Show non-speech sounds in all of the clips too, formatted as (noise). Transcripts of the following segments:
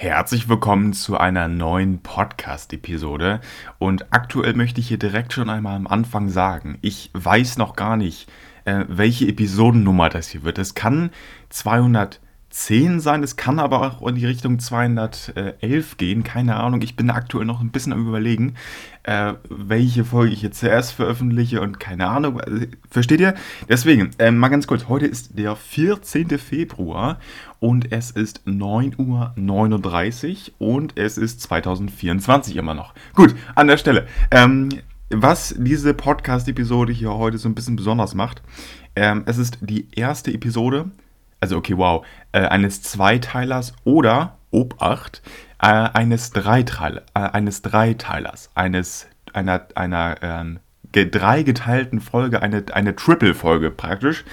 Herzlich willkommen zu einer neuen Podcast-Episode. Und aktuell möchte ich hier direkt schon einmal am Anfang sagen, ich weiß noch gar nicht, äh, welche Episodennummer das hier wird. Es kann 200 10 sein. Es kann aber auch in die Richtung 211 gehen. Keine Ahnung. Ich bin aktuell noch ein bisschen am Überlegen, äh, welche Folge ich jetzt zuerst veröffentliche und keine Ahnung. Äh, versteht ihr? Deswegen, äh, mal ganz kurz. Heute ist der 14. Februar und es ist 9.39 Uhr und es ist 2024 immer noch. Gut, an der Stelle. Ähm, was diese Podcast-Episode hier heute so ein bisschen besonders macht, ähm, es ist die erste Episode also okay, wow, äh, eines Zweiteilers oder, Obacht, äh, eines, Dreiteil, äh, eines Dreiteilers, eines, einer, einer ähm, drei geteilten Folge, eine, eine Triple-Folge praktisch.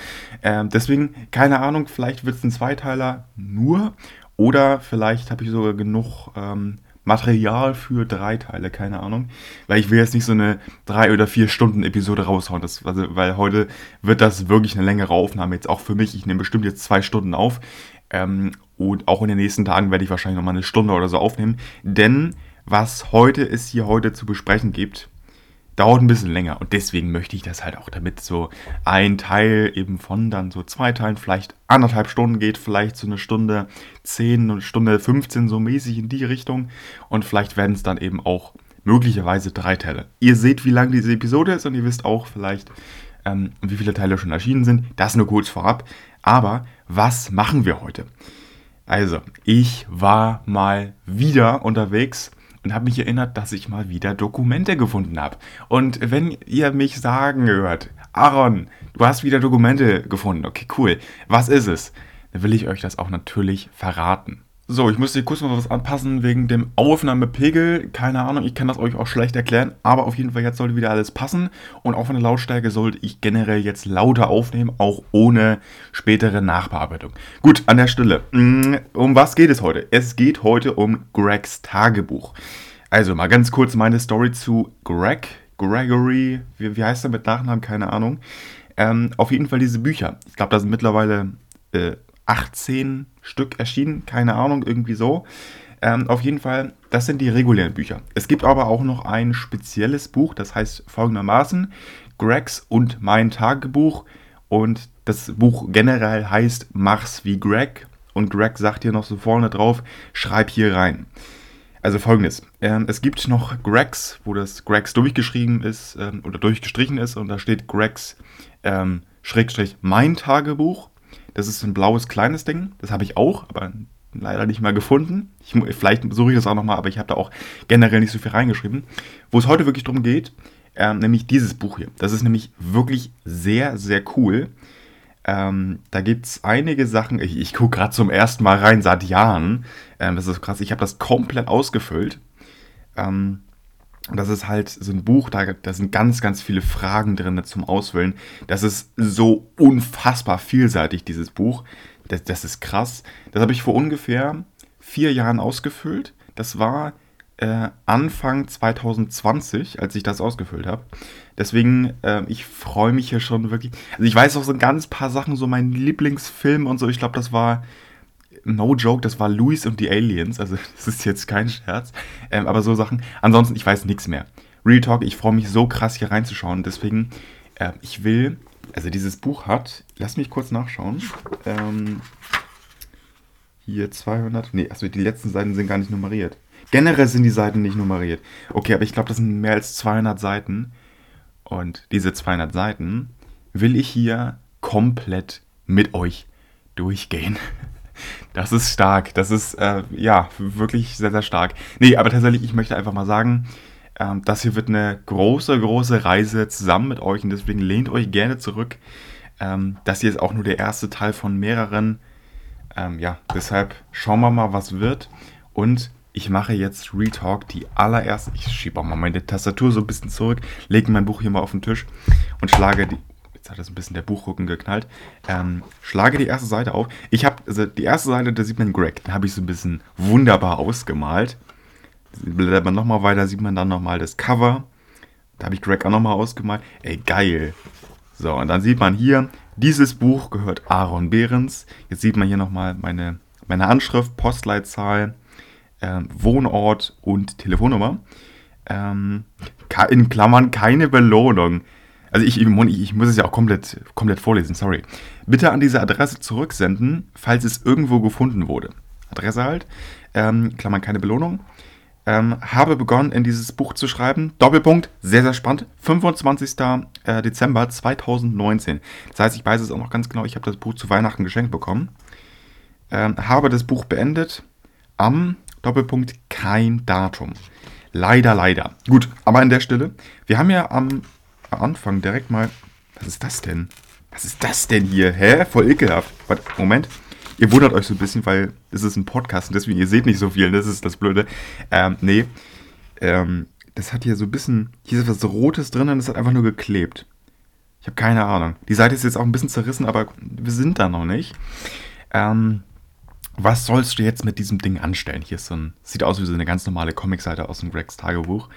Ähm, deswegen, keine Ahnung, vielleicht wird es ein Zweiteiler nur oder vielleicht habe ich sogar genug ähm, Material für drei Teile, keine Ahnung. Weil ich will jetzt nicht so eine drei oder vier Stunden Episode raushauen, das, also, weil heute wird das wirklich eine längere Aufnahme, jetzt auch für mich. Ich nehme bestimmt jetzt zwei Stunden auf. Ähm, und auch in den nächsten Tagen werde ich wahrscheinlich nochmal eine Stunde oder so aufnehmen. Denn was heute es hier heute zu besprechen gibt, dauert ein bisschen länger und deswegen möchte ich das halt auch, damit so ein Teil eben von dann so zwei Teilen vielleicht anderthalb Stunden geht, vielleicht so eine Stunde 10, eine Stunde 15 so mäßig in die Richtung und vielleicht werden es dann eben auch möglicherweise drei Teile. Ihr seht, wie lang diese Episode ist und ihr wisst auch vielleicht, ähm, wie viele Teile schon erschienen sind. Das nur kurz vorab. Aber was machen wir heute? Also, ich war mal wieder unterwegs und habe mich erinnert, dass ich mal wieder Dokumente gefunden habe. Und wenn ihr mich sagen hört, Aaron, du hast wieder Dokumente gefunden, okay, cool, was ist es? Dann will ich euch das auch natürlich verraten. So, ich musste kurz noch was anpassen wegen dem Aufnahmepegel. Keine Ahnung, ich kann das euch auch schlecht erklären, aber auf jeden Fall jetzt sollte wieder alles passen. Und auch von der Lautstärke sollte ich generell jetzt lauter aufnehmen, auch ohne spätere Nachbearbeitung. Gut, an der Stelle. Mm, um was geht es heute? Es geht heute um Gregs Tagebuch. Also mal ganz kurz meine Story zu Greg. Gregory, wie, wie heißt er mit Nachnamen? Keine Ahnung. Ähm, auf jeden Fall diese Bücher. Ich glaube, da sind mittlerweile äh, 18 Stück erschienen, keine Ahnung, irgendwie so. Ähm, auf jeden Fall, das sind die regulären Bücher. Es gibt aber auch noch ein spezielles Buch, das heißt folgendermaßen: Gregs und mein Tagebuch. Und das Buch generell heißt Mach's wie Greg. Und Greg sagt hier noch so vorne drauf: Schreib hier rein. Also folgendes: ähm, Es gibt noch Gregs, wo das Gregs durchgeschrieben ist ähm, oder durchgestrichen ist und da steht Gregs ähm, Schrägstrich mein Tagebuch. Das ist ein blaues kleines Ding. Das habe ich auch, aber leider nicht mal gefunden. Ich, vielleicht suche ich das auch nochmal, aber ich habe da auch generell nicht so viel reingeschrieben. Wo es heute wirklich darum geht, äh, nämlich dieses Buch hier. Das ist nämlich wirklich sehr, sehr cool. Ähm, da gibt es einige Sachen. Ich, ich gucke gerade zum ersten Mal rein seit Jahren. Ähm, das ist krass. Ich habe das komplett ausgefüllt. Ähm, das ist halt so ein Buch, da, da sind ganz, ganz viele Fragen drin zum Ausfüllen. Das ist so unfassbar vielseitig, dieses Buch. Das, das ist krass. Das habe ich vor ungefähr vier Jahren ausgefüllt. Das war äh, Anfang 2020, als ich das ausgefüllt habe. Deswegen, äh, ich freue mich hier schon wirklich. Also ich weiß auch so ein ganz paar Sachen, so mein Lieblingsfilm und so. Ich glaube, das war no joke, das war Louis und die Aliens. Also, (laughs) das ist jetzt kein Scherz. Ähm, aber so Sachen. Ansonsten, ich weiß nichts mehr. Real Talk, ich freue mich so krass hier reinzuschauen. Deswegen, äh, ich will. Also, dieses Buch hat. Lass mich kurz nachschauen. Ähm, hier 200. Nee, also die letzten Seiten sind gar nicht nummeriert. Generell sind die Seiten nicht nummeriert. Okay, aber ich glaube, das sind mehr als 200 Seiten. Und diese 200 Seiten will ich hier komplett mit euch durchgehen. (laughs) Das ist stark. Das ist, äh, ja, wirklich sehr, sehr stark. Nee, aber tatsächlich, ich möchte einfach mal sagen, ähm, das hier wird eine große, große Reise zusammen mit euch und deswegen lehnt euch gerne zurück. Ähm, das hier ist auch nur der erste Teil von mehreren. Ähm, ja, deshalb schauen wir mal, was wird. Und ich mache jetzt Retalk, die allererste. Ich schiebe auch mal meine Tastatur so ein bisschen zurück, lege mein Buch hier mal auf den Tisch und schlage die jetzt hat das ein bisschen der Buchrücken geknallt. Ähm, schlage die erste Seite auf. Ich habe, also die erste Seite, da sieht man Greg, den habe ich so ein bisschen wunderbar ausgemalt. Blättert man nochmal weiter, sieht man dann nochmal das Cover. Da habe ich Greg auch nochmal ausgemalt. Ey, geil. So, und dann sieht man hier, dieses Buch gehört Aaron Behrens. Jetzt sieht man hier nochmal meine, meine Anschrift, Postleitzahl, ähm, Wohnort und Telefonnummer. Ähm, in Klammern keine Belohnung. Also ich, ich, ich, muss es ja auch komplett, komplett vorlesen, sorry. Bitte an diese Adresse zurücksenden, falls es irgendwo gefunden wurde. Adresse halt, ähm, Klammern keine Belohnung. Ähm, habe begonnen, in dieses Buch zu schreiben. Doppelpunkt, sehr, sehr spannend. 25. Äh, Dezember 2019. Das heißt, ich weiß es auch noch ganz genau, ich habe das Buch zu Weihnachten geschenkt bekommen. Ähm, habe das Buch beendet am Doppelpunkt kein Datum. Leider, leider. Gut, aber an der Stelle, wir haben ja am Anfang direkt mal. Was ist das denn? Was ist das denn hier? Hä? Voll ekelhaft. Warte, Moment. Ihr wundert euch so ein bisschen, weil es ist ein Podcast und deswegen, ihr seht nicht so viel, das ist das Blöde. Ähm, nee. Ähm, das hat hier so ein bisschen. Hier ist was Rotes drin und es hat einfach nur geklebt. Ich habe keine Ahnung. Die Seite ist jetzt auch ein bisschen zerrissen, aber wir sind da noch nicht. Ähm, was sollst du jetzt mit diesem Ding anstellen? Hier ist so ein, sieht aus wie so eine ganz normale Comicseite aus dem Gregs Tagebuch.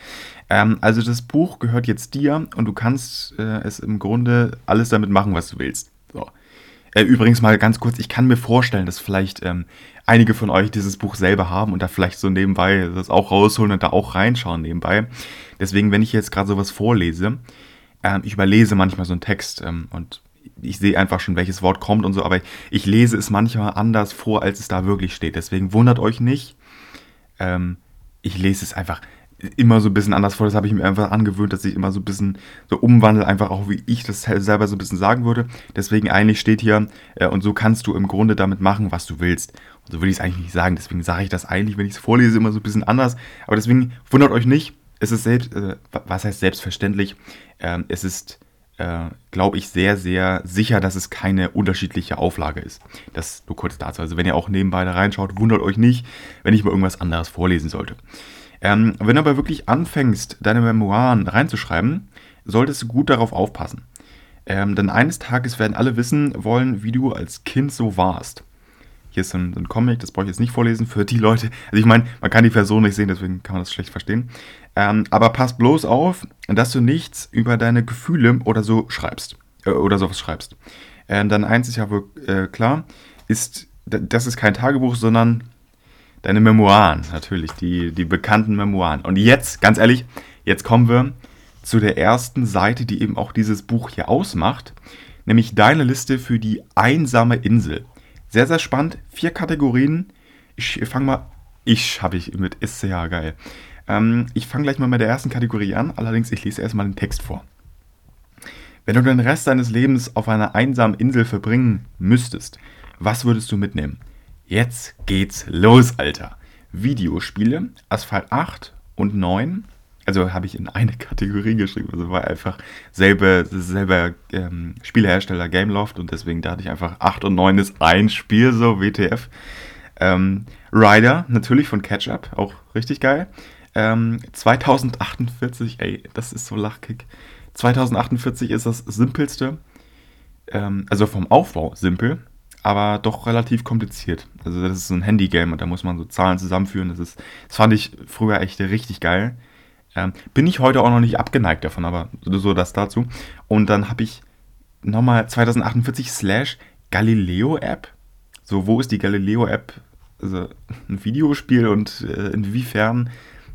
Ähm, also das Buch gehört jetzt dir und du kannst äh, es im Grunde alles damit machen, was du willst. So. Äh, übrigens mal ganz kurz, ich kann mir vorstellen, dass vielleicht ähm, einige von euch dieses Buch selber haben und da vielleicht so nebenbei das auch rausholen und da auch reinschauen nebenbei. Deswegen, wenn ich jetzt gerade sowas vorlese, ähm, ich überlese manchmal so einen Text ähm, und ich sehe einfach schon, welches Wort kommt und so, aber ich lese es manchmal anders vor, als es da wirklich steht. Deswegen wundert euch nicht. Ähm, ich lese es einfach immer so ein bisschen anders vor. Das habe ich mir einfach angewöhnt, dass ich immer so ein bisschen so umwandle, einfach auch wie ich das selber so ein bisschen sagen würde. Deswegen eigentlich steht hier, äh, und so kannst du im Grunde damit machen, was du willst. Und so würde ich es eigentlich nicht sagen. Deswegen sage ich das eigentlich, wenn ich es vorlese, immer so ein bisschen anders. Aber deswegen wundert euch nicht. Es ist selbst, äh, was heißt selbstverständlich? Ähm, es ist äh, glaube ich, sehr, sehr sicher, dass es keine unterschiedliche Auflage ist. Das nur kurz dazu. Also wenn ihr auch nebenbei da reinschaut, wundert euch nicht, wenn ich mal irgendwas anderes vorlesen sollte. Ähm, wenn du aber wirklich anfängst, deine Memoiren reinzuschreiben, solltest du gut darauf aufpassen. Ähm, denn eines Tages werden alle wissen wollen, wie du als Kind so warst. Hier ist ein, ein Comic, das brauche ich jetzt nicht vorlesen für die Leute. Also ich meine, man kann die Person nicht sehen, deswegen kann man das schlecht verstehen. Ähm, aber pass bloß auf, dass du nichts über deine Gefühle oder so schreibst. Äh, oder sowas schreibst. Äh, dann eins ist ja wohl äh, klar, ist, das ist kein Tagebuch, sondern deine Memoiren, natürlich, die, die bekannten Memoiren. Und jetzt, ganz ehrlich, jetzt kommen wir zu der ersten Seite, die eben auch dieses Buch hier ausmacht, nämlich deine Liste für die einsame Insel. Sehr, sehr spannend. Vier Kategorien. Ich fange mal. Ich habe ich mit ist sehr geil. Ähm, ich fange gleich mal mit der ersten Kategorie an. Allerdings, ich lese erstmal den Text vor. Wenn du den Rest deines Lebens auf einer einsamen Insel verbringen müsstest, was würdest du mitnehmen? Jetzt geht's los, Alter. Videospiele, Asphalt 8 und 9 also habe ich in eine Kategorie geschrieben. Also war einfach selber, selber ähm, Spielehersteller Gameloft und deswegen dachte ich einfach, 8 und 9 ist ein Spiel, so WTF. Ähm, Rider, natürlich von Catch-Up, auch richtig geil. Ähm, 2048, ey, das ist so Lachkick. 2048 ist das simpelste, ähm, also vom Aufbau simpel, aber doch relativ kompliziert. Also das ist so ein Handy-Game und da muss man so Zahlen zusammenführen. Das, ist, das fand ich früher echt richtig geil. Ähm, bin ich heute auch noch nicht abgeneigt davon, aber so das dazu. Und dann habe ich nochmal 2048 slash Galileo App. So, wo ist die Galileo App? Also ein Videospiel und äh, inwiefern?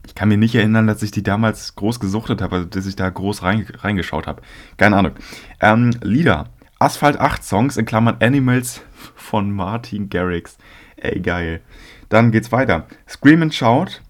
Ich kann mir nicht erinnern, dass ich die damals groß gesuchtet habe, also dass ich da groß rein, reingeschaut habe. Keine Ahnung. Ähm, Lieder. Asphalt 8 Songs in Klammern Animals (laughs) von Martin Garrix. Ey, geil. Dann geht's weiter. Scream and Shout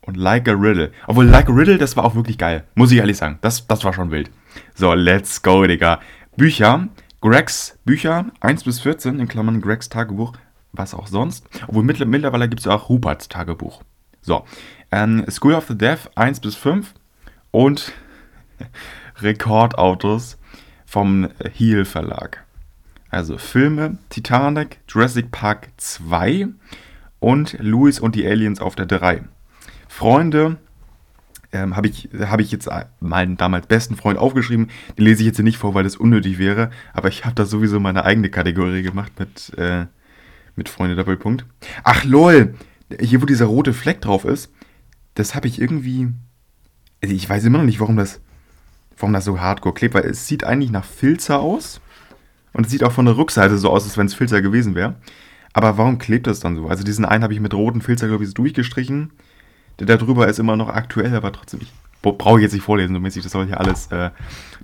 und Like a Riddle. Obwohl, Like a Riddle, das war auch wirklich geil. Muss ich ehrlich sagen. Das, das war schon wild. So, let's go, Digga. Bücher. Gregs Bücher 1 bis 14, in Klammern Gregs Tagebuch, was auch sonst. Obwohl mittlerweile gibt es auch Ruperts Tagebuch. So. Ähm, School of the Deaf 1 bis 5 und (laughs) Rekordautos vom Heel Verlag. Also Filme Titanic, Jurassic Park 2 und Louis und die Aliens auf der 3. Freunde ähm, habe ich, hab ich jetzt meinen damals besten Freund aufgeschrieben. Den lese ich jetzt nicht vor, weil das unnötig wäre. Aber ich habe da sowieso meine eigene Kategorie gemacht mit, äh, mit Freunde Doppelpunkt. Ach lol, hier wo dieser rote Fleck drauf ist, das habe ich irgendwie. Also ich weiß immer noch nicht, warum das, warum das so hardcore klebt, weil es sieht eigentlich nach Filzer aus. Und es sieht auch von der Rückseite so aus, als wenn es Filzer gewesen wäre. Aber warum klebt das dann so? Also diesen einen habe ich mit roten Filzer, glaube ich, durchgestrichen. Der da drüber ist immer noch aktuell, aber trotzdem, ich brauche ich jetzt nicht vorlesen, so mäßig, das soll hier alles äh,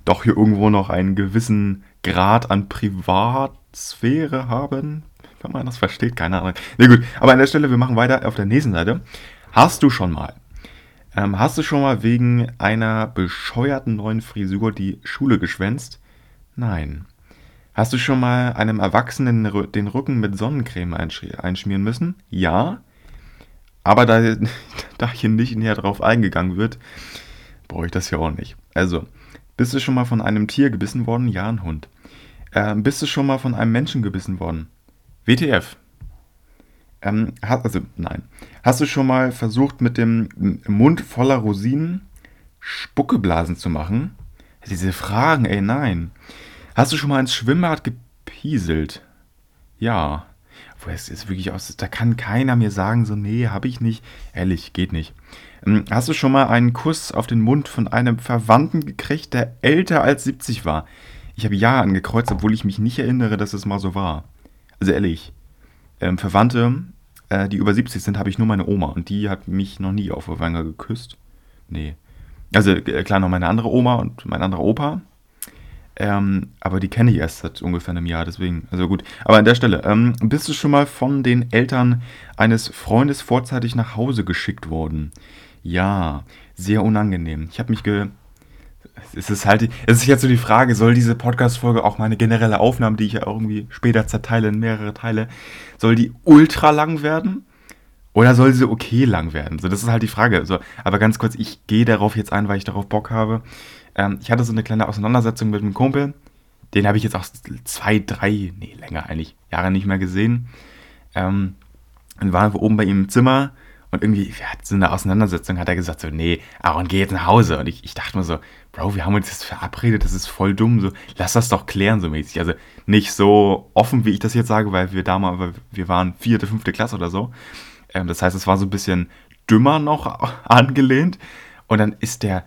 doch hier irgendwo noch einen gewissen Grad an Privatsphäre haben. Wenn man das versteht, keine Ahnung. Na nee, gut, aber an der Stelle, wir machen weiter auf der nächsten Seite. Hast du schon mal, ähm, hast du schon mal wegen einer bescheuerten neuen Frisur die Schule geschwänzt? Nein. Hast du schon mal einem Erwachsenen den Rücken mit Sonnencreme einschmieren müssen? Ja. Aber da, (laughs) da hier nicht näher drauf eingegangen wird, brauche ich das ja auch nicht. Also, bist du schon mal von einem Tier gebissen worden? Ja, ein Hund. Äh, bist du schon mal von einem Menschen gebissen worden? WTF. Ähm, hast, also, nein. Hast du schon mal versucht, mit dem Mund voller Rosinen Spuckeblasen zu machen? Diese Fragen, ey, nein. Hast du schon mal ins Schwimmbad gepieselt? Ja. Wo es ist wirklich aus, da kann keiner mir sagen, so, nee, hab ich nicht. Ehrlich, geht nicht. Ähm, hast du schon mal einen Kuss auf den Mund von einem Verwandten gekriegt, der älter als 70 war? Ich habe Ja angekreuzt, obwohl ich mich nicht erinnere, dass es mal so war. Also ehrlich, ähm, Verwandte, äh, die über 70 sind, habe ich nur meine Oma und die hat mich noch nie auf der Wange geküsst. Nee. Also äh, klar noch meine andere Oma und mein anderer Opa. Ähm, aber die kenne ich erst seit ungefähr einem Jahr, deswegen, also gut. Aber an der Stelle, ähm, bist du schon mal von den Eltern eines Freundes vorzeitig nach Hause geschickt worden? Ja, sehr unangenehm. Ich habe mich ge. Es ist halt, es ist jetzt so die Frage, soll diese Podcast-Folge auch meine generelle Aufnahme, die ich ja irgendwie später zerteile in mehrere Teile, soll die ultra lang werden? Oder soll sie okay lang werden? So, das ist halt die Frage. So, aber ganz kurz, ich gehe darauf jetzt ein, weil ich darauf Bock habe. Ähm, ich hatte so eine kleine Auseinandersetzung mit einem Kumpel. Den habe ich jetzt auch zwei, drei, nee, länger eigentlich, Jahre nicht mehr gesehen. Ähm, und waren wir oben bei ihm im Zimmer und irgendwie, wir hatten so eine Auseinandersetzung, hat er gesagt, so, nee, Aaron, geh jetzt nach Hause. Und ich, ich dachte mir so, Bro, wir haben uns jetzt verabredet, das ist voll dumm, so, lass das doch klären, so mäßig. Also nicht so offen, wie ich das jetzt sage, weil wir damals, wir waren vierte, fünfte Klasse oder so. Ähm, das heißt, es war so ein bisschen dümmer noch (laughs) angelehnt. Und dann ist der,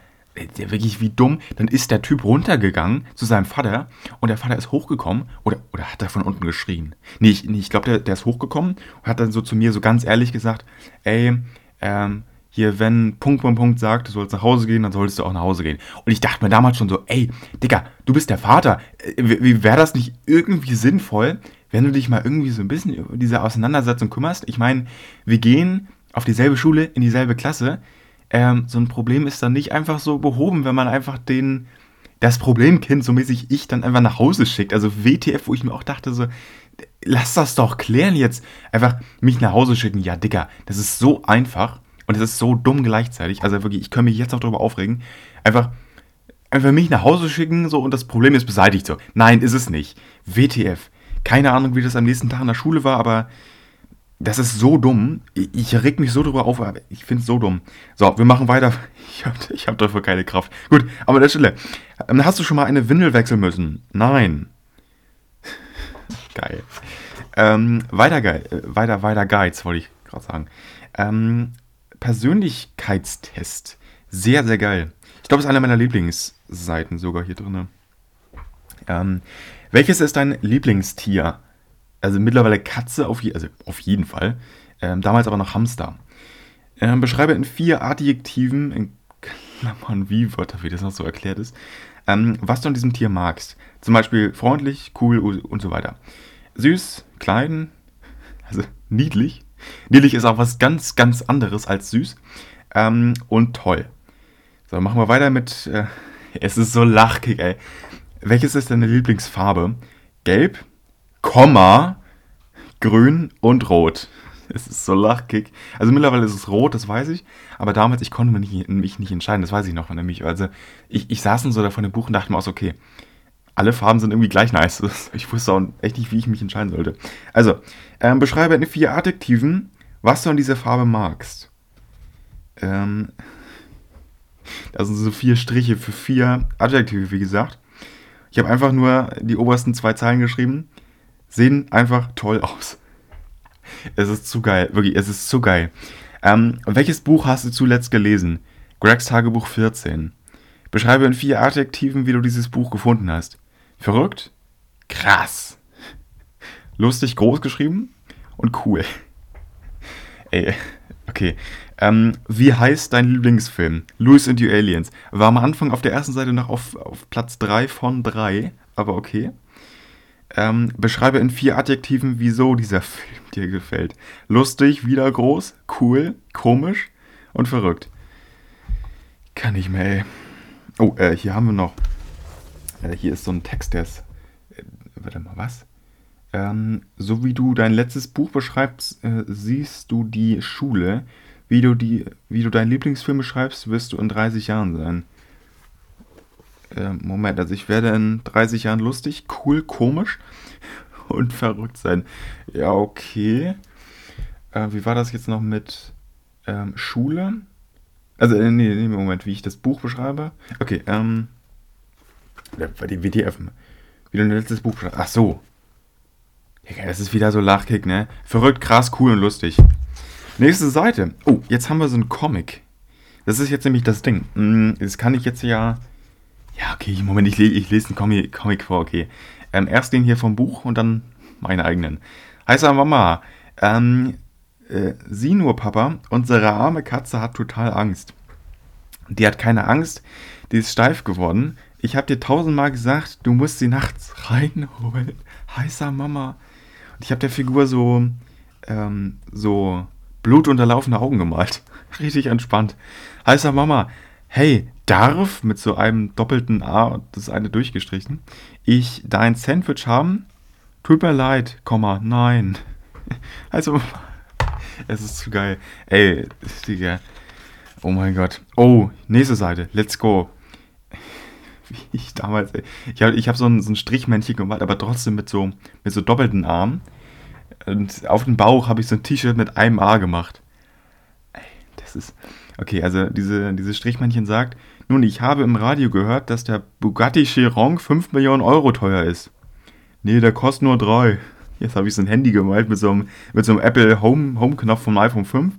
der wirklich wie dumm, dann ist der Typ runtergegangen zu seinem Vater und der Vater ist hochgekommen oder, oder hat er von unten geschrien? Nee, ich, nee, ich glaube, der, der ist hochgekommen und hat dann so zu mir so ganz ehrlich gesagt, ey, ähm, hier, wenn Punkt, Punkt, Punkt sagt, du sollst nach Hause gehen, dann solltest du auch nach Hause gehen. Und ich dachte mir damals schon so, ey, Digga, du bist der Vater. Äh, wie wäre das nicht irgendwie sinnvoll, wenn du dich mal irgendwie so ein bisschen über diese Auseinandersetzung kümmerst? Ich meine, wir gehen auf dieselbe Schule, in dieselbe Klasse ähm, so ein Problem ist dann nicht einfach so behoben, wenn man einfach den, das Problemkind, so mäßig ich, dann einfach nach Hause schickt. Also WTF, wo ich mir auch dachte, so, lass das doch klären jetzt. Einfach mich nach Hause schicken. Ja, Digga, das ist so einfach und es ist so dumm gleichzeitig. Also wirklich, ich kann mich jetzt auch darüber aufregen. Einfach, einfach mich nach Hause schicken, so, und das Problem ist beseitigt, so. Nein, ist es nicht. WTF. Keine Ahnung, wie das am nächsten Tag in der Schule war, aber das ist so dumm. Ich reg mich so drüber auf, aber ich finde es so dumm. So, wir machen weiter. (laughs) Ich habe ich hab dafür keine Kraft. Gut, aber an der Stelle. Ähm, hast du schon mal eine Windel wechseln müssen? Nein. (laughs) geil. Ähm, weiter geil. Äh, weiter, weiter Guides, wollte ich gerade sagen. Ähm, Persönlichkeitstest. Sehr, sehr geil. Ich glaube, es ist einer meiner Lieblingsseiten sogar hier drin. Ähm, welches ist dein Lieblingstier? also mittlerweile Katze auf, je, also auf jeden Fall, ähm, damals aber noch Hamster. Ähm, beschreibe in vier Adjektiven, in Klammern wie Wörter, wie das noch so erklärt ist, ähm, was du an diesem Tier magst. Zum Beispiel freundlich, cool und so weiter. Süß, klein, (laughs) also niedlich. Niedlich ist auch was ganz, ganz anderes als süß. Ähm, und toll. So, machen wir weiter mit. Äh, (laughs) es ist so lachkig, ey. Welches ist deine Lieblingsfarbe? Gelb, Komma, Grün und Rot. (laughs) Es ist so lachkick. Also mittlerweile ist es rot, das weiß ich. Aber damals, ich konnte mich nicht, mich nicht entscheiden, das weiß ich noch nämlich. Also ich, ich saß dann so da vor dem Buch und dachte mir auch okay, alle Farben sind irgendwie gleich nice. (laughs) Ich wusste auch echt nicht, wie ich mich entscheiden sollte. Also, ähm, beschreibe in vier Adjektiven, was du an dieser Farbe magst. Ähm, das sind so vier Striche für vier Adjektive, wie gesagt. Ich habe einfach nur die obersten zwei Zeilen geschrieben sehen einfach toll aus. Es ist zu geil, wirklich, es ist zu geil. Ähm, welches Buch hast du zuletzt gelesen? Gregs Tagebuch 14. Beschreibe in vier Adjektiven, wie du dieses Buch gefunden hast. Verrückt? Krass. Lustig groß geschrieben? und cool. Ey, okay. Ähm, wie heißt dein Lieblingsfilm? Louis and the Aliens. War am Anfang auf der ersten Seite noch auf, auf Platz 3 von 3, aber okay. Ähm, beschreibe in vier Adjektiven, wieso dieser (laughs) Film dir gefällt. Lustig, wieder groß, cool, komisch und verrückt. Kann ich mehr, ey. Oh, äh, hier haben wir noch. Äh, hier ist so ein Text, der ist. Äh, warte mal, was? Ähm, so wie du dein letztes Buch beschreibst, äh, siehst du die Schule. Wie du, die, wie du deinen Lieblingsfilm beschreibst, wirst du in 30 Jahren sein. Äh, Moment, also ich werde in 30 Jahren lustig, cool, komisch (laughs) und verrückt sein. Ja, okay. Äh, wie war das jetzt noch mit ähm, Schule? Also, äh, nee, nee, Moment, wie ich das Buch beschreibe. Okay, ähm. Bei den WTF. Wie du dein letztes Buch beschreibst. Ach so. Ja, das ist wieder so Lachkick, ne? Verrückt, krass, cool und lustig. Nächste Seite. Oh, jetzt haben wir so einen Comic. Das ist jetzt nämlich das Ding. Hm, das kann ich jetzt ja. Ja, okay, Moment, ich, ich lese einen Comic, Comic vor, okay. Ähm, erst den hier vom Buch und dann meine eigenen. Heißer Mama, ähm, äh, sieh nur, Papa, unsere arme Katze hat total Angst. Die hat keine Angst, die ist steif geworden. Ich habe dir tausendmal gesagt, du musst sie nachts (laughs) reinholen. Heißer Mama. Und ich habe der Figur so, ähm, so blutunterlaufene Augen gemalt. (laughs) Richtig entspannt. Heißer Mama, hey, darf mit so einem doppelten A, das eine durchgestrichen, ich dein Sandwich haben? Tut mir leid, Komma, nein. (laughs) Also, es ist zu geil. Ey, Digga. Oh mein Gott. Oh, nächste Seite. Let's go. (laughs) Wie ich damals, ey. Ich habe ich hab so, ein, so ein Strichmännchen gemalt, aber trotzdem mit so, mit so doppelten Armen. Und auf dem Bauch habe ich so ein T-Shirt mit einem A gemacht. Ey, das ist. Okay, also diese, diese Strichmännchen sagt, nun, ich habe im Radio gehört, dass der Bugatti Chiron 5 Millionen Euro teuer ist. Nee, der kostet nur 3. Jetzt habe ich so ein Handy gemalt mit so einem, mit so einem Apple Home, Home vom iPhone 5,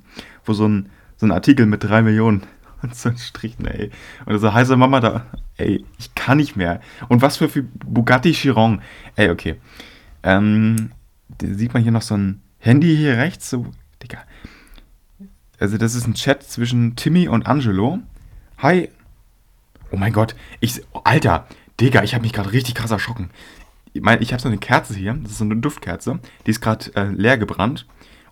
wo so ein, so ein Artikel mit 3 Millionen (laughs) und so ein Strich, ey. Und so heiße Mama da, ey, ich kann nicht mehr. Und was für, für Bugatti Chiron. Ey, okay. Ähm, sieht man hier noch so ein Handy hier rechts, so, Digga. Also das ist ein Chat zwischen Timmy und Angelo. Hi, Oh mein Gott, ich. Alter, Digga, ich habe mich gerade richtig krass erschrocken. Ich meine, ich habe so eine Kerze hier, das ist so eine Duftkerze, die ist gerade äh, leer gebrannt.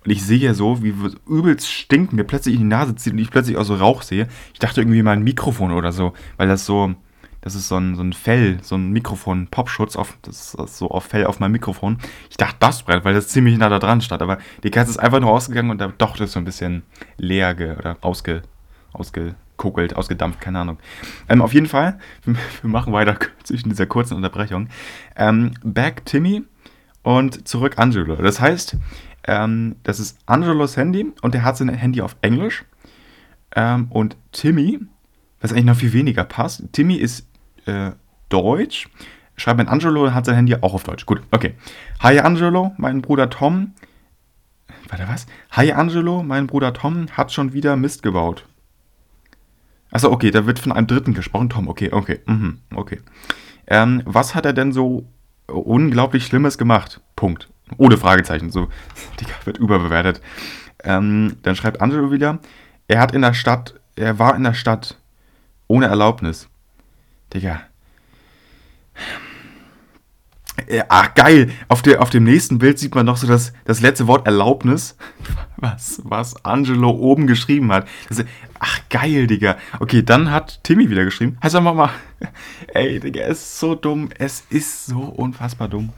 Und ich sehe so, wie übelst stinkt mir plötzlich in die Nase zieht und ich plötzlich auch so Rauch sehe. Ich dachte irgendwie mal ein Mikrofon oder so, weil das so, das ist so ein, so ein Fell, so ein Mikrofon, Popschutz auf, das ist so auf Fell auf meinem Mikrofon. Ich dachte, das brennt, weil das ziemlich nah da dran stand. Aber die Kerze ist einfach nur ausgegangen und da doch das so ein bisschen leer ge, oder ausge, ausgekokelt, ausgedampft, keine Ahnung. Ähm, auf jeden Fall, (laughs) wir, machen weiter (laughs) zwischen dieser kurzen Unterbrechung. Ähm, back Timmy und zurück Angelo. Das heißt, ähm, das ist Angelos Handy und der hat sein Handy auf Englisch. Ähm, und Timmy, was eigentlich noch viel weniger passt, Timmy ist äh, Deutsch. Schreibt mein Angelo hat sein Handy auch auf Deutsch. Gut, okay. Hi Angelo, mein Bruder Tom. Warte, was? Hi Angelo, mein Bruder Tom hat schon wieder Mist gebaut. Achso, okay, da wird von einem Dritten gesprochen. Tom, okay, okay, mhm, okay. Ähm, was hat er denn so unglaublich Schlimmes gemacht? Punkt. Ohne Fragezeichen. So, (laughs) Digga, wird überbewertet. Ähm, dann schreibt Angelo wieder, er hat in der Stadt, er war in der Stadt ohne Erlaubnis. Digga. Ach, geil. Auf, der, auf dem nächsten Bild sieht man noch so das, das letzte Wort Erlaubnis, (laughs) was, was Angelo oben geschrieben hat. Das, ach, geil, Digga. Okay, dann hat Timmy wieder geschrieben. Heißt einfach mal, (laughs) ey, Digga, es ist so dumm. Es ist so unfassbar dumm.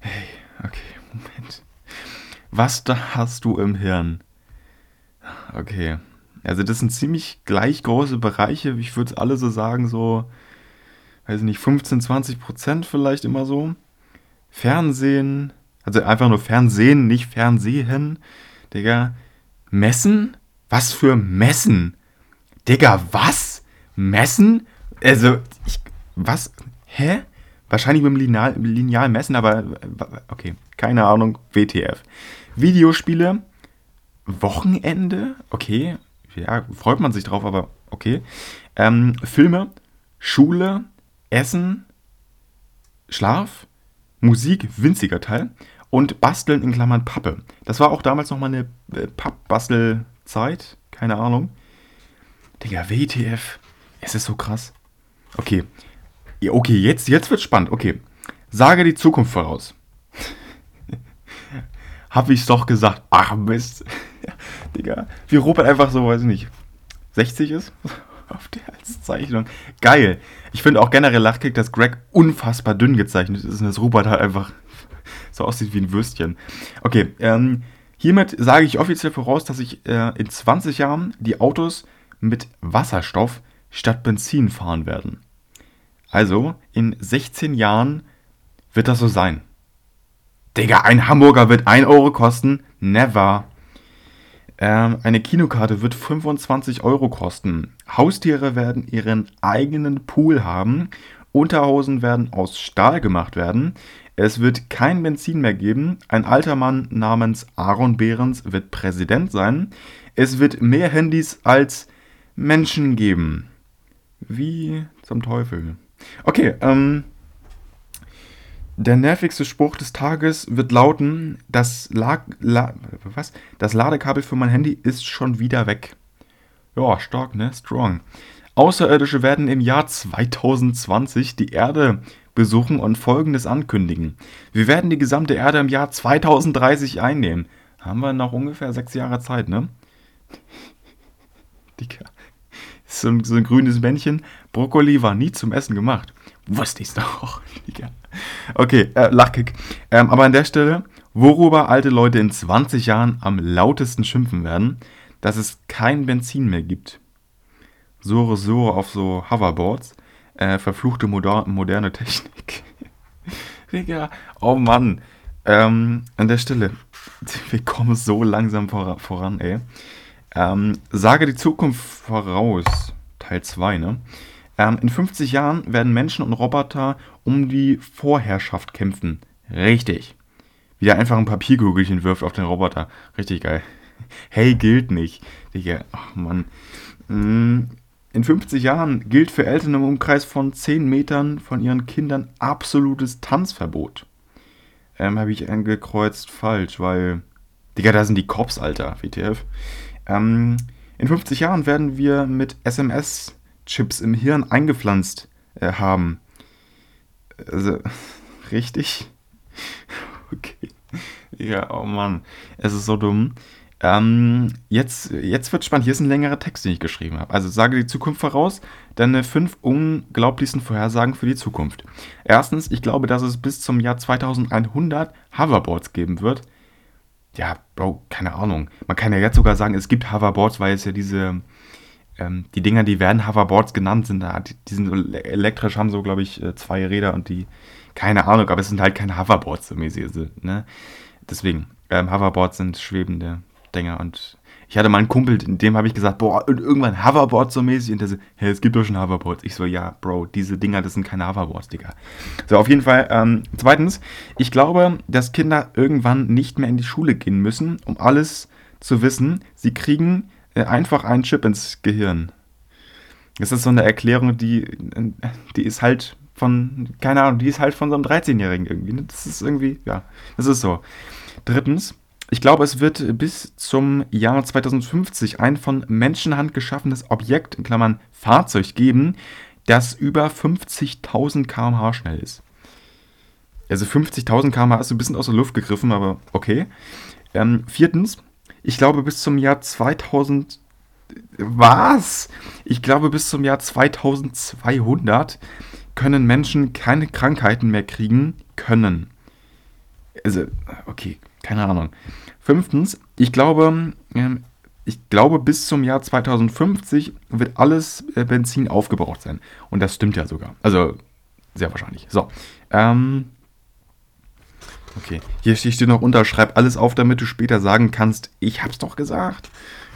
Hey, okay, Moment. Was da hast du im Hirn? Okay. Also, das sind ziemlich gleich große Bereiche. Ich würde es alle so sagen, so weiß nicht, 15, 20 Prozent vielleicht immer so. Fernsehen, also einfach nur Fernsehen, nicht Fernsehen. Digga, Messen? Was für Messen? Digga, was? Messen? Also, ich, was? Hä? Wahrscheinlich mit dem Lineal, Lineal messen, aber okay, keine Ahnung, WTF. Videospiele, Wochenende, okay, ja, freut man sich drauf, aber okay. Ähm, Filme, Schule, Essen, Schlaf, Musik, winziger Teil und Basteln in Klammern Pappe. Das war auch damals noch mal eine äh, Pappbastelzeit. Keine Ahnung. Digga, WTF. Es ist so krass. Okay. Ja, okay, jetzt, jetzt wird spannend. Okay. Sage die Zukunft voraus. (laughs) Hab ich's doch gesagt. Ach Mist. (laughs) Digga. Wie Robert einfach so, weiß ich nicht, 60 ist? (laughs) Auf der als Zeichnung. Geil. Ich finde auch generell Lachkick, dass Greg unfassbar dünn gezeichnet ist und dass Robert halt einfach so aussieht wie ein Würstchen. Okay, ähm, hiermit sage ich offiziell voraus, dass ich äh, in 20 Jahren die Autos mit Wasserstoff statt Benzin fahren werden. Also, in 16 Jahren wird das so sein. Digga, ein Hamburger wird 1 Euro kosten? Never. Ähm, eine Kinokarte wird 25 Euro kosten. Haustiere werden ihren eigenen Pool haben. Unterhosen werden aus Stahl gemacht werden. Es wird kein Benzin mehr geben. Ein alter Mann namens Aaron Behrens wird Präsident sein. Es wird mehr Handys als Menschen geben. Wie zum Teufel. Okay, ähm. Der nervigste Spruch des Tages wird lauten, das, La La was? das Ladekabel für mein Handy ist schon wieder weg. Ja, stark, ne? Strong. Außerirdische werden im Jahr 2020 die Erde besuchen und Folgendes ankündigen. Wir werden die gesamte Erde im Jahr 2030 einnehmen. Haben wir noch ungefähr sechs Jahre Zeit, ne? (laughs) Dicker. So ein, so ein grünes Männchen. Brokkoli war nie zum Essen gemacht. Wusste ich's doch. Dicker. Okay, äh, Lachkick. Ähm, aber an der Stelle, worüber alte Leute in 20 Jahren am lautesten schimpfen werden, dass es kein Benzin mehr gibt. Sore Sore auf so Hoverboards. Äh, verfluchte moder moderne Technik. (laughs) Digga, oh Mann. Ähm, an der Stelle, (laughs) wir kommen so langsam vor, voran, ey. Ähm, sage die Zukunft voraus. Teil 2, ne? Ähm, in 50 Jahren werden Menschen und Roboter um die Vorherrschaft kämpfen. Richtig. Wie der einfach ein Papierkugelchen wirft auf den Roboter. Richtig geil. (laughs) Hey, gilt nicht. Digga, ach Mann. Mm, in 50 Jahren gilt für Eltern im Umkreis von 10 Metern von ihren Kindern absolutes Tanzverbot. Ähm, habe ich angekreuzt falsch, weil. Digga, da sind die Cops, Alter, WTF. Ähm, in 50 Jahren werden wir mit SMS-Chips im Hirn eingepflanzt äh, haben. Also, (laughs) richtig? (laughs) Okay. Ja, oh Mann. Es ist so dumm. Ähm, jetzt, jetzt wird spannend. Hier ist ein längerer Text, den ich geschrieben habe. Also sage die Zukunft voraus, deine fünf unglaublichsten Vorhersagen für die Zukunft. Erstens, ich glaube, dass es bis zum Jahr 2100 Hoverboards geben wird. Ja, Bro, keine Ahnung. Man kann ja jetzt sogar sagen, es gibt Hoverboards, weil es ja diese, ähm, die Dinger, die werden Hoverboards genannt, sind da, die, die sind elektrisch, haben so, glaube ich, äh, zwei Räder und die, keine Ahnung, aber es sind halt keine Hoverboards so mäßig, ne? Deswegen, ähm, Hoverboards sind schwebende Dinger und ich hatte mal einen Kumpel, dem habe ich gesagt, boah, und irgendwann Hoverboards so mäßig und der so, hey, es gibt doch schon Hoverboards. Ich so, ja, Bro, diese Dinger, das sind keine Hoverboards, Digga. So, auf jeden Fall, ähm, zweitens, ich glaube, dass Kinder irgendwann nicht mehr in die Schule gehen müssen, um alles zu wissen. Sie kriegen einfach einen Chip ins Gehirn. Das ist so eine Erklärung, die, die ist halt von, keine Ahnung, die ist halt von so einem 13-Jährigen irgendwie. Ne? Das ist irgendwie, ja, das ist so. Drittens, ich glaube, es wird bis zum Jahr 2050 ein von Menschenhand geschaffenes Objekt, in Klammern Fahrzeug, geben, das über 50.000 km/h schnell ist. Also 50.000 km/h ist ein bisschen aus der Luft gegriffen, aber okay. Ähm, viertens, ich glaube bis zum Jahr 2000. Was? Ich glaube bis zum Jahr 2200 können Menschen keine Krankheiten mehr kriegen können. Also, okay, keine Ahnung. Fünftens, ich glaube, ähm, ich glaube, bis zum Jahr 2050 wird alles äh, Benzin aufgebraucht sein. Und das stimmt ja sogar. Also, sehr wahrscheinlich. So. Ähm, okay. Hier steht noch unterschreib alles auf, damit du später sagen kannst, ich hab's doch gesagt.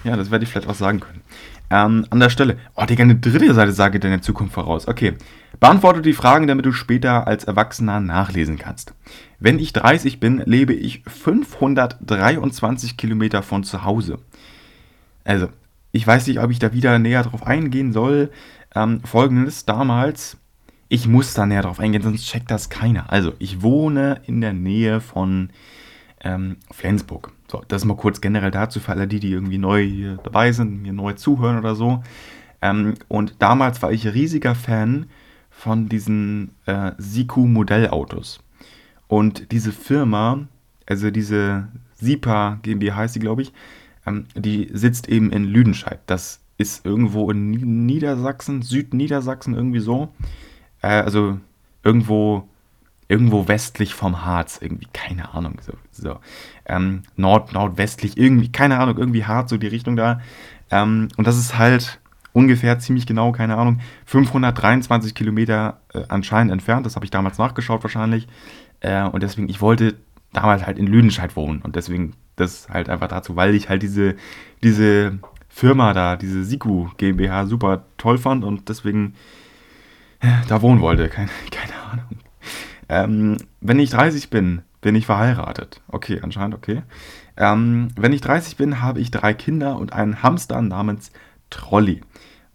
Ja, das werde ich vielleicht auch sagen können. Ähm, an der Stelle. Oh, Digga, eine dritte Seite sage deine Zukunft voraus. Okay. Beantworte die Fragen, damit du später als Erwachsener nachlesen kannst. Wenn ich 30 bin, lebe ich 523 Kilometer von zu Hause. Also, ich weiß nicht, ob ich da wieder näher drauf eingehen soll. Ähm, Folgendes, damals, ich muss da näher drauf eingehen, sonst checkt das keiner. Also, ich wohne in der Nähe von ähm, Flensburg. So, das mal kurz generell dazu für alle die, die irgendwie neu hier dabei sind, mir neu zuhören oder so. Ähm, und damals war ich riesiger Fan von diesen äh, Siku Modellautos. Und diese Firma, also diese SIPA GmbH heißt die, glaube ich, ähm, die sitzt eben in Lüdenscheid. Das ist irgendwo in Niedersachsen, Südniedersachsen irgendwie so. Äh, also irgendwo, irgendwo westlich vom Harz, irgendwie, keine Ahnung. So, so. Ähm, Nord, nordwestlich, irgendwie, keine Ahnung, irgendwie Harz, so die Richtung da. Ähm, und das ist halt ungefähr ziemlich genau, keine Ahnung, 523 Kilometer äh, anscheinend entfernt. Das habe ich damals nachgeschaut wahrscheinlich. Äh, und deswegen, ich wollte damals halt in Lüdenscheid wohnen. Und deswegen das halt einfach dazu, weil ich halt diese, diese Firma da, diese Siku GmbH super toll fand und deswegen da wohnen wollte. Keine, (laughs) keine Ahnung. Ähm, wenn ich 30 bin, bin ich verheiratet. Okay, anscheinend okay. Ähm, wenn ich 30 bin, habe ich drei Kinder und einen Hamster namens Trolley.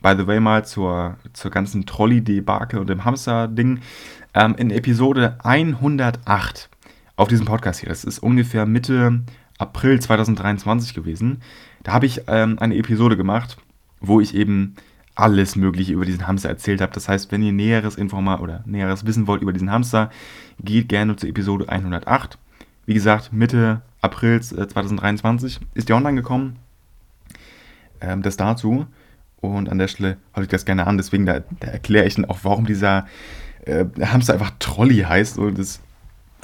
By the way, mal zur, zur ganzen Trolley-Debakel und dem Hamster-Ding. Ähm, in Episode 108 auf diesem Podcast hier, das ist ungefähr Mitte April 2023 gewesen, da habe ich ähm, eine Episode gemacht, wo ich eben alles Mögliche über diesen Hamster erzählt habe. Das heißt, wenn ihr näheres Informa oder näheres wissen wollt über diesen Hamster, geht gerne zur Episode 108. Wie gesagt, Mitte April 2023 ist die online gekommen. Ähm, das dazu. Und an der Stelle halte ich das gerne an. Deswegen, da, da erkläre ich dann auch, warum dieser äh, Hamster einfach Trolley heißt. Und das,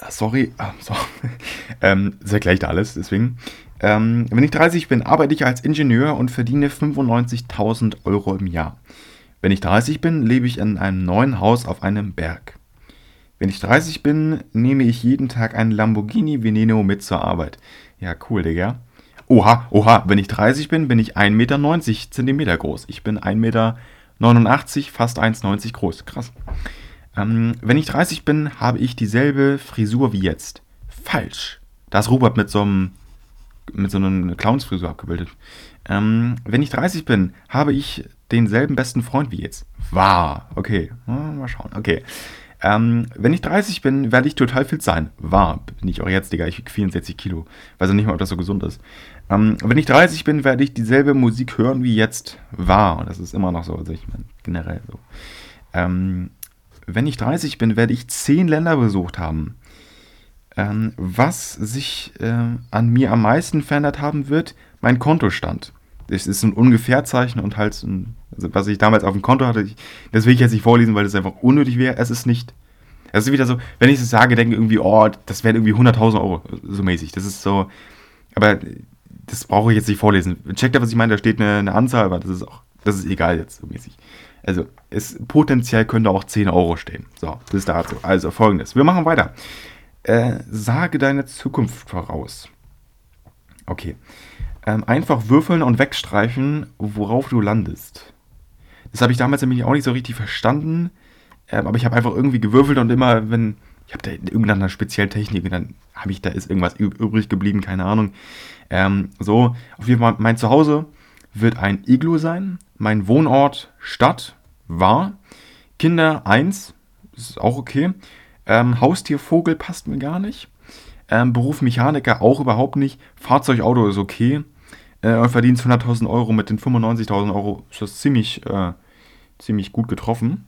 sorry, ah, so. (laughs) ähm, das erkläre ich da alles. Deswegen. Ähm, wenn ich 30 bin, arbeite ich als Ingenieur und verdiene 95.000 Euro im Jahr. Wenn ich 30 bin, lebe ich in einem neuen Haus auf einem Berg. Wenn ich 30 bin, nehme ich jeden Tag einen Lamborghini Veneno mit zur Arbeit. Ja, cool, Digga. Oha, oha, wenn ich 30 bin, bin ich 1,90 Meter Zentimeter groß. Ich bin 1,89 Meter, fast 1,90 groß. Krass. Ähm, wenn ich 30 bin, habe ich dieselbe Frisur wie jetzt. Falsch. Da ist Robert mit so einem mit so einer Clownsfrisur abgebildet. Ähm, wenn ich 30 bin, habe ich denselben besten Freund wie jetzt. Wahr. Okay. Mal schauen. Okay. Ähm, wenn ich 30 bin, werde ich total fit sein. Wahr. Bin ich auch jetzt, Digga. Ich wiege 64 Kilo. Weiß auch nicht mal, ob das so gesund ist. Ähm, wenn ich 30 bin, werde ich dieselbe Musik hören wie jetzt. Wahr. Und das ist immer noch so. Also ich meine, generell so. Ähm, wenn ich 30 bin, werde ich 10 Länder besucht haben. Ähm, was sich äh, an mir am meisten verändert haben wird, mein Kontostand. Das ist ein Ungefährzeichen und halt, ein, also was ich damals auf dem Konto hatte, ich, das will ich jetzt nicht vorlesen, weil das einfach unnötig wäre. Es ist nicht. Es ist wieder so, wenn ich es sage, denke ich irgendwie, oh, das wären irgendwie 100.000 Euro, so mäßig. Das ist so, aber das brauche ich jetzt nicht vorlesen. Checkt da, was ich meine, da steht eine, eine Anzahl, aber das ist auch, das ist egal jetzt, so mäßig. Also, es potenziell könnte auch 10 Euro stehen. So, das ist dazu. Also folgendes. Wir machen weiter. Äh, sage deine Zukunft voraus. Okay. Ähm, einfach würfeln und wegstreichen, worauf du landest. Das habe ich damals nämlich auch nicht so richtig verstanden. Ähm, aber ich habe einfach irgendwie gewürfelt und immer, wenn. Ich habe da irgendeine spezielle Technik dann habe ich, da ist irgendwas übrig geblieben, keine Ahnung. Ähm, so, auf jeden Fall, mein Zuhause wird ein Iglu sein. Mein Wohnort Stadt war. Kinder 1, ist auch okay. Ähm, Haustier passt mir gar nicht. Ähm, Beruf Mechaniker auch überhaupt nicht. Fahrzeugauto ist okay. Äh, verdienst 100.000 Euro mit den 95.000 Euro. Ist das ziemlich, äh, ziemlich gut getroffen.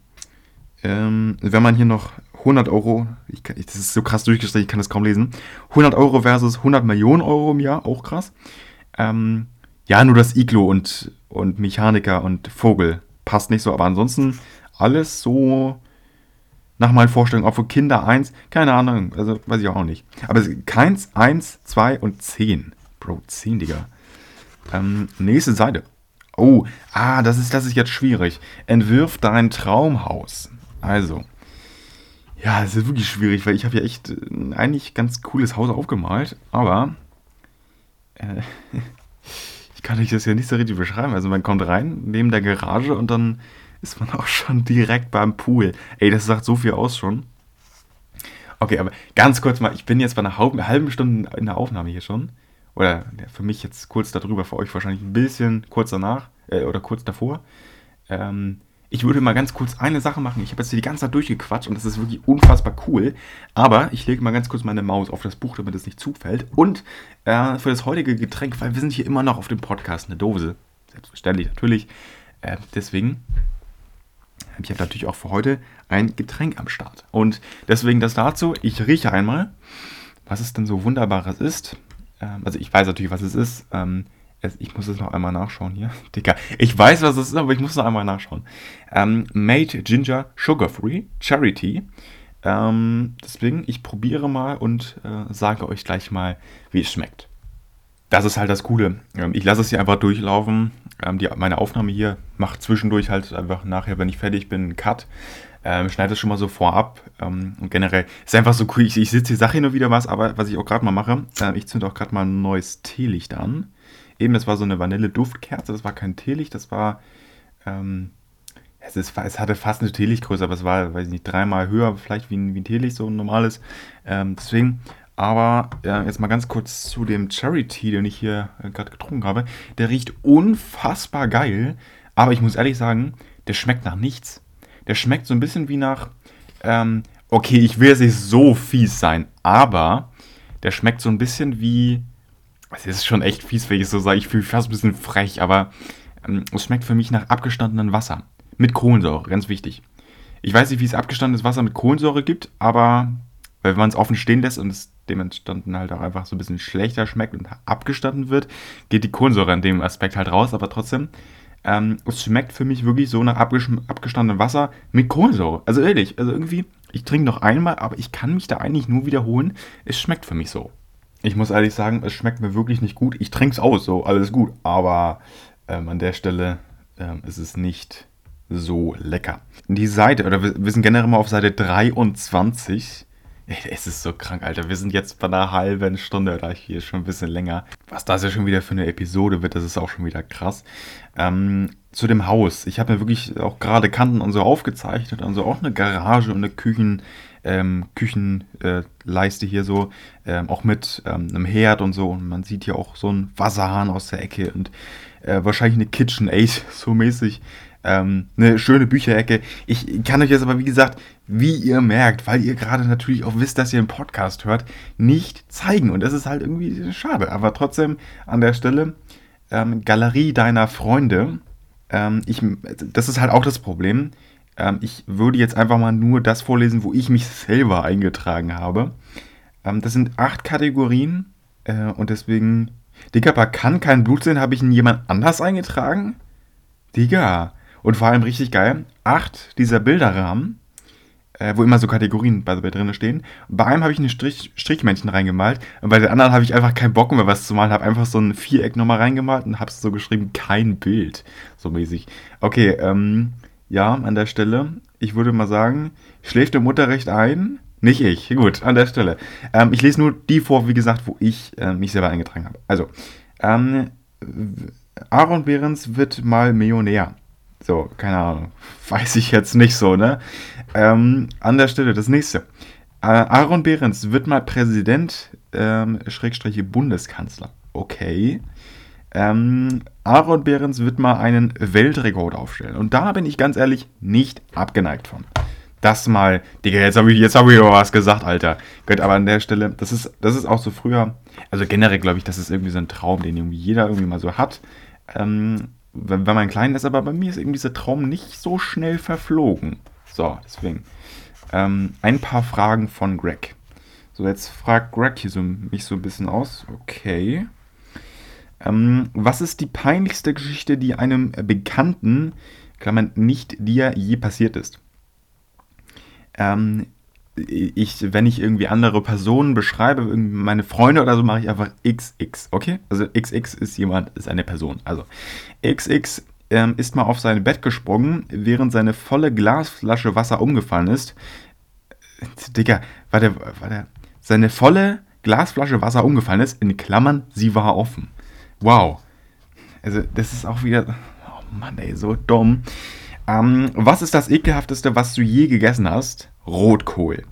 Ähm, wenn man hier noch 100 Euro, ich kann, das ist so krass durchgestellt, ich kann das kaum lesen. 100 Euro versus 100 Millionen Euro im Jahr, auch krass. Ähm, ja, nur das Iglo und, und Mechaniker und Vogel passt nicht so, aber ansonsten alles so nach meinen Vorstellungen, auch für Kinder 1, keine Ahnung, also weiß ich auch nicht. Aber keins, 1, 2 und 10. Bro, 10, Digga. Ähm, nächste Seite. Oh, ah, das ist, das ist jetzt schwierig. Entwirf dein Traumhaus. Also, ja, es ist wirklich schwierig, weil ich habe ja echt ein äh, eigentlich ganz cooles Haus aufgemalt, aber äh, (laughs) ich kann euch das ja nicht so richtig beschreiben. Also man kommt rein, neben der Garage und dann ist man auch schon direkt beim Pool. Ey, das sagt so viel aus schon. Okay, aber ganz kurz mal, ich bin jetzt bei einer halben Stunde in der Aufnahme hier schon. Oder für mich jetzt kurz darüber, für euch wahrscheinlich ein bisschen kurz danach äh, oder kurz davor. Ähm, ich würde mal ganz kurz eine Sache machen. Ich habe jetzt hier die ganze Zeit durchgequatscht und das ist wirklich unfassbar cool. Aber ich lege mal ganz kurz meine Maus auf das Buch, damit es nicht zufällt. Und äh, für das heutige Getränk, weil wir sind hier immer noch auf dem Podcast, eine Dose. Selbstverständlich, natürlich. Äh, deswegen ich habe natürlich auch für heute ein Getränk am Start. Und deswegen das dazu. Ich rieche einmal, was es denn so Wunderbares ist. Ähm, also ich weiß natürlich, was es ist. Ähm, ich muss es noch einmal nachschauen hier. (laughs) Digga, ich weiß, was es ist, aber ich muss noch einmal nachschauen. Ähm, Made Ginger Sugar Free Charity. Deswegen, ich probiere mal und äh, sage euch gleich mal, wie es schmeckt. Das ist halt das Coole. Ähm, ich lasse es hier einfach durchlaufen. Ähm, die, meine Aufnahme hier macht zwischendurch halt einfach nachher, wenn ich fertig bin, einen Cut. Ähm, schneide es schon mal so vorab. Ähm, und generell ist einfach so cool. Ich, ich sitze hier, sage hier nur wieder was, aber was ich auch gerade mal mache, äh, ich zünde auch gerade mal ein neues Teelicht an. Eben, das war so eine Vanille-Duftkerze. Das war kein Teelicht, das war. Ähm, es, ist, es hatte fast eine Teelichtgröße, aber es war, weiß ich nicht, dreimal höher, vielleicht wie ein, wie ein Teelicht, so ein normales. Ähm, deswegen aber äh, jetzt mal ganz kurz zu dem Tea, den ich hier äh, gerade getrunken habe. Der riecht unfassbar geil, aber ich muss ehrlich sagen, der schmeckt nach nichts. Der schmeckt so ein bisschen wie nach, ähm, okay, ich will jetzt nicht so fies sein, aber der schmeckt so ein bisschen wie, es ist schon echt fies, wenn ich so sage, ich fühle fast ein bisschen frech, aber ähm, es schmeckt für mich nach abgestandenem Wasser. Mit Kohlensäure, ganz wichtig. Ich weiß nicht, wie es abgestandenes Wasser mit Kohlensäure gibt, aber weil wenn man es offen stehen lässt und es dementsprechend halt auch einfach so ein bisschen schlechter schmeckt und abgestanden wird, geht die Kohlensäure in dem Aspekt halt raus, aber trotzdem, ähm, es schmeckt für mich wirklich so nach abgestandenem Wasser mit Kohlensäure. Also ehrlich, also irgendwie, ich trinke noch einmal, aber ich kann mich da eigentlich nur wiederholen. Es schmeckt für mich so. Ich muss ehrlich sagen, es schmeckt mir wirklich nicht gut. Ich trinke es aus, so alles gut, aber ähm, an der Stelle ähm, ist es nicht so lecker. Die Seite, oder wir, wir sind generell mal auf Seite 23 es ist so krank, Alter. Wir sind jetzt bei einer halben Stunde, da hier schon ein bisschen länger. Was das ja schon wieder für eine Episode wird, das ist auch schon wieder krass. Ähm, zu dem Haus. Ich habe mir wirklich auch gerade Kanten und so aufgezeichnet. Also auch eine Garage und eine Küchen, ähm, Küchenleiste hier so. Ähm, auch mit ähm, einem Herd und so. Und man sieht hier auch so einen Wasserhahn aus der Ecke und äh, wahrscheinlich eine KitchenAid (laughs) so mäßig. Ähm, eine schöne Bücherecke. Ich kann euch jetzt aber, wie gesagt, wie ihr merkt, weil ihr gerade natürlich auch wisst, dass ihr einen Podcast hört, nicht zeigen. Und das ist halt irgendwie schade. Aber trotzdem an der Stelle, ähm, Galerie deiner Freunde. Ähm, ich, das ist halt auch das Problem. Ähm, ich würde jetzt einfach mal nur das vorlesen, wo ich mich selber eingetragen habe. Ähm, das sind acht Kategorien. Äh, und deswegen, Digga, aber kann kein Blut sehen, habe ich ihn jemand anders eingetragen? Digga. Und vor allem richtig geil, acht dieser Bilderrahmen, äh, wo immer so Kategorien bei, bei drin stehen. Bei einem habe ich ein Strich, Strichmännchen reingemalt und bei den anderen habe ich einfach keinen Bock mehr was zu malen, habe einfach so ein Viereck nochmal reingemalt und habe es so geschrieben, kein Bild, so mäßig. Okay, ähm, ja, an der Stelle, ich würde mal sagen, schläft der Mutter recht ein? Nicht ich. Gut, an der Stelle. Ähm, ich lese nur die vor, wie gesagt, wo ich äh, mich selber eingetragen habe. Also, ähm, Aaron Behrens wird mal Millionär. So, keine Ahnung. (laughs) Weiß ich jetzt nicht so, ne? Ähm, an der Stelle das nächste. Äh, Aaron Behrens wird mal Präsident, ähm, Schrägstriche Bundeskanzler. Okay. Ähm, Aaron Behrens wird mal einen Weltrekord aufstellen. Und da bin ich ganz ehrlich nicht abgeneigt von. Das mal, Digga, jetzt habe ich, hab ich was gesagt, Alter. Gut, aber an der Stelle, das ist, das ist auch so früher, also generell glaube ich, das ist irgendwie so ein Traum, den irgendwie jeder irgendwie mal so hat. Ähm, wenn, wenn man klein ist, aber bei mir ist eben dieser Traum nicht so schnell verflogen. So, deswegen. Ähm, ein paar Fragen von Greg. So, jetzt fragt Greg hier so, mich so ein bisschen aus. Okay. Ähm, was ist die peinlichste Geschichte, die einem Bekannten, Klammern, nicht dir je passiert ist? Ähm, ich, wenn ich irgendwie andere Personen beschreibe, meine Freunde oder so, mache ich einfach XX, okay? Also XX ist jemand, ist eine Person. Also XX ähm, ist mal auf sein Bett gesprungen, während seine volle Glasflasche Wasser umgefallen ist. Digga, war der, war der, seine volle Glasflasche Wasser umgefallen ist, in Klammern, sie war offen. Wow. Also, das ist auch wieder, oh Mann, ey, so dumm. Ähm, was ist das ekelhafteste, was du je gegessen hast? Rotkohl.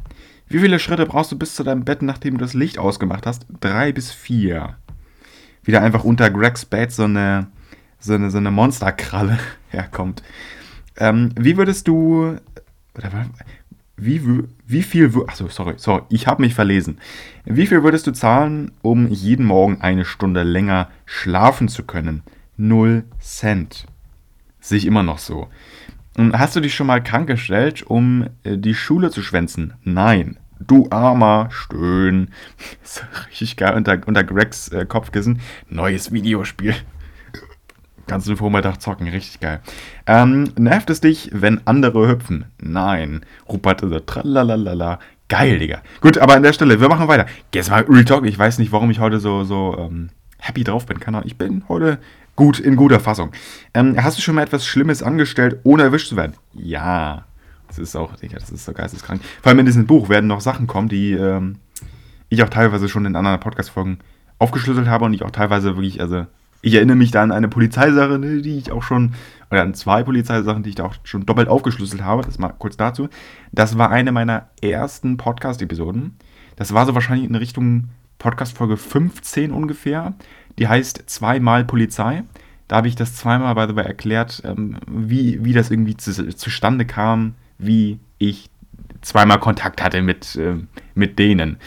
Wie viele Schritte brauchst du bis zu deinem Bett, nachdem du das Licht ausgemacht hast? Drei bis vier. Wieder einfach unter Gregs Bett so eine, so eine, so eine Monsterkralle (laughs) herkommt. Ähm, wie würdest du. Wie, wie viel. Achso, sorry, sorry, ich habe mich verlesen. Wie viel würdest du zahlen, um jeden Morgen eine Stunde länger schlafen zu können? Null Cent. Sehe ich immer noch so. Hast du dich schon mal krank gestellt, um äh, die Schule zu schwänzen? Nein. Du armer Stöhn. (laughs) ist richtig geil unter, unter Gregs äh, Kopfkissen. Neues Videospiel. Kannst du Vormittag zocken, richtig geil. Ähm, nervt es dich, wenn andere hüpfen? Nein. Rupert so, tralalala. Geil, Digga. Gut, aber an der Stelle, wir machen weiter. Jetzt mal Real Talk. Ich weiß nicht, warum ich heute so, so ähm, happy drauf bin. Keine Ahnung. Ich bin heute gut, in guter Fassung. Ähm, hast du schon mal etwas Schlimmes angestellt, ohne erwischt zu werden? Ja. Das ist auch, Digga, das ist so geisteskrank. Vor allem in diesem Buch werden noch Sachen kommen, die ähm, ich auch teilweise schon in anderen Podcast-Folgen aufgeschlüsselt habe und ich auch teilweise wirklich, also ich erinnere mich da an eine Polizeisache, ne, die ich auch schon, oder an zwei Polizeisachen, die ich da auch schon doppelt aufgeschlüsselt habe. Das mal kurz dazu. Das war eine meiner ersten Podcast-Episoden. Das war so wahrscheinlich in Richtung Podcast-Folge 15 ungefähr. Die heißt Zweimal Polizei. Da habe ich das zweimal, by the way, erklärt, ähm, wie, wie das irgendwie zu, zustande kam, wie ich zweimal Kontakt hatte mit, äh, mit denen.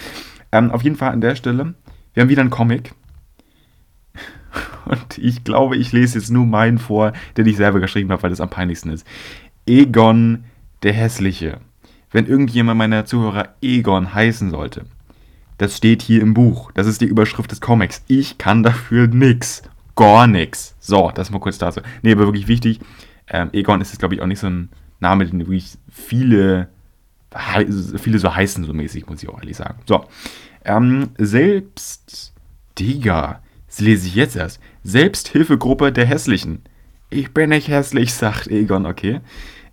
Ähm, auf jeden Fall an der Stelle, wir haben wieder einen Comic. (laughs) Und ich glaube, ich lese jetzt nur meinen vor, den ich selber geschrieben habe, weil das am peinlichsten ist. Egon der Hässliche. Wenn irgendjemand meiner Zuhörer Egon heißen sollte, das steht hier im Buch. Das ist die Überschrift des Comics. Ich kann dafür nix. Gar nix. So, das mal kurz dazu. Nee, aber wirklich wichtig. Ähm, Egon ist jetzt, glaube ich, auch nicht so ein Name, den wirklich viele, viele so heißen, so mäßig, muss ich auch ehrlich sagen. So. Ähm, selbst, Digga, das lese ich jetzt erst. Selbsthilfegruppe der Hässlichen. Ich bin nicht hässlich, sagt Egon, okay.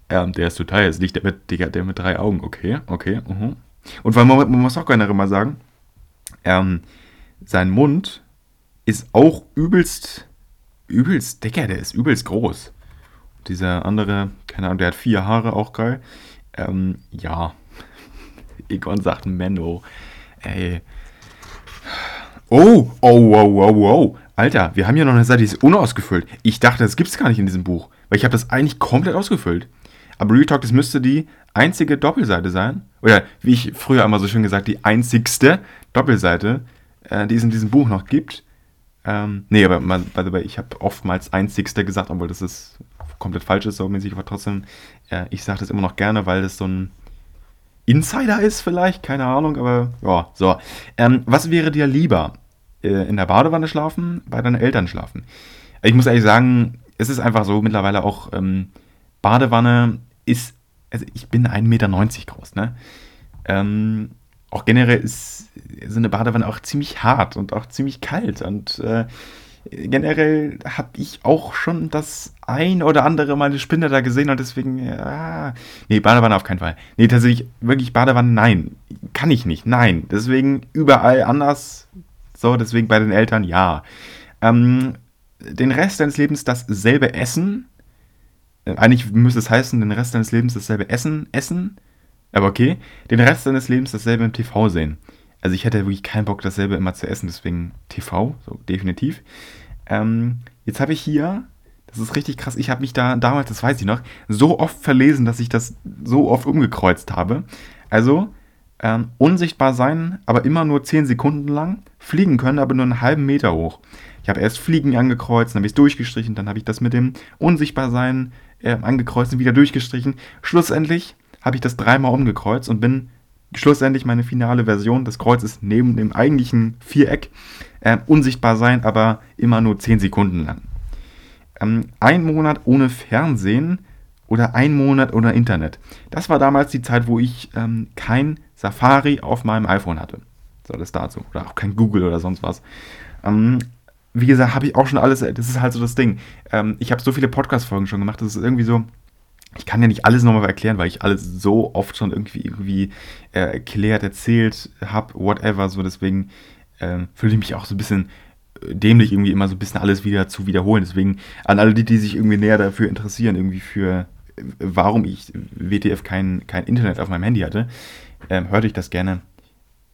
Ähm, der ist total hässlich, der mit, Digga, der mit drei Augen, okay, okay, uh -huh. Und weil man, man muss auch gerne mal sagen, ähm, sein Mund ist auch übelst, übelst, Digga, der ist übelst groß. Dieser andere, keine Ahnung, der hat vier Haare, auch geil. Ähm, ja. (laughs) Egon sagt Menno. Ey. Oh, oh, wow, wow, wow. Alter, wir haben ja noch eine Seite, die ist unausgefüllt. Ich dachte, das gibt es gar nicht in diesem Buch. Weil ich habe das eigentlich komplett ausgefüllt. Aber Real Talk, das müsste die einzige Doppelseite sein. Oder wie ich früher einmal so schön gesagt, die einzigste Doppelseite, äh, die es in diesem Buch noch gibt. Ähm, nee, aber by the way, ich habe oftmals einzigste gesagt, obwohl das ist komplett falsch ist, so mäßig, aber trotzdem, äh, ich sage das immer noch gerne, weil das so ein Insider ist vielleicht, keine Ahnung, aber ja, so. Ähm, was wäre dir lieber? Äh, in der Badewanne schlafen, bei deinen Eltern schlafen? Ich muss ehrlich sagen, es ist einfach so mittlerweile auch, ähm, Badewanne ist also ich bin 1,90 Meter groß, ne? Ähm, auch generell ist so eine Badewanne auch ziemlich hart und auch ziemlich kalt. Und äh, generell habe ich auch schon das ein oder andere Mal eine Spinne da gesehen und deswegen, ja, nee, Badewanne auf keinen Fall. Nee, tatsächlich, wirklich Badewanne, nein. Kann ich nicht, nein. Deswegen überall anders. So, deswegen bei den Eltern, ja. Ähm, den Rest deines Lebens dasselbe Essen äh, eigentlich müsste es heißen, den Rest deines Lebens dasselbe Essen, essen. Aber okay. Den Rest deines Lebens dasselbe im TV sehen. Also ich hätte wirklich keinen Bock, dasselbe immer zu essen, deswegen TV, so definitiv. Ähm, jetzt habe ich hier, das ist richtig krass, ich habe mich da damals, das weiß ich noch, so oft verlesen, dass ich das so oft umgekreuzt habe. Also, ähm, unsichtbar sein, aber immer nur 10 Sekunden lang, fliegen können, aber nur einen halben Meter hoch. Ich habe erst Fliegen angekreuzt, dann habe ich es durchgestrichen, dann habe ich das mit dem Unsichtbarsein äh, angekreuzt und wieder durchgestrichen. Schlussendlich habe ich das dreimal umgekreuzt und bin schlussendlich meine finale Version des Kreuzes neben dem eigentlichen Viereck äh, unsichtbar sein, aber immer nur 10 Sekunden lang. Ähm, ein Monat ohne Fernsehen oder ein Monat ohne Internet. Das war damals die Zeit, wo ich ähm, kein Safari auf meinem iPhone hatte. So, das dazu. Oder auch kein Google oder sonst was. Ähm, wie gesagt, habe ich auch schon alles, das ist halt so das Ding. Ähm, ich habe so viele Podcast-Folgen schon gemacht, das ist irgendwie so, ich kann ja nicht alles nochmal erklären, weil ich alles so oft schon irgendwie, irgendwie äh, erklärt, erzählt habe, whatever, so deswegen äh, fühle ich mich auch so ein bisschen äh, dämlich, irgendwie immer so ein bisschen alles wieder zu wiederholen. Deswegen an alle die, die sich irgendwie näher dafür interessieren, irgendwie für, äh, warum ich WTF kein, kein Internet auf meinem Handy hatte, äh, hört euch das gerne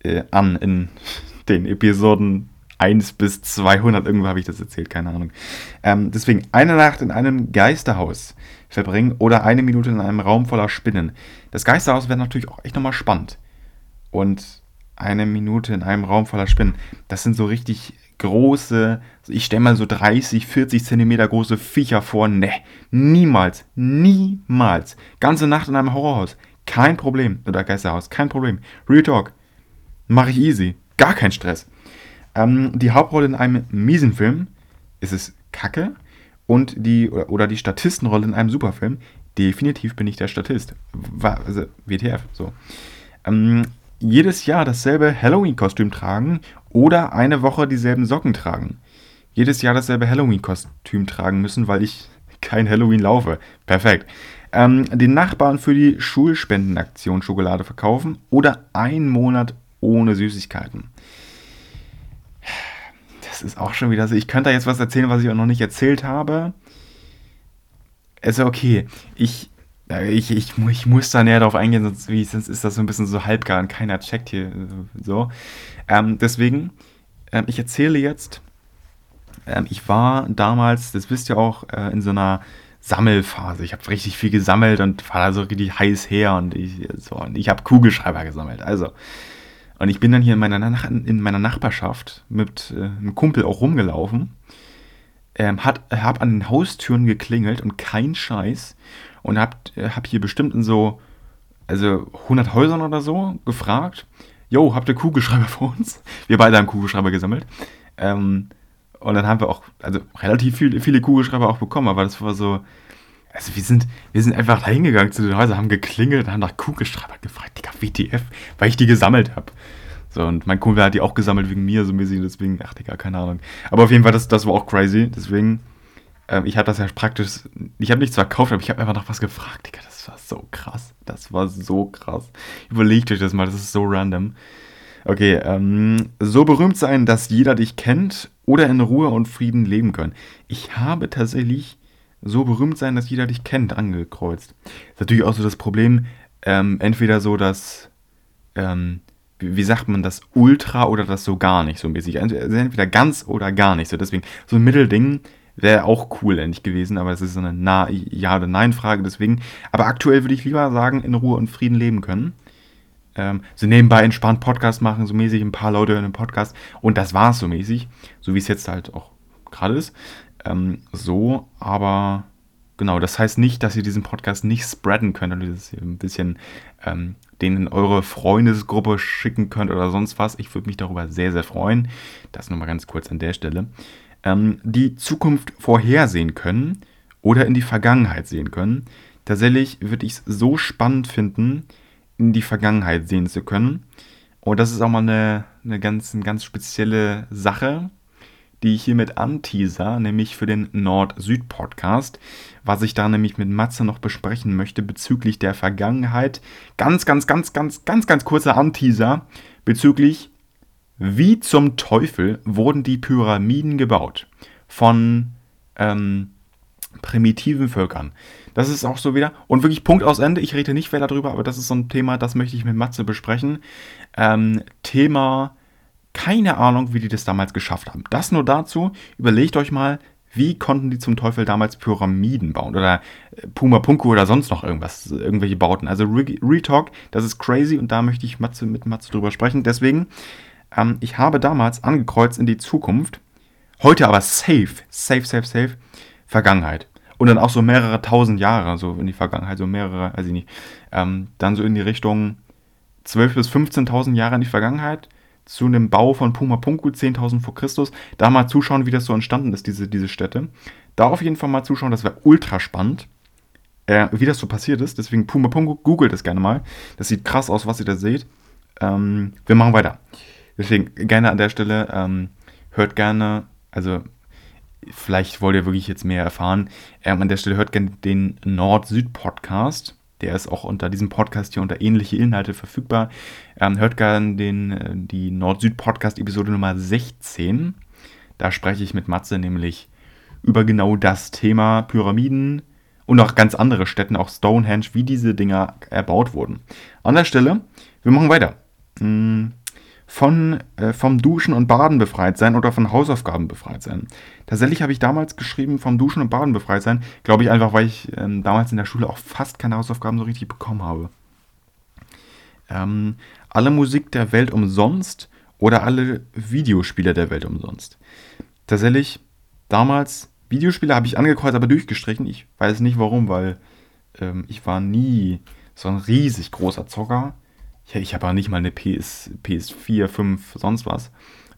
äh, an in (laughs) den Episoden 1 bis 200, irgendwo habe ich das erzählt, keine Ahnung. Ähm, deswegen eine Nacht in einem Geisterhaus verbringen oder eine Minute in einem Raum voller Spinnen. Das Geisterhaus wäre natürlich auch echt nochmal spannend. Und eine Minute in einem Raum voller Spinnen, das sind so richtig große, ich stelle mal so 30, 40 Zentimeter große Viecher vor. Ne, niemals, niemals. Ganze Nacht in einem Horrorhaus, kein Problem. Oder Geisterhaus, kein Problem. Real Talk, mache ich easy, gar kein Stress. Ähm, die Hauptrolle in einem miesen Film ist es Kacke und die oder, die Statistenrolle in einem Superfilm. Definitiv bin ich der Statist. Also WTF, so. Ähm, jedes Jahr dasselbe Halloween-Kostüm tragen oder eine Woche dieselben Socken tragen. Jedes Jahr dasselbe Halloween-Kostüm tragen müssen, weil ich (laughs) kein Halloween laufe. Perfekt. Ähm, den Nachbarn für die Schulspendenaktion Schokolade verkaufen oder einen Monat ohne Süßigkeiten. Das ist auch schon wieder so. Ich könnte da jetzt was erzählen, was ich auch noch nicht erzählt habe. Also okay, ich ich, ich, ich muss da näher drauf eingehen, sonst, wie, sonst ist das so ein bisschen so halbgar und keiner checkt hier äh, so. Ähm, deswegen, ähm, ich erzähle jetzt, ähm, ich war damals, das wisst ihr auch, äh, in so einer Sammelphase. Ich habe richtig viel gesammelt und war da so richtig heiß her und ich, so, und ich habe Kugelschreiber gesammelt. Also, und ich bin dann hier in meiner, Nach in meiner Nachbarschaft mit äh, einem Kumpel auch rumgelaufen, ähm, hat, hab an den Haustüren geklingelt und kein Scheiß und hab, hab hier bestimmt in so, also 100 Häusern oder so gefragt, yo, habt ihr Kugelschreiber (laughs) für uns? Wir beide haben Kugelschreiber gesammelt. Ähm, und dann haben wir auch, also relativ viel, viele Kugelschreiber auch bekommen, aber das war so, also wir sind, wir sind einfach da hingegangen zu den Häusern, haben geklingelt, haben nach Kugelschreiber gefragt, Digga, WTF, weil ich die gesammelt habe. So, und mein Kumpel hat die auch gesammelt wegen mir, so mäßig, deswegen, ach Digga, keine Ahnung. Aber auf jeden Fall, das, das war auch crazy, deswegen, ähm, ich habe das ja praktisch, ich habe nichts verkauft, aber ich habe einfach nach was gefragt. Digga, das war so krass. Das war so krass. Überlegt euch das mal, das ist so random. Okay, ähm, so berühmt sein, dass jeder dich kennt oder in Ruhe und Frieden leben können. Ich habe tatsächlich so berühmt sein, dass jeder dich kennt, angekreuzt. Ist natürlich auch so das Problem, ähm, entweder so, dass, ähm, wie, sagt man das, Ultra oder das so gar nicht so mäßig. Entweder ganz oder gar nicht so. Deswegen so ein Mittelding Wäre auch cool endlich gewesen, aber es ist so eine Na Ja- oder Nein-Frage, deswegen. Aber aktuell würde ich lieber sagen, in Ruhe und Frieden leben können. Ähm, so nebenbei entspannt Podcast machen, so mäßig ein paar Leute hören einen Podcast. Und das war es so mäßig, so wie es jetzt halt auch gerade ist. Ähm, so, aber genau, das heißt nicht, dass ihr diesen Podcast nicht spreaden könnt und das ein bisschen ähm, den in eure Freundesgruppe schicken könnt oder sonst was. Ich würde mich darüber sehr, sehr freuen. Das nur mal ganz kurz an der Stelle ähm, die Zukunft vorhersehen können oder in die Vergangenheit sehen können. Tatsächlich würde ich es so spannend finden, in die Vergangenheit sehen zu können. Und das ist auch mal eine, eine, ganz, eine ganz spezielle Sache, die ich hiermit anteaser, nämlich für den Nord-Süd-Podcast, was ich da nämlich mit Matze noch besprechen möchte bezüglich der Vergangenheit. Ganz, ganz, ganz, ganz, ganz, ganz kurzer Anteaser bezüglich wie zum Teufel wurden die Pyramiden gebaut? Von ähm, primitiven Völkern. Das ist auch so wieder. Und wirklich Punkt aus Ende. Ich rede nicht weiter darüber, aber das ist so ein Thema, das möchte ich mit Matze besprechen. Ähm, Thema, keine Ahnung, wie die das damals geschafft haben. Das nur dazu. Überlegt euch mal, wie konnten die zum Teufel damals Pyramiden bauen? Oder äh, Puma Punku oder sonst noch irgendwas, irgendwelche Bauten. Also Retalk, das ist crazy und da möchte ich Matze, mit Matze drüber sprechen. Deswegen ähm, ich habe damals angekreuzt in die Zukunft, heute aber safe, safe, safe, safe, Vergangenheit. Und dann auch so mehrere tausend Jahre, so in die Vergangenheit, so mehrere, weiß ich nicht, ähm, dann so in die Richtung 12.000 bis 15.000 Jahre in die Vergangenheit, zu einem Bau von Puma Punku, 10.000 vor Christus, da mal zuschauen, wie das so entstanden ist, diese, diese Städte. Da auf jeden Fall mal zuschauen, das wäre ultra spannend, äh, wie das so passiert ist. Deswegen Puma Punku, googelt das gerne mal. Das sieht krass aus, was ihr da seht. Ähm, wir machen weiter. Deswegen gerne an der Stelle, ähm, hört gerne, also vielleicht wollt ihr wirklich jetzt mehr erfahren. Ähm, an der Stelle hört gerne den Nord-Süd-Podcast. Der ist auch unter diesem Podcast hier unter ähnliche Inhalte verfügbar. Ähm, hört gerne den, äh, die Nord-Süd-Podcast-Episode Nummer 16. Da spreche ich mit Matze nämlich über genau das Thema Pyramiden und auch ganz andere Städten, auch Stonehenge, wie diese Dinger erbaut wurden. An der Stelle, wir machen weiter. Hm, von, äh, vom Duschen und Baden befreit sein oder von Hausaufgaben befreit sein. Tatsächlich habe ich damals geschrieben, vom Duschen und Baden befreit sein. Glaube ich einfach, weil ich ähm, damals in der Schule auch fast keine Hausaufgaben so richtig bekommen habe. Ähm, alle Musik der Welt umsonst oder alle Videospiele der Welt umsonst. Tatsächlich, damals, Videospiele habe ich angekreuzt, aber durchgestrichen. Ich weiß nicht warum, weil ähm, ich war nie so ein riesig großer Zocker. Ich, ich habe auch nicht mal eine PS, PS4, 5, sonst was.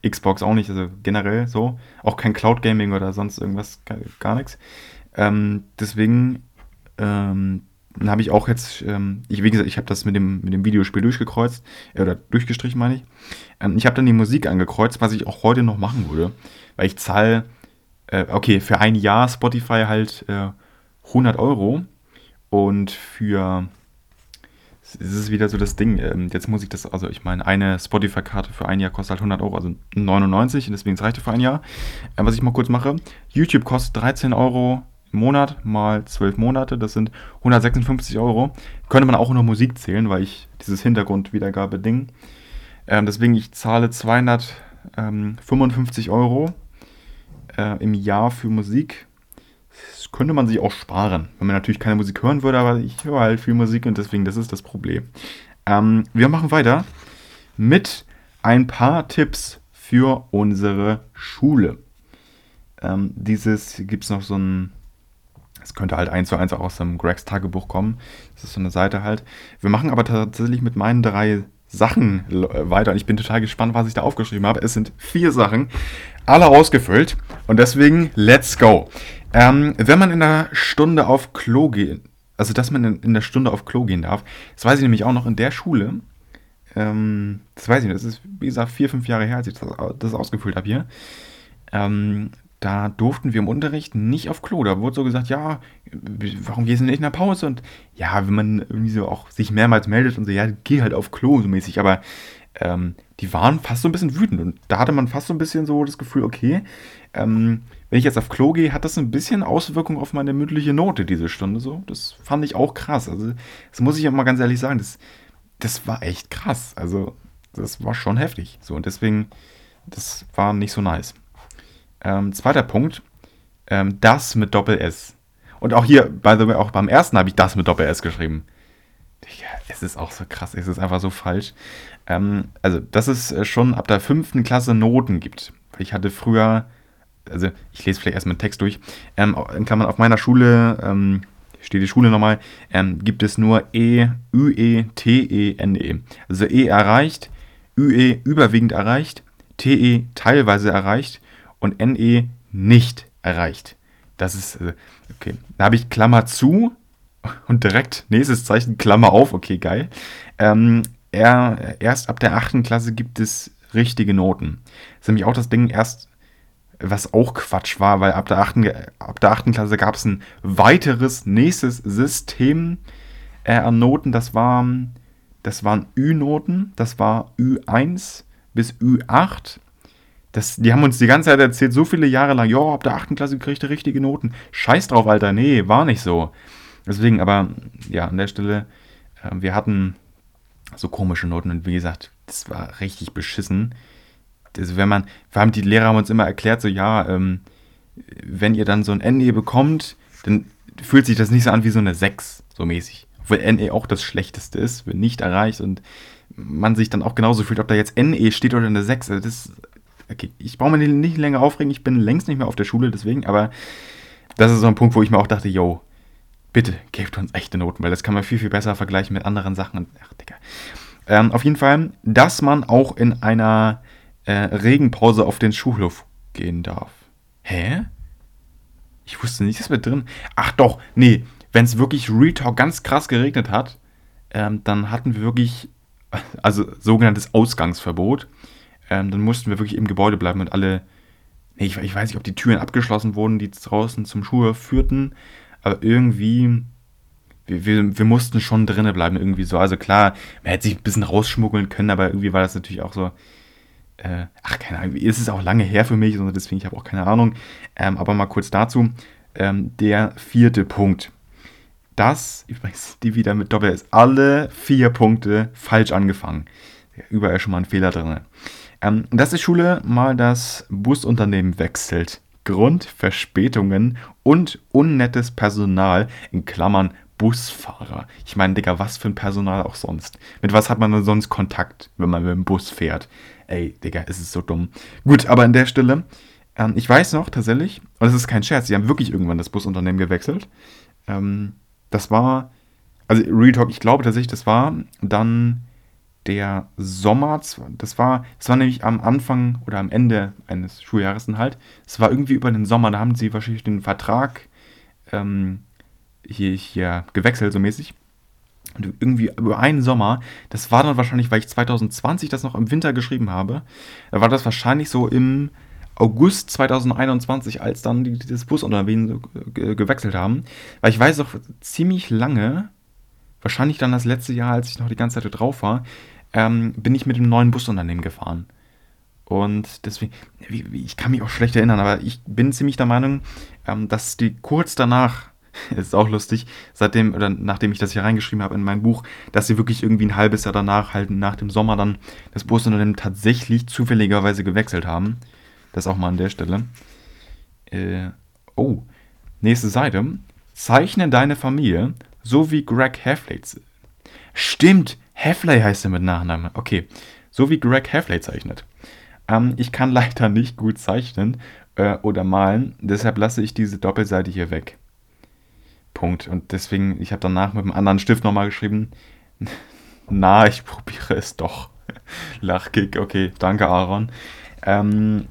Xbox auch nicht, also generell so. Auch kein Cloud Gaming oder sonst irgendwas, gar, gar nichts. Ähm, deswegen ähm, habe ich auch jetzt, ähm, ich, wie gesagt, ich habe das mit dem, mit dem Videospiel durchgekreuzt, äh, oder durchgestrichen meine ich. Ähm, ich habe dann die Musik angekreuzt, was ich auch heute noch machen würde, weil ich zahle, äh, okay, für ein Jahr Spotify halt äh, 100 Euro und für es ist wieder so das Ding. Ähm, jetzt muss ich das, also ich meine, eine Spotify-Karte für ein Jahr kostet halt 100 Euro, also 99 und deswegen reicht es für ein Jahr. Ähm, was ich mal kurz mache, YouTube kostet 13 Euro im Monat mal 12 Monate, das sind 156 Euro. Könnte man auch noch Musik zählen, weil ich dieses Hintergrundwiedergabe-Ding. Ähm, deswegen, ich zahle 255 Euro äh, im Jahr für Musik das könnte man sich auch sparen, wenn man natürlich keine Musik hören würde, aber ich höre halt viel Musik und deswegen, das ist das Problem. Ähm, wir machen weiter mit ein paar Tipps für unsere Schule. Ähm, dieses gibt es noch so ein, es könnte halt eins zu eins auch aus dem Gregs Tagebuch kommen. Das ist so eine Seite halt. Wir machen aber tatsächlich mit meinen drei Sachen weiter und ich bin total gespannt, was ich da aufgeschrieben habe. Es sind vier Sachen, alle ausgefüllt und deswegen let's go. Ähm, wenn man in der Stunde auf Klo geht, also dass man in, in, der Stunde auf Klo gehen darf, das weiß ich nämlich auch noch in der Schule. Ähm, das weiß ich nicht, das ist wie gesagt vier, fünf Jahre her, als ich das, das ausgefüllt habe hier. Ähm, da durften wir im Unterricht nicht auf Klo. Da wurde so gesagt, ja, warum gehst du nicht in der Pause? Und ja, wenn man irgendwie so auch sich mehrmals meldet und so, ja, geh halt auf Klo so mäßig. Aber ähm, die waren fast so ein bisschen wütend. Und da hatte man fast so ein bisschen so das Gefühl, okay, ähm, wenn ich jetzt auf Klo gehe, hat das ein bisschen Auswirkung auf meine mündliche Note diese Stunde so. Das fand ich auch krass. Also, das muss ich auch mal ganz ehrlich sagen, das, das war echt krass. Also, das war schon heftig. So, und deswegen, das war nicht so nice. Ähm, zweiter Punkt, ähm, das mit Doppel-S. Und auch hier, by the way, auch beim ersten habe ich das mit Doppel-S geschrieben. Ja, es ist auch so krass, es ist einfach so falsch. Ähm, also, dass es äh, schon ab der fünften Klasse Noten gibt. Ich hatte früher, also ich lese vielleicht erstmal den Text durch, ähm, in Klammern auf meiner Schule, ähm, steht die Schule nochmal, ähm, gibt es nur E, Ü-E, T-E-N-E. -E. Also E erreicht, Ü-E überwiegend erreicht, T-E teilweise erreicht und NE nicht erreicht. Das ist, äh, okay. Da habe ich Klammer zu und direkt nächstes Zeichen Klammer auf. Okay, geil. Ähm, er, erst ab der 8. Klasse gibt es richtige Noten. Das ist nämlich auch das Ding erst, was auch Quatsch war, weil ab der 8. Ab der 8. Klasse gab es ein weiteres nächstes System äh, an Noten. Das, war, das waren Ü-Noten. Das war Ü1 bis Ü8 das, die haben uns die ganze Zeit erzählt, so viele Jahre lang, ja, ab der 8. Klasse kriegt ihr richtige Noten. Scheiß drauf, Alter, nee, war nicht so. Deswegen, aber ja, an der Stelle, äh, wir hatten so komische Noten und wie gesagt, das war richtig beschissen. Das, wenn man, vor allem die Lehrer haben uns immer erklärt, so, ja, ähm, wenn ihr dann so ein NE bekommt, dann fühlt sich das nicht so an wie so eine 6, so mäßig. Obwohl NE auch das Schlechteste ist, wenn nicht erreicht und man sich dann auch genauso fühlt, ob da jetzt NE steht oder eine 6. Also das okay, ich brauche mich nicht länger aufregen, ich bin längst nicht mehr auf der Schule, deswegen, aber das ist so ein Punkt, wo ich mir auch dachte, yo, bitte gebt uns echte Noten, weil das kann man viel, viel besser vergleichen mit anderen Sachen. Ach, Digga. Ähm, auf jeden Fall, dass man auch in einer äh, Regenpause auf den Schulhof gehen darf. Hä? Ich wusste nicht, dass wir drin. Ach doch, nee, wenn es wirklich Retalk ganz krass geregnet hat, ähm, dann hatten wir wirklich, (laughs) also sogenanntes Ausgangsverbot ähm, dann mussten wir wirklich im Gebäude bleiben und alle, nee, ich, ich, weiß nicht, ob die Türen abgeschlossen wurden, die draußen zum Schuhe führten, aber irgendwie, wir, wir, wir mussten schon drinnen bleiben, irgendwie so. Also klar, man hätte sich ein bisschen rausschmuggeln können, aber irgendwie war das natürlich auch so, äh, ach, keine Ahnung, ist es auch lange her für mich, und deswegen, ich habe auch keine Ahnung. Ähm, aber mal kurz dazu, ähm, der vierte Punkt. Das, übrigens, die wieder mit Doppel S, alle vier Punkte falsch angefangen überall schon mal ein Fehler drin. Ähm, dass die Schule mal das Busunternehmen wechselt. Grund Verspätungen und unnettes Personal in Klammern Busfahrer. Ich meine, Digga, was für ein Personal auch sonst. Mit was hat man denn sonst Kontakt, wenn man mit dem Bus fährt? Ey, Digga, es ist so dumm. Gut, aber an der Stelle, ähm, ich weiß noch tatsächlich, und es ist kein Scherz, sie haben wirklich irgendwann das Busunternehmen gewechselt. Ähm, das war, also Real Talk, ich glaube tatsächlich, das war dann der Sommer, das war, das war nämlich am Anfang oder am Ende eines Schuljahres dann halt. Es war irgendwie über den Sommer, da haben sie wahrscheinlich den Vertrag ähm, hier, hier gewechselt, so mäßig. Und irgendwie über einen Sommer, das war dann wahrscheinlich, weil ich 2020 das noch im Winter geschrieben habe, da war das wahrscheinlich so im August 2021, als dann die, das Busunternehmen gewechselt haben. Weil ich weiß noch ziemlich lange, wahrscheinlich dann das letzte Jahr, als ich noch die ganze Zeit drauf war, ähm, bin ich mit dem neuen Busunternehmen gefahren. Und deswegen, ich kann mich auch schlecht erinnern, aber ich bin ziemlich der Meinung, ähm, dass die kurz danach, (laughs) ist auch lustig, seitdem oder nachdem ich das hier reingeschrieben habe in mein Buch, dass sie wirklich irgendwie ein halbes Jahr danach, halt nach dem Sommer dann das Busunternehmen tatsächlich zufälligerweise gewechselt haben. Das auch mal an der Stelle. Äh, oh, nächste Seite. Zeichne deine Familie, so wie Greg Heffley. Stimmt, Heffley heißt er mit Nachnamen. Okay, so wie Greg Heffley zeichnet. Ähm, ich kann (laughs) leider nicht gut zeichnen äh, oder malen, deshalb lasse ich diese Doppelseite hier weg. Punkt. Und deswegen, ich habe danach mit einem anderen Stift nochmal geschrieben. (laughs) Na, ich probiere es doch. (laughs) Lachkick, okay, danke Aaron. Ähm,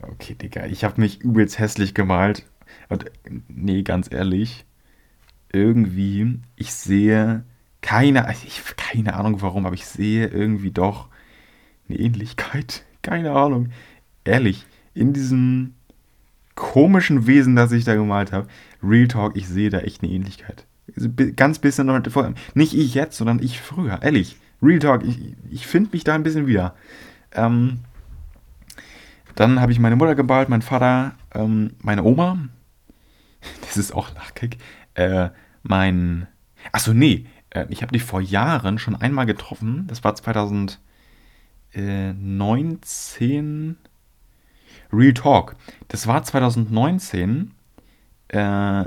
okay, Digga, ich habe mich übelst hässlich gemalt. Und nee, ganz ehrlich, irgendwie, ich sehe keine, ich, keine Ahnung warum, aber ich sehe irgendwie doch eine Ähnlichkeit. (laughs) Keine Ahnung. Ehrlich, in diesem komischen Wesen, das ich da gemalt habe, Real Talk, ich sehe da echt eine Ähnlichkeit. Ganz bisschen vor Nicht ich jetzt, sondern ich früher. Ehrlich. Real Talk, ich, ich finde mich da ein bisschen wieder. Ähm, dann habe ich meine Mutter geballt, mein Vater, ähm, meine Oma. (laughs) Das ist auch Lachkick. Äh, mein. Achso, nee. Äh, ich habe die vor Jahren schon einmal getroffen. Das war 2019. Real Talk. Das war 2019 äh,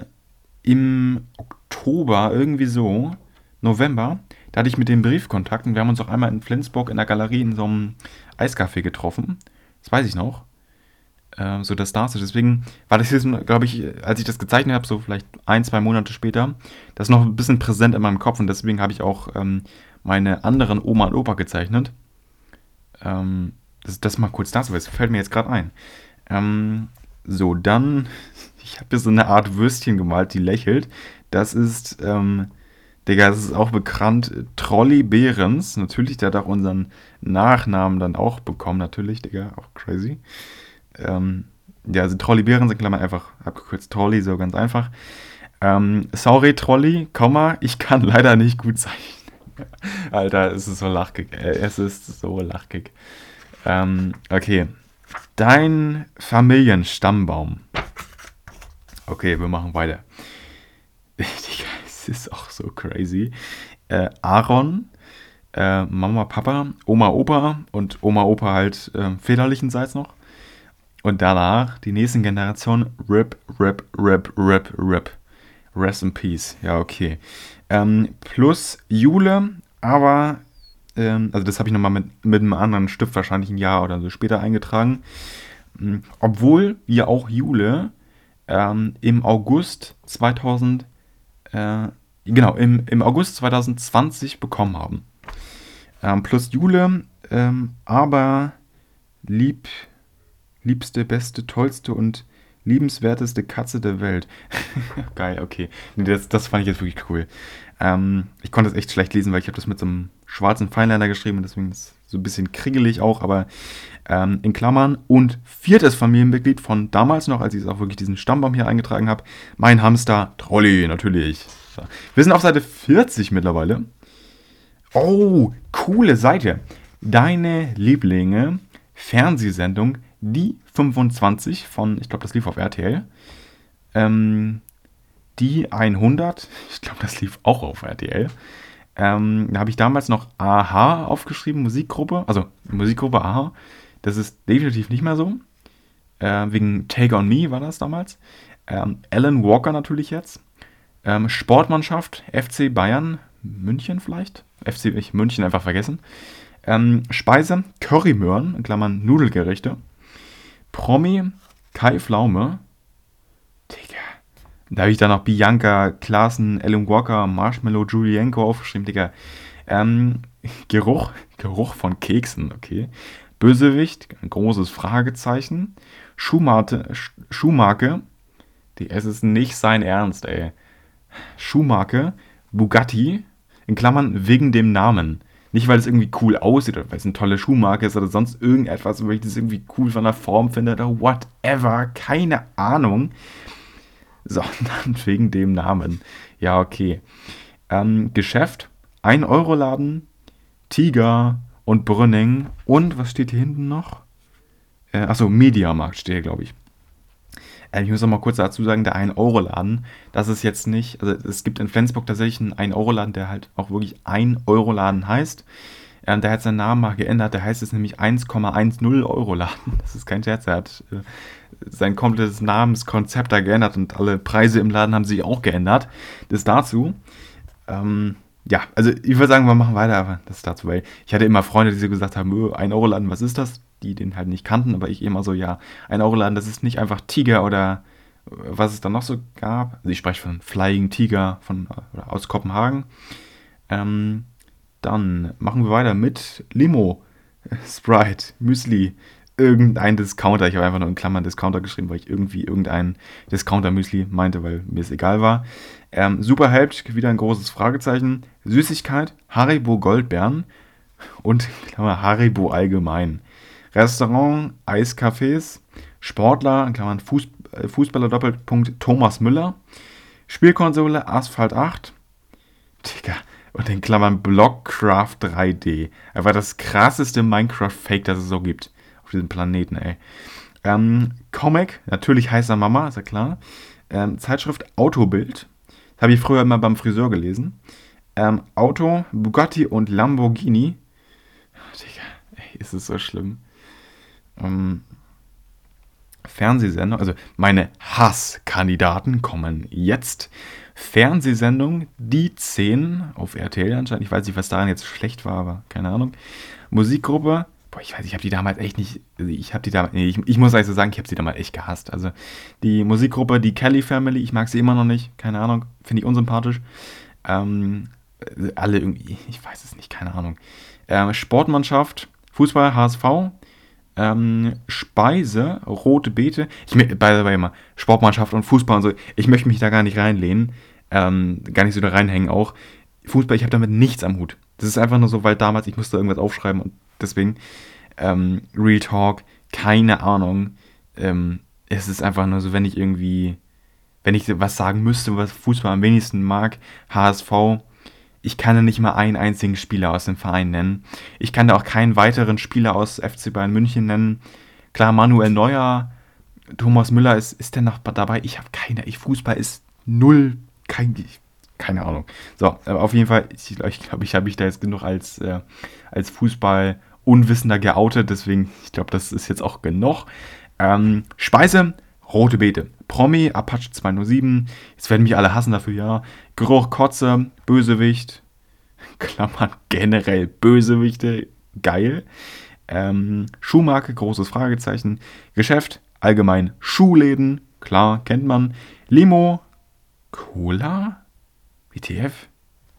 im Oktober, irgendwie so, November. Da hatte ich mit dem Briefkontakt und wir haben uns auch einmal in Flensburg in der Galerie in so einem Eiscafé getroffen. Das weiß ich noch. Äh, so das dazu. Deswegen war das jetzt, glaube ich, als ich das gezeichnet habe, so vielleicht ein, zwei Monate später, das noch ein bisschen präsent in meinem Kopf und deswegen habe ich auch ähm, meine anderen Oma und Opa gezeichnet. Ähm, das, das mal kurz dazu, es fällt mir jetzt gerade ein. Ähm, so, dann, ich habe hier so eine Art Würstchen gemalt, die lächelt. Das ist, ähm, Digga, das ist auch bekannt, Trolli Behrens. Natürlich, der hat auch unseren Nachnamen dann auch bekommen, natürlich, Digga, auch crazy. Ähm, ja, also Trolli Behrens in Klammern einfach abgekürzt Trolli, so ganz einfach. Ähm, sorry, Trolli, Komma, ich kann leider nicht gut zeichnen. (laughs) Alter, es ist so lachkick. Äh, es ist so lachkick. Ähm, okay. Dein Familienstammbaum. Okay, wir machen weiter. (laughs) Es ist auch so crazy. Äh, Aaron, äh, Mama, Papa, Oma, Opa und Oma, Opa halt äh, väterlichenseits noch. Und danach die nächsten Generationen Rip, Rip, Rip, Rip, Rip. Rest in Peace. Ja, okay. Ähm, plus Jule, aber ähm, also das habe ich nochmal mit, mit einem anderen Stift wahrscheinlich ein Jahr oder so später eingetragen. Ähm, obwohl wir auch Jule ähm, im August 2000, äh, genau, im, im August 2020 bekommen haben. Ähm, plus Jule, ähm, aber lieb, liebste, beste, tollste und liebenswerteste Katze der Welt. (laughs) Geil, okay. Nee, das, das fand ich jetzt wirklich cool. Ähm, ich konnte es echt schlecht lesen, weil ich habe das mit so einem schwarzen Feinliner geschrieben, deswegen ist so ein bisschen kriegelig auch, aber ähm, in Klammern. Und viertes Familienmitglied von damals noch, als ich auch wirklich diesen Stammbaum hier eingetragen habe, mein Hamster Trolli, natürlich. Wir sind auf Seite 40 mittlerweile. Oh, coole Seite. Deine Lieblinge, Fernsehsendung, die 25 von, ich glaube, das lief auf RTL. Ähm, die 100, (laughs) ich glaube, das lief auch auf RTL. Ähm, da habe ich damals noch Aha aufgeschrieben, Musikgruppe. Also Musikgruppe Aha. Das ist definitiv nicht mehr so. Äh, wegen Take on Me war das damals. Ähm, Alan Walker natürlich jetzt. Ähm, Sportmannschaft, FC Bayern, München vielleicht. FC ich München einfach vergessen. Ähm, Speise, Currymöhren, in Klammern Nudelgerichte. Promi, Kai Pflaume. Da habe ich dann noch Bianca, Klaassen, Ellen Walker, Marshmallow, Julienko aufgeschrieben, Digga. Ähm, Geruch, Geruch von Keksen, okay. Bösewicht, ein großes Fragezeichen. Schuhmarte, Schuhmarke, die, es ist nicht sein Ernst, ey. Schuhmarke, Bugatti, in Klammern wegen dem Namen. Nicht, weil es irgendwie cool aussieht oder weil es eine tolle Schuhmarke ist oder sonst irgendetwas, weil ich das irgendwie cool von der Form finde oder whatever. Keine Ahnung. (laughs) Sondern wegen dem Namen. Ja, okay. Ähm, Geschäft, 1-Euro-Laden, Tiger und Brünning. Und was steht hier hinten noch? Äh, achso, Mediamarkt steht hier, glaube ich. Äh, ich muss noch mal kurz dazu sagen, der 1-Euro-Laden, das ist jetzt nicht, also es gibt in Flensburg tatsächlich einen 1-Euro-Laden, der halt auch wirklich 1-Euro-Laden heißt. Ähm, der hat seinen Namen mal geändert, der heißt jetzt nämlich 1,10 Euro-Laden. Das ist kein Scherz, er hat äh, sein komplettes Namenskonzept da geändert und alle Preise im Laden haben sich auch geändert. Das dazu. Ähm, ja, also ich würde sagen, wir machen weiter, aber das dazu, weil ich hatte immer Freunde, die so gesagt haben, 1-Euro-Laden, was ist das? die den halt nicht kannten, aber ich immer so, ja, ein Euro-Laden, das ist nicht einfach Tiger oder äh, was es dann noch so gab. Also ich spreche von Flying Tiger von, aus Kopenhagen. Ähm, dann machen wir weiter mit Limo, (laughs) Sprite, Müsli, irgendein Discounter. Ich habe einfach nur in Klammern Discounter geschrieben, weil ich irgendwie irgendein Discounter-Müsli meinte, weil mir es egal war. Ähm, Superhelp, wieder ein großes Fragezeichen. Süßigkeit, Haribo Goldbeeren und (laughs) Klammer, Haribo allgemein. Restaurant, Eiscafés, Sportler, Klammern Fuß, äh, Fußballer Doppelpunkt Thomas Müller, Spielkonsole Asphalt 8, Digga, und in Klammern Blockcraft 3D. Einfach das krasseste Minecraft-Fake, das es so gibt auf diesem Planeten, ey. Ähm, Comic, natürlich heißer Mama, ist ja klar. Ähm, Zeitschrift Autobild, habe ich früher immer beim Friseur gelesen. Ähm, Auto, Bugatti und Lamborghini. Digga, ey, ist es so schlimm ähm, Fernsehsendung, also meine Hasskandidaten kommen jetzt. Fernsehsendung, die 10 auf RTL anscheinend. Ich weiß nicht, was daran jetzt schlecht war, aber keine Ahnung. Musikgruppe, boah, ich weiß, ich habe die damals echt nicht, also ich habe die damals, nee, ich, ich muss so sagen, ich habe sie damals echt gehasst. Also die Musikgruppe, die Kelly Family, ich mag sie immer noch nicht, keine Ahnung, finde ich unsympathisch. Ähm, alle irgendwie, ich weiß es nicht, keine Ahnung. Ähm, Sportmannschaft, Fußball, HSV, ähm, Speise, rote Beete. Ich by the way immer, Sportmannschaft und Fußball und so, ich möchte mich da gar nicht reinlehnen. Ähm, gar nicht so da reinhängen auch. Fußball, ich habe damit nichts am Hut. Das ist einfach nur so, weil damals ich musste irgendwas aufschreiben und deswegen ähm, Real Talk, keine Ahnung. Ähm, es ist einfach nur so, wenn ich irgendwie, wenn ich was sagen müsste, was Fußball am wenigsten mag, HSV, ich kann da nicht mal einen einzigen Spieler aus dem Verein nennen. Ich kann da auch keinen weiteren Spieler aus FC Bayern München nennen. Klar, Manuel Neuer, Thomas Müller ist, ist der noch dabei. Ich habe keine, ich Fußball ist null, kein, keine Ahnung. So, aber auf jeden Fall, ich glaube, ich, glaub, ich habe mich da jetzt genug als, äh, als Fußball-Unwissender geoutet, deswegen, ich glaube, das ist jetzt auch genug. Ähm, Speise, rote Beete. Promi, Apache 207. Jetzt werden mich alle hassen dafür, ja. Geruch, Kotze, Bösewicht. (laughs) Klammern generell Bösewichte. Geil. Ähm, Schuhmarke, großes Fragezeichen. Geschäft, allgemein Schuhläden. Klar, kennt man. Limo, Cola? WTF?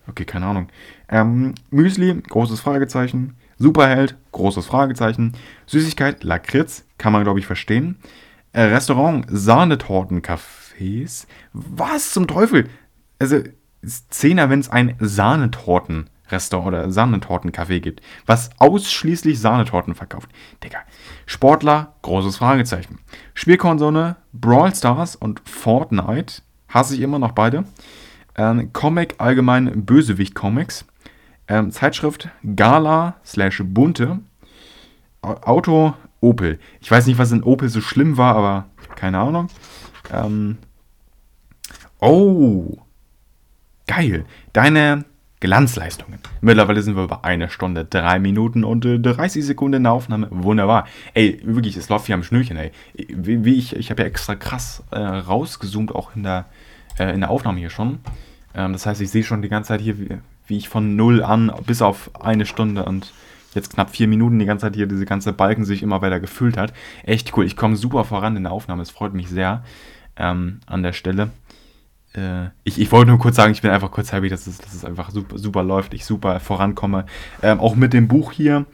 Okay, keine Ahnung. Ähm, Müsli, großes Fragezeichen. Superheld, großes Fragezeichen. Süßigkeit, Lakritz, kann man glaube ich verstehen. Äh, Restaurant, Sahnetortencafés. Was zum Teufel? Also, Zehner, wenn es ein Sahnetorten-Restaurant oder Sahnetortencafé gibt, was ausschließlich Sahnetorten verkauft. Digga. Sportler, großes Fragezeichen. Spielkonsole, Brawl Stars und Fortnite. Hasse ich immer noch beide. Ähm, Comic, allgemein Bösewicht-Comics. Ähm, Zeitschrift, Gala slash Bunte. Auto, Opel. Ich weiß nicht, was in Opel so schlimm war, aber keine Ahnung. Ähm, oh, geil. Deine Glanzleistungen. Mittlerweile sind wir bei einer Stunde, drei Minuten und äh, 30 Sekunden in der Aufnahme. Wunderbar. Ey, wirklich, es läuft hier am Schnürchen, ey. Wie, wie ich, ich habe ja extra krass äh, rausgezoomt, auch in der, äh, in der Aufnahme hier schon. Ähm, das heißt, ich sehe schon die ganze Zeit hier, wie, wie ich von null an bis auf eine Stunde und jetzt knapp vier Minuten die ganze Zeit hier diese ganze Balken sich immer weiter gefüllt hat. Echt cool. Ich komme super voran in der Aufnahme. Es freut mich sehr ähm, an der Stelle. Äh, ich, ich wollte nur kurz sagen, ich bin einfach kurz happy, dass es, dass es einfach super, super läuft, ich super vorankomme. Ähm, auch mit dem Buch hier.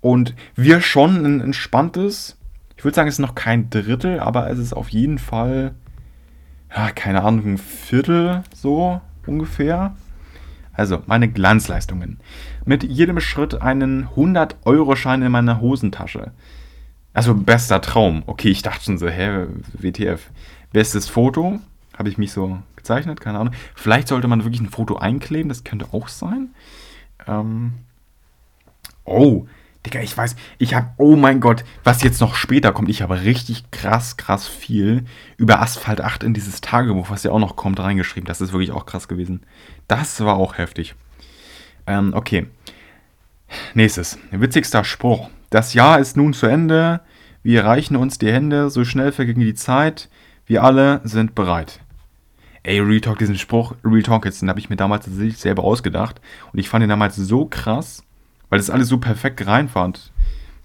Und wir schon ein entspanntes, ich würde sagen, es ist noch kein Drittel, aber es ist auf jeden Fall, ja, keine Ahnung, ein Viertel so ungefähr. Also, meine Glanzleistungen. Mit jedem Schritt einen 100-Euro-Schein in meiner Hosentasche. Also, bester Traum. Okay, ich dachte schon so, hä, WTF. Bestes Foto, habe ich mich so gezeichnet, keine Ahnung. Vielleicht sollte man wirklich ein Foto einkleben, das könnte auch sein. Ähm oh, Digga, ich weiß, ich habe, oh mein Gott, was jetzt noch später kommt, ich habe richtig krass, krass viel über Asphalt 8 in dieses Tagebuch, was ja auch noch kommt, reingeschrieben. Das ist wirklich auch krass gewesen. Das war auch heftig. Ähm, okay. Nächstes. Witzigster Spruch. Das Jahr ist nun zu Ende. Wir reichen uns die Hände. So schnell verging die Zeit. Wir alle sind bereit. Ey, Real diesen Spruch, Real jetzt, den habe ich mir damals tatsächlich selber ausgedacht. Und ich fand ihn damals so krass weil das alles so perfekt reinfand.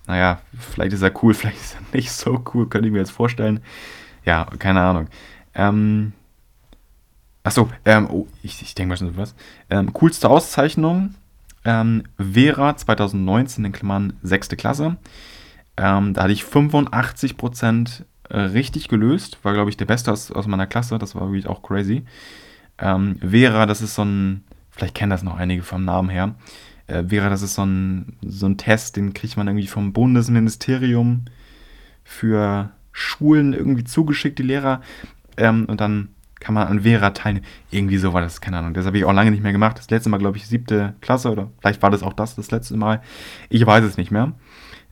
Naja, vielleicht ist er cool, (laughs) vielleicht ist er nicht so cool, könnte ich mir jetzt vorstellen. Ja, keine Ahnung. Ähm, achso, ähm, oh, ich, ich denke mal schon so was. Ähm, coolste Auszeichnung, ähm, Vera 2019 in Klammern 6. Klasse. Ähm, da hatte ich 85% äh, richtig gelöst. War, glaube ich, der Beste aus, aus meiner Klasse. Das war wirklich auch crazy. Ähm, Vera, das ist so ein, vielleicht kennen das noch einige vom Namen her äh, wäre, das ist so ein, so ein Test, den kriegt man irgendwie vom Bundesministerium für Schulen irgendwie zugeschickt, die Lehrer. Ähm, und dann kann man an Vera teilnehmen. Irgendwie so war das, keine Ahnung. Das habe ich auch lange nicht mehr gemacht. Das letzte Mal, glaube ich, siebte Klasse oder vielleicht war das auch das das letzte Mal. Ich weiß es nicht mehr.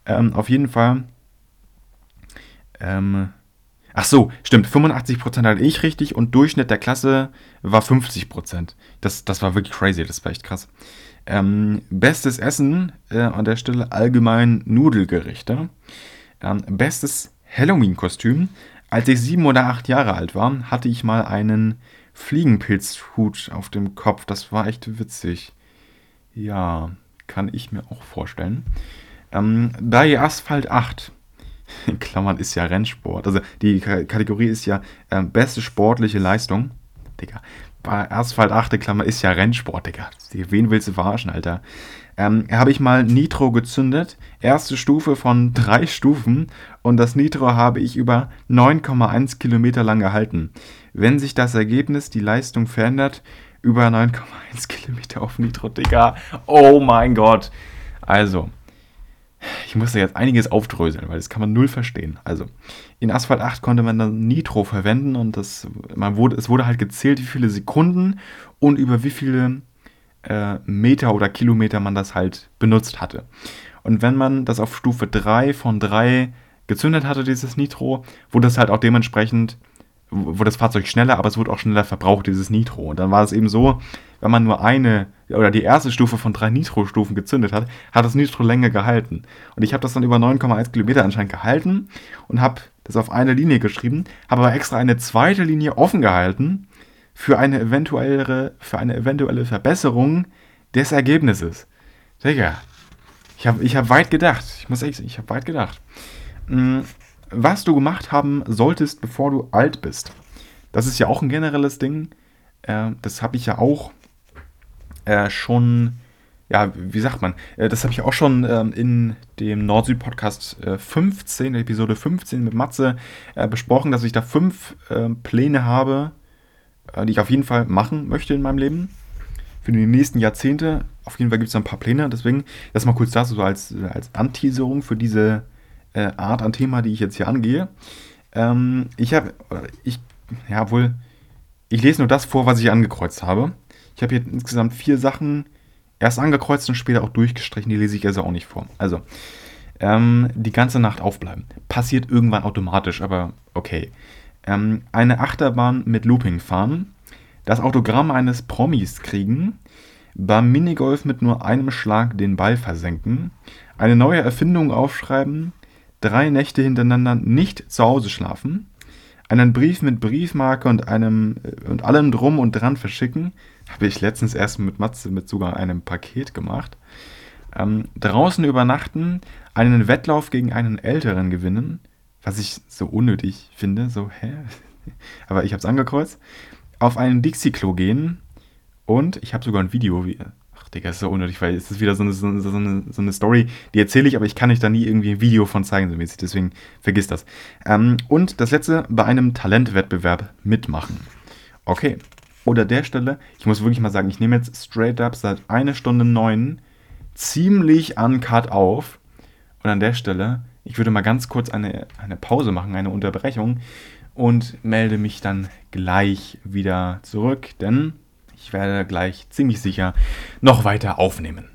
Ähm, auf jeden Fall. Ähm, ach so, stimmt. 85% hatte ich richtig und Durchschnitt der Klasse war 50%. Das, das war wirklich crazy. Das war echt krass. Ähm, bestes Essen äh, an der Stelle allgemein Nudelgerichte. Ähm, bestes Halloween-Kostüm. Als ich sieben oder acht Jahre alt war, hatte ich mal einen Fliegenpilzhut auf dem Kopf. Das war echt witzig. Ja, kann ich mir auch vorstellen. Ähm, bei Asphalt 8, in Klammern ist ja Rennsport, also die K Kategorie ist ja äh, beste sportliche Leistung. Digga, bei Asphalt 8. Klammer ist ja Rennsport, Digga. Wen willst du verarschen, Alter? Ähm, habe ich mal Nitro gezündet. Erste Stufe von drei Stufen. Und das Nitro habe ich über 9,1 Kilometer lang gehalten. Wenn sich das Ergebnis, die Leistung verändert, über 9,1 Kilometer auf Nitro, Digga. Oh mein Gott. Also, ich musste jetzt einiges aufdröseln, weil das kann man null verstehen. Also, in Asphalt 8 konnte man dann Nitro verwenden und das, man wurde, es wurde halt gezählt, wie viele Sekunden und über wie viele äh, Meter oder Kilometer man das halt benutzt hatte. Und wenn man das auf Stufe 3 von 3 gezündet hatte, dieses Nitro, wurde das halt auch dementsprechend, wurde das Fahrzeug schneller, aber es wurde auch schneller verbraucht, dieses Nitro. Und dann war es eben so, wenn man nur eine oder die erste Stufe von drei Nitro-Stufen gezündet hat, hat das Nitro länger gehalten. Und ich habe das dann über 9,1 Kilometer anscheinend gehalten und habe das auf eine Linie geschrieben, habe aber extra eine zweite Linie offen gehalten für eine eventuelle, für eine eventuelle Verbesserung des Ergebnisses. Digga, ich habe ich hab weit gedacht. Ich muss echt sagen, ich habe weit gedacht. Hm, was du gemacht haben solltest, bevor du alt bist. Das ist ja auch ein generelles Ding. Äh, das habe ich ja auch äh, schon, ja, wie sagt man, äh, das habe ich auch schon ähm, in dem Nord-Süd-Podcast äh, 15, Episode 15 mit Matze äh, besprochen, dass ich da fünf ähm, Pläne habe, äh, die ich auf jeden Fall machen möchte in meinem Leben. Für die nächsten Jahrzehnte. Auf jeden Fall gibt es ein paar Pläne. Deswegen, das mal kurz dazu, so als, als Anteaserung für diese äh, Art an Thema, die ich jetzt hier angehe. Ähm, ich habe, ich, ja, wohl, ich lese nur das vor, was ich angekreuzt habe. Ich habe hier insgesamt vier Sachen erst angekreuzt und später auch durchgestrichen. Die lese ich also auch nicht vor. Also, ähm, die ganze Nacht aufbleiben. Passiert irgendwann automatisch, aber okay. Ähm, eine Achterbahn mit Looping fahren. Das Autogramm eines Promis kriegen. beim Minigolf mit nur einem Schlag den Ball versenken, eine neue Erfindung aufschreiben, drei Nächte hintereinander nicht zu Hause schlafen, einen Brief mit Briefmarke und einem äh, und allem drum und dran verschicken. Habe ich letztens erst mit Matze mit sogar einem Paket gemacht. Ähm, draußen übernachten, einen Wettlauf gegen einen Älteren gewinnen, was ich so unnötig finde. So, hä? (laughs) Aber ich habe es angekreuzt. Auf einen Dixie-Klo gehen und ich habe sogar ein Video, wie, Digga, ist so unnötig, weil es ist wieder so eine, so eine, so eine Story, die erzähle ich, aber ich kann euch da nie irgendwie ein Video von zeigen, so mäßig, deswegen vergiss das. Ähm, und das letzte, bei einem Talentwettbewerb mitmachen. Okay, oder der Stelle, ich muss wirklich mal sagen, ich nehme jetzt straight up seit einer Stunde neun ziemlich uncut auf. Und an der Stelle, ich würde mal ganz kurz eine, eine Pause machen, eine Unterbrechung und melde mich dann gleich wieder zurück, denn ich werde gleich ziemlich sicher noch weiter aufnehmen.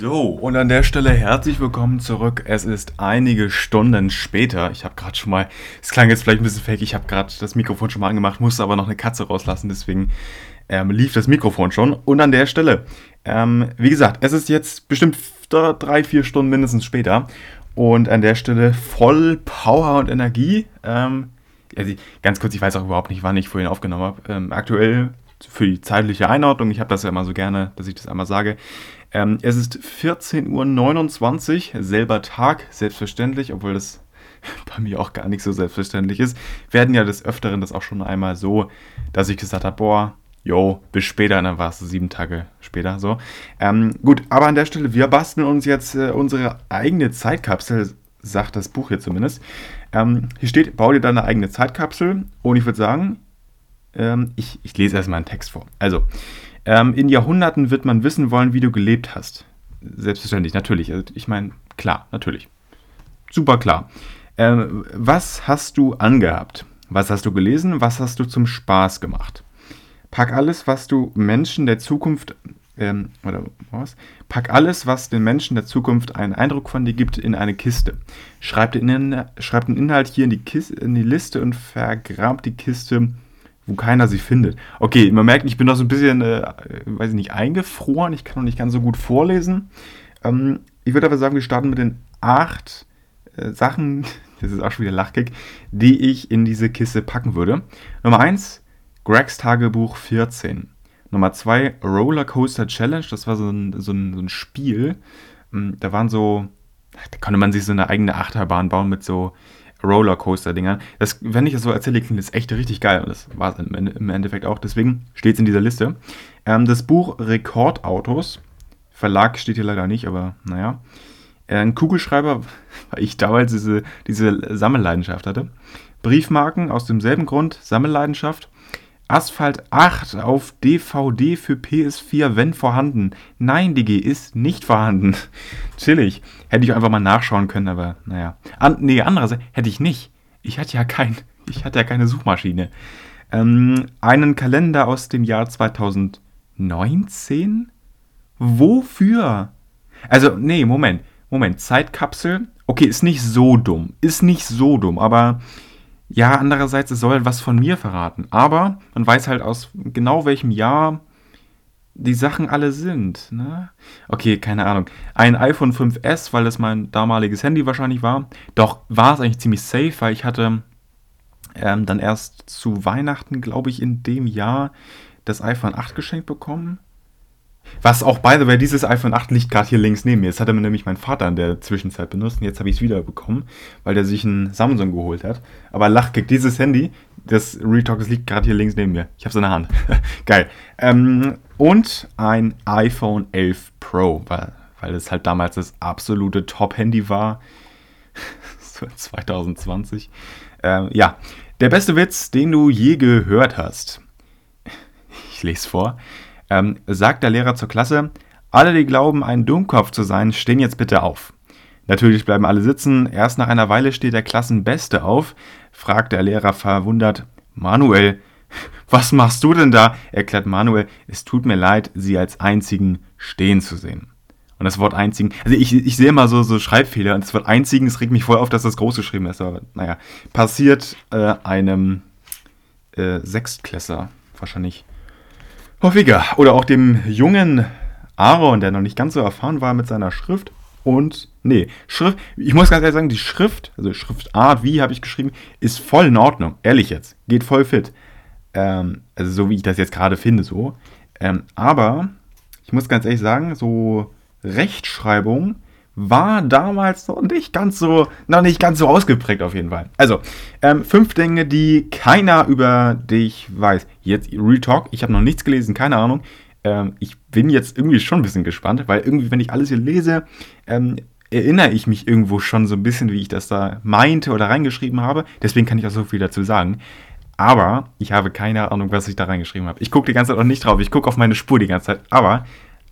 So, und an der Stelle herzlich willkommen zurück. Es ist einige Stunden später. Ich habe gerade schon mal, es klang jetzt vielleicht ein bisschen fake, ich habe gerade das Mikrofon schon mal angemacht, musste aber noch eine Katze rauslassen, deswegen ähm, lief das Mikrofon schon. Und an der Stelle, ähm, wie gesagt, es ist jetzt bestimmt drei, vier Stunden mindestens später. Und an der Stelle voll Power und Energie. Ähm, also ganz kurz, ich weiß auch überhaupt nicht, wann ich vorhin aufgenommen habe. Ähm, aktuell für die zeitliche Einordnung, ich habe das ja immer so gerne, dass ich das einmal sage. Ähm, es ist 14.29 Uhr, selber Tag, selbstverständlich, obwohl das (laughs) bei mir auch gar nicht so selbstverständlich ist. Wir hatten ja des Öfteren das auch schon einmal so, dass ich gesagt habe, boah, jo, bis später, dann war es sieben Tage später so. Ähm, gut, aber an der Stelle, wir basteln uns jetzt äh, unsere eigene Zeitkapsel, sagt das Buch hier zumindest. Ähm, hier steht, bau dir deine eigene Zeitkapsel und ich würde sagen, ähm, ich, ich lese erstmal einen Text vor. Also, ähm, in Jahrhunderten wird man wissen wollen, wie du gelebt hast. Selbstverständlich, natürlich. Also, ich meine, klar, natürlich. Super klar. Ähm, was hast du angehabt? Was hast du gelesen? Was hast du zum Spaß gemacht? Pack alles, was du Menschen der Zukunft ähm, oder was? Pack alles, was den Menschen der Zukunft einen Eindruck von dir gibt, in eine Kiste. Schreib den, schreib den Inhalt hier in die, Kiste, in die Liste und vergrab die Kiste wo keiner sie findet. Okay, man merkt, ich bin noch so ein bisschen, äh, weiß ich nicht, eingefroren. Ich kann noch nicht ganz so gut vorlesen. Ähm, ich würde aber sagen, wir starten mit den acht äh, Sachen, (laughs) das ist auch schon wieder Lachkick, die ich in diese Kiste packen würde. Nummer eins, Gregs Tagebuch 14. Nummer zwei, Rollercoaster Challenge. Das war so ein, so ein, so ein Spiel. Ähm, da waren so, da konnte man sich so eine eigene Achterbahn bauen mit so Rollercoaster-Dingern. wenn ich das so erzähle, klingt das echt richtig geil. Und das war es im Endeffekt auch. Deswegen steht es in dieser Liste. Ähm, das Buch Rekordautos. Verlag steht hier leider nicht, aber naja. Äh, ein Kugelschreiber, (laughs) weil ich damals diese, diese Sammelleidenschaft hatte. Briefmarken aus demselben Grund, Sammelleidenschaft. Asphalt 8 auf DVD für PS4, wenn vorhanden. Nein, DG, ist nicht vorhanden. (laughs) Chillig. Hätte ich einfach mal nachschauen können, aber naja. An, nee, andererseits hätte ich nicht. Ich hatte ja kein, (laughs) ich hatte ja keine Suchmaschine. Ähm, einen Kalender aus dem Jahr 2019? Wofür? Also, nee, Moment. Moment. Zeitkapsel. Okay, ist nicht so dumm. Ist nicht so dumm, aber ja, andererseits, es soll was von mir verraten. Aber man weiß halt aus genau welchem Jahr die Sachen alle sind. Ne? Okay, keine Ahnung. Ein iPhone 5S, weil das mein damaliges Handy wahrscheinlich war. Doch war es eigentlich ziemlich safe, weil ich hatte ähm, dann erst zu Weihnachten, glaube ich, in dem Jahr das iPhone 8 geschenkt bekommen. Was auch, by the way, dieses iPhone 8 liegt gerade hier links neben mir. Das hatte mir nämlich mein Vater in der Zwischenzeit benutzt und jetzt habe ich es wieder bekommen, weil der sich ein Samsung geholt hat. Aber Lachkick, dieses Handy, das Retalk, das liegt gerade hier links neben mir. Ich habe es in der Hand. (laughs) Geil. Ähm, und ein iPhone 11 Pro, weil, weil es halt damals das absolute Top-Handy war. (laughs) 2020. Ähm, ja, der beste Witz, den du je gehört hast. Ich lese vor ähm, sagt der Lehrer zur Klasse, alle, die glauben, ein Dummkopf zu sein, stehen jetzt bitte auf. Natürlich bleiben alle sitzen. Erst nach einer Weile steht der Klassenbeste auf, fragt der Lehrer verwundert, Manuel, (laughs) was machst du denn da? erklärt Manuel, es tut mir leid, Sie als einzigen stehen zu sehen. Und das Wort einzigen, also ich, ich sehe immer so, so Schreibfehler und das Wort einzigen, es regt mich voll auf, dass das groß geschrieben ist, aber naja, passiert äh, einem äh, Sechstklässler wahrscheinlich häufiger. Oder auch dem jungen Aaron, der noch nicht ganz so erfahren war mit seiner Schrift. Und, nee, Schrift, ich muss ganz ehrlich sagen, die Schrift, also Schriftart, wie habe ich geschrieben, ist voll in Ordnung. Ehrlich jetzt. Geht voll fit. Ähm, also so wie ich das jetzt gerade finde, so. Ähm, aber, ich muss ganz ehrlich sagen, so Rechtschreibung war damals noch nicht ganz so, noch nicht ganz so ausgeprägt auf jeden Fall. Also, ähm, fünf Dinge, die keiner über dich weiß. Jetzt Real ich habe noch nichts gelesen, keine Ahnung. Ähm, ich bin jetzt irgendwie schon ein bisschen gespannt, weil irgendwie, wenn ich alles hier lese, ähm, erinnere ich mich irgendwo schon so ein bisschen, wie ich das da meinte oder reingeschrieben habe. Deswegen kann ich auch so viel dazu sagen. Aber ich habe keine Ahnung, was ich da reingeschrieben habe. Ich gucke die ganze Zeit auch nicht drauf. Ich gucke auf meine Spur die ganze Zeit. Aber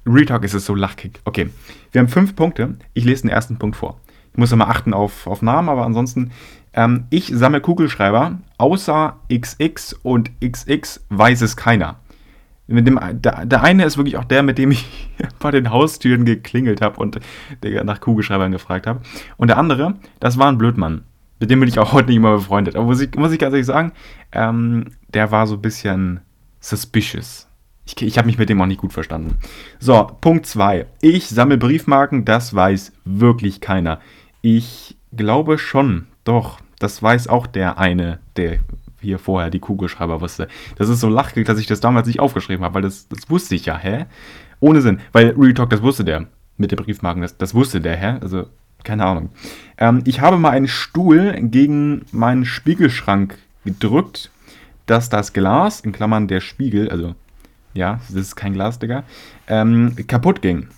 Real ist es so lachkick. Okay, wir haben fünf Punkte. Ich lese den ersten Punkt vor. Ich muss immer achten auf, auf Namen, aber ansonsten, ähm, ich sammle Kugelschreiber. Außer XX und XX weiß es keiner. Mit dem, der, der eine ist wirklich auch der, mit dem ich (laughs) bei den Haustüren geklingelt habe und nach Kugelschreibern gefragt habe. Und der andere, das war ein Blödmann. Mit dem bin ich auch heute nicht mehr befreundet. Aber muss ich, muss ich ganz ehrlich sagen, ähm, der war so ein bisschen suspicious. Ich, ich habe mich mit dem auch nicht gut verstanden. So, Punkt 2. Ich sammle Briefmarken, das weiß wirklich keiner. Ich glaube schon, doch, das weiß auch der eine, der hier vorher die Kugelschreiber wusste. Das ist so lachig, dass ich das damals nicht aufgeschrieben habe, weil das, das wusste ich ja, hä? Ohne Sinn, weil Real Talk, das wusste der mit den Briefmarken, das, das wusste der, hä? Also, keine Ahnung. Ähm, ich habe mal einen Stuhl gegen meinen Spiegelschrank gedrückt, dass das Glas, in Klammern der Spiegel, also ja, das ist kein Glas, Digga, ähm, kaputt ging.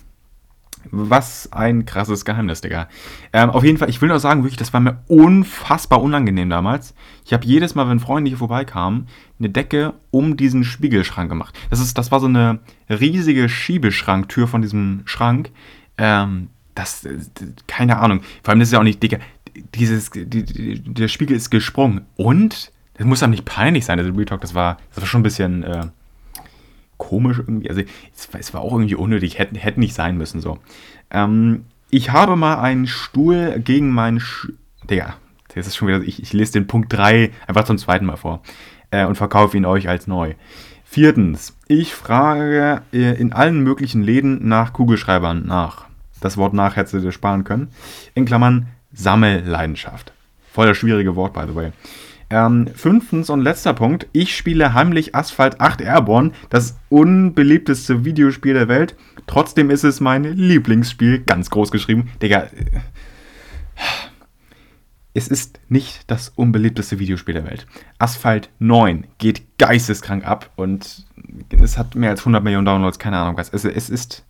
Was ein krasses Geheimnis, Digga. Ähm, auf jeden Fall, ich will nur sagen, wirklich, das war mir unfassbar unangenehm damals. Ich habe jedes Mal, wenn Freunde hier vorbeikamen, eine Decke um diesen Spiegelschrank gemacht. Das, ist, das war so eine riesige Schiebeschranktür von diesem Schrank. Ähm, das, keine Ahnung. Vor allem, das ist ja auch nicht, Digga, dieses, die, die, der Spiegel ist gesprungen. Und, das muss einem nicht peinlich sein, also Real das war, das war schon ein bisschen, äh, komisch irgendwie. Also es, es war auch irgendwie unnötig, hätte, hätte nicht sein müssen so. Ähm, ich habe mal einen Stuhl gegen meinen... Digga, das ist schon wieder... Ich, ich lese den Punkt 3 einfach zum zweiten Mal vor äh, und verkaufe ihn euch als neu. Viertens, ich frage äh, in allen möglichen Läden nach Kugelschreibern nach. Das Wort nach hätte du sparen können. In Klammern Sammelleidenschaft. Voll das schwierige Wort, by the way. Ähm, fünftens und letzter Punkt. Ich spiele heimlich Asphalt 8 Airborne, das unbeliebteste Videospiel der Welt. Trotzdem ist es mein Lieblingsspiel, ganz groß geschrieben. Digga, es ist nicht das unbeliebteste Videospiel der Welt. Asphalt 9 geht geisteskrank ab und es hat mehr als 100 Millionen Downloads, keine Ahnung was. Es, es ist,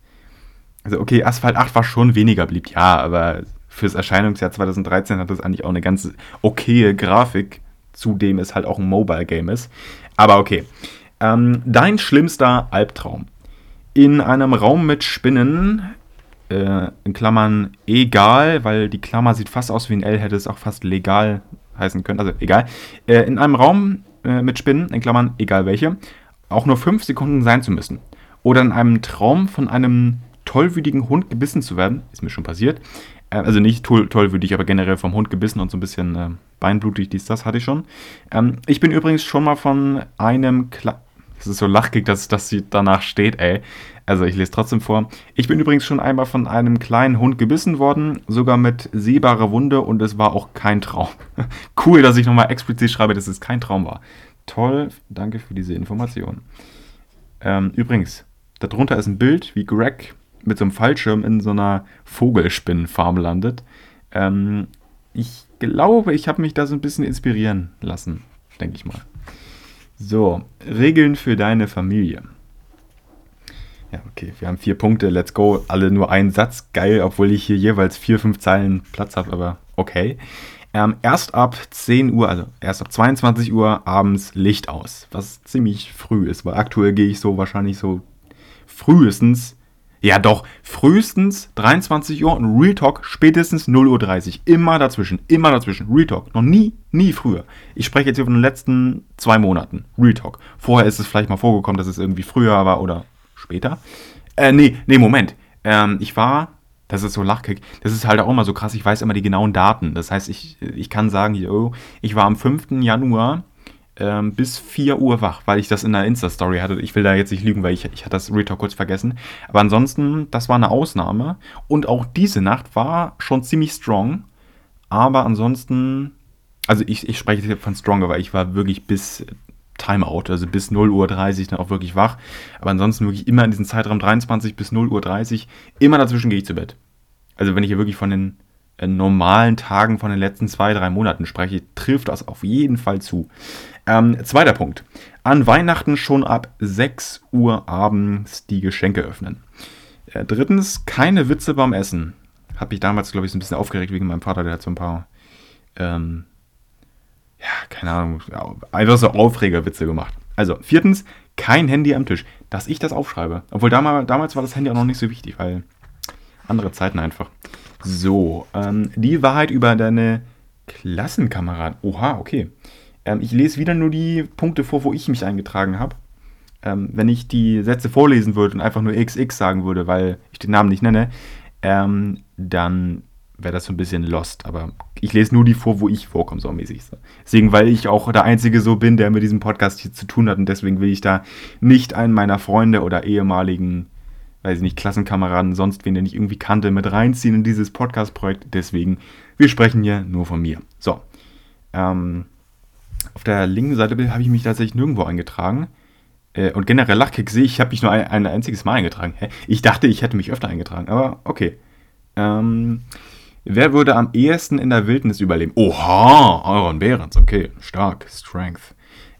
also okay, Asphalt 8 war schon weniger beliebt, ja, aber fürs Erscheinungsjahr 2013 hat das eigentlich auch eine ganz okaye Grafik zudem es halt auch ein Mobile-Game ist. Aber okay. Ähm, dein schlimmster Albtraum. In einem Raum mit Spinnen, äh, in Klammern egal, weil die Klammer sieht fast aus wie ein L, hätte es auch fast legal heißen können, also egal. Äh, in einem Raum äh, mit Spinnen, in Klammern egal welche, auch nur fünf Sekunden sein zu müssen. Oder in einem Traum von einem tollwütigen Hund gebissen zu werden, ist mir schon passiert, also nicht toll, tollwütig, aber generell vom Hund gebissen und so ein bisschen äh, beinblutig, dies, das hatte ich schon. Ähm, ich bin übrigens schon mal von einem, Kla es ist so lachig, dass das danach steht, ey. Also ich lese trotzdem vor. Ich bin übrigens schon einmal von einem kleinen Hund gebissen worden, sogar mit sehbarer Wunde und es war auch kein Traum. (laughs) cool, dass ich nochmal explizit schreibe, dass es kein Traum war. Toll, danke für diese Information. Ähm, übrigens, darunter ist ein Bild, wie Greg mit so einem Fallschirm in so einer Vogelspinnenfarm landet. Ähm, ich glaube, ich habe mich da so ein bisschen inspirieren lassen, denke ich mal. So, Regeln für deine Familie. Ja, okay, wir haben vier Punkte, let's go. Alle nur einen Satz, geil, obwohl ich hier jeweils vier, fünf Zeilen Platz habe, aber okay. Ähm, erst ab 10 Uhr, also erst ab 22 Uhr abends Licht aus, was ziemlich früh ist, weil aktuell gehe ich so wahrscheinlich so frühestens ja, doch. Frühestens 23 Uhr und Real Talk spätestens 0.30 Uhr. Immer dazwischen. Immer dazwischen. Real Talk. Noch nie, nie früher. Ich spreche jetzt hier von den letzten zwei Monaten. Real Talk. Vorher ist es vielleicht mal vorgekommen, dass es irgendwie früher war oder später. Äh, nee, nee, Moment. Ähm, ich war, das ist so lachkick, das ist halt auch immer so krass, ich weiß immer die genauen Daten. Das heißt, ich, ich kann sagen, yo, ich war am 5. Januar ähm, bis 4 Uhr wach, weil ich das in der Insta-Story hatte. Ich will da jetzt nicht lügen, weil ich, ich hatte das Retalk kurz vergessen. Aber ansonsten, das war eine Ausnahme. Und auch diese Nacht war schon ziemlich strong. Aber ansonsten, also ich, ich spreche jetzt von stronger, weil ich war wirklich bis Timeout, also bis 0 Uhr 30 dann auch wirklich wach. Aber ansonsten wirklich immer in diesem Zeitraum 23 bis 0 Uhr 30, immer dazwischen gehe ich zu Bett. Also wenn ich hier wirklich von den äh, normalen Tagen von den letzten zwei, drei Monaten spreche, trifft das auf jeden Fall zu. Ähm, zweiter Punkt. An Weihnachten schon ab 6 Uhr abends die Geschenke öffnen. Äh, drittens, keine Witze beim Essen. Hat mich damals, glaube ich, so ein bisschen aufgeregt wegen meinem Vater, der hat so ein paar, ähm, ja, keine Ahnung, einfach so Aufregerwitze gemacht. Also, viertens, kein Handy am Tisch. Dass ich das aufschreibe. Obwohl damals, damals war das Handy auch noch nicht so wichtig, weil andere Zeiten einfach. So, ähm, die Wahrheit über deine Klassenkameraden. Oha, okay. Ähm, ich lese wieder nur die Punkte vor, wo ich mich eingetragen habe. Ähm, wenn ich die Sätze vorlesen würde und einfach nur XX sagen würde, weil ich den Namen nicht nenne, ähm, dann wäre das so ein bisschen lost. Aber ich lese nur die vor, wo ich vorkomme, so mäßig. Deswegen, weil ich auch der Einzige so bin, der mit diesem Podcast hier zu tun hat und deswegen will ich da nicht einen meiner Freunde oder ehemaligen weiß ich nicht, Klassenkameraden, sonst wen, der nicht irgendwie kannte, mit reinziehen in dieses Podcast-Projekt. Deswegen, wir sprechen hier nur von mir. So. Ähm, auf der linken Seite habe ich mich tatsächlich nirgendwo eingetragen. Äh, und generell Lachkick sehe ich, habe mich nur ein, ein, einziges Mal eingetragen. Hä? Ich dachte, ich hätte mich öfter eingetragen, aber okay. Ähm, wer würde am ehesten in der Wildnis überleben? Oha, Aaron Behrens, okay, stark, Strength.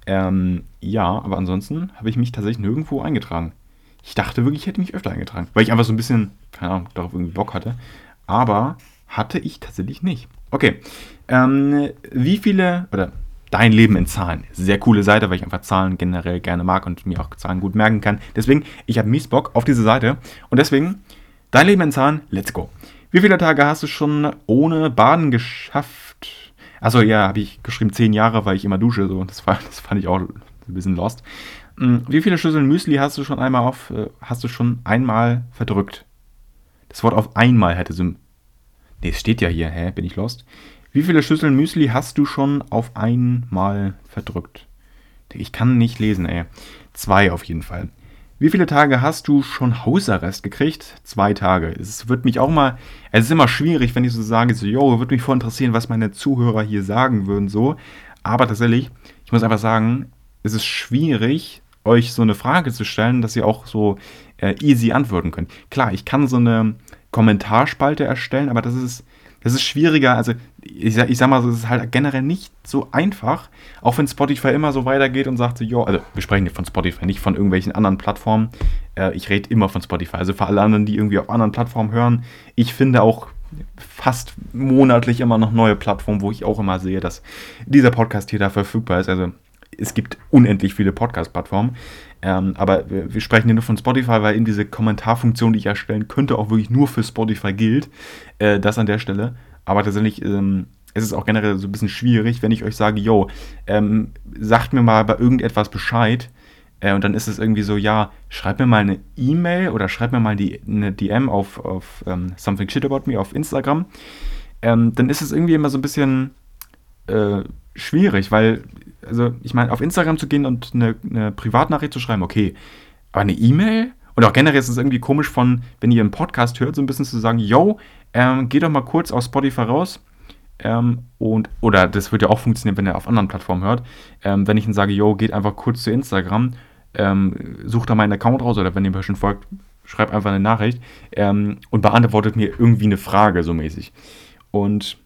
Ähm, ja, aber ansonsten habe ich mich tatsächlich nirgendwo eingetragen. Ich dachte wirklich, ich hätte mich öfter eingetragen, weil ich einfach so ein bisschen, keine Ahnung, darauf irgendwie Bock hatte. Aber hatte ich tatsächlich nicht. Okay. Ähm, wie viele, oder dein Leben in Zahlen. Sehr coole Seite, weil ich einfach Zahlen generell gerne mag und mir auch Zahlen gut merken kann. Deswegen, ich habe mies Bock auf diese Seite. Und deswegen, dein Leben in Zahlen, let's go. Wie viele Tage hast du schon ohne Baden geschafft? Achso, ja, habe ich geschrieben, zehn Jahre, weil ich immer dusche. So. Das, war, das fand ich auch ein bisschen lost. Hm, wie viele Schüsseln Müsli hast du schon einmal auf, äh, hast du schon einmal verdrückt? Das Wort auf einmal hätte so. Ne, es steht ja hier, hä? Bin ich lost? Wie viele Schüsseln Müsli hast du schon auf einmal verdrückt? Ich kann nicht lesen, ey. Zwei auf jeden Fall. Wie viele Tage hast du schon Hausarrest gekriegt? Zwei Tage. Es wird mich auch mal, es ist immer schwierig, wenn ich so sage, so, yo, würde mich voll interessieren, was meine Zuhörer hier sagen würden, so. Aber tatsächlich, ich muss einfach sagen, es ist schwierig, euch so eine Frage zu stellen, dass ihr auch so äh, easy antworten könnt. Klar, ich kann so eine Kommentarspalte erstellen, aber das ist, das ist schwieriger. Also, ich, ich sag mal, es ist halt generell nicht so einfach, auch wenn Spotify immer so weitergeht und sagt so, jo, also wir sprechen hier von Spotify, nicht von irgendwelchen anderen Plattformen. Äh, ich rede immer von Spotify. Also für alle anderen, die irgendwie auf anderen Plattformen hören, ich finde auch fast monatlich immer noch neue Plattformen, wo ich auch immer sehe, dass dieser Podcast hier da verfügbar ist. Also es gibt unendlich viele Podcast-Plattformen. Ähm, aber wir, wir, sprechen hier nur von Spotify, weil eben diese Kommentarfunktion, die ich erstellen könnte, auch wirklich nur für Spotify gilt. Äh, das an der Stelle. Aber tatsächlich ähm, ist es auch generell so ein bisschen schwierig, wenn ich euch sage, yo, ähm, sagt mir mal bei irgendetwas Bescheid. Äh, und dann ist es irgendwie so, ja, schreib mir mal eine E-Mail oder schreib mir mal die, eine DM auf, auf ähm, Something Shit About Me auf Instagram. Ähm, dann ist es irgendwie immer so ein bisschen äh, schwierig, weil also ich meine, auf Instagram zu gehen und eine, eine Privatnachricht zu schreiben, okay, aber eine E-Mail? Und auch generell ist es irgendwie komisch von, wenn ihr einen Podcast hört, so ein bisschen zu sagen, yo, ähm, geh doch mal kurz aus Spotify raus. Ähm, und, oder das wird ja auch funktionieren, wenn ihr auf anderen Plattformen hört. Ähm, wenn ich dann sage, yo, geht einfach kurz zu Instagram, ähm, sucht da meinen Account raus oder wenn ihr mir schon folgt, schreibt einfach eine Nachricht ähm, und beantwortet mir irgendwie eine Frage, so mäßig. Und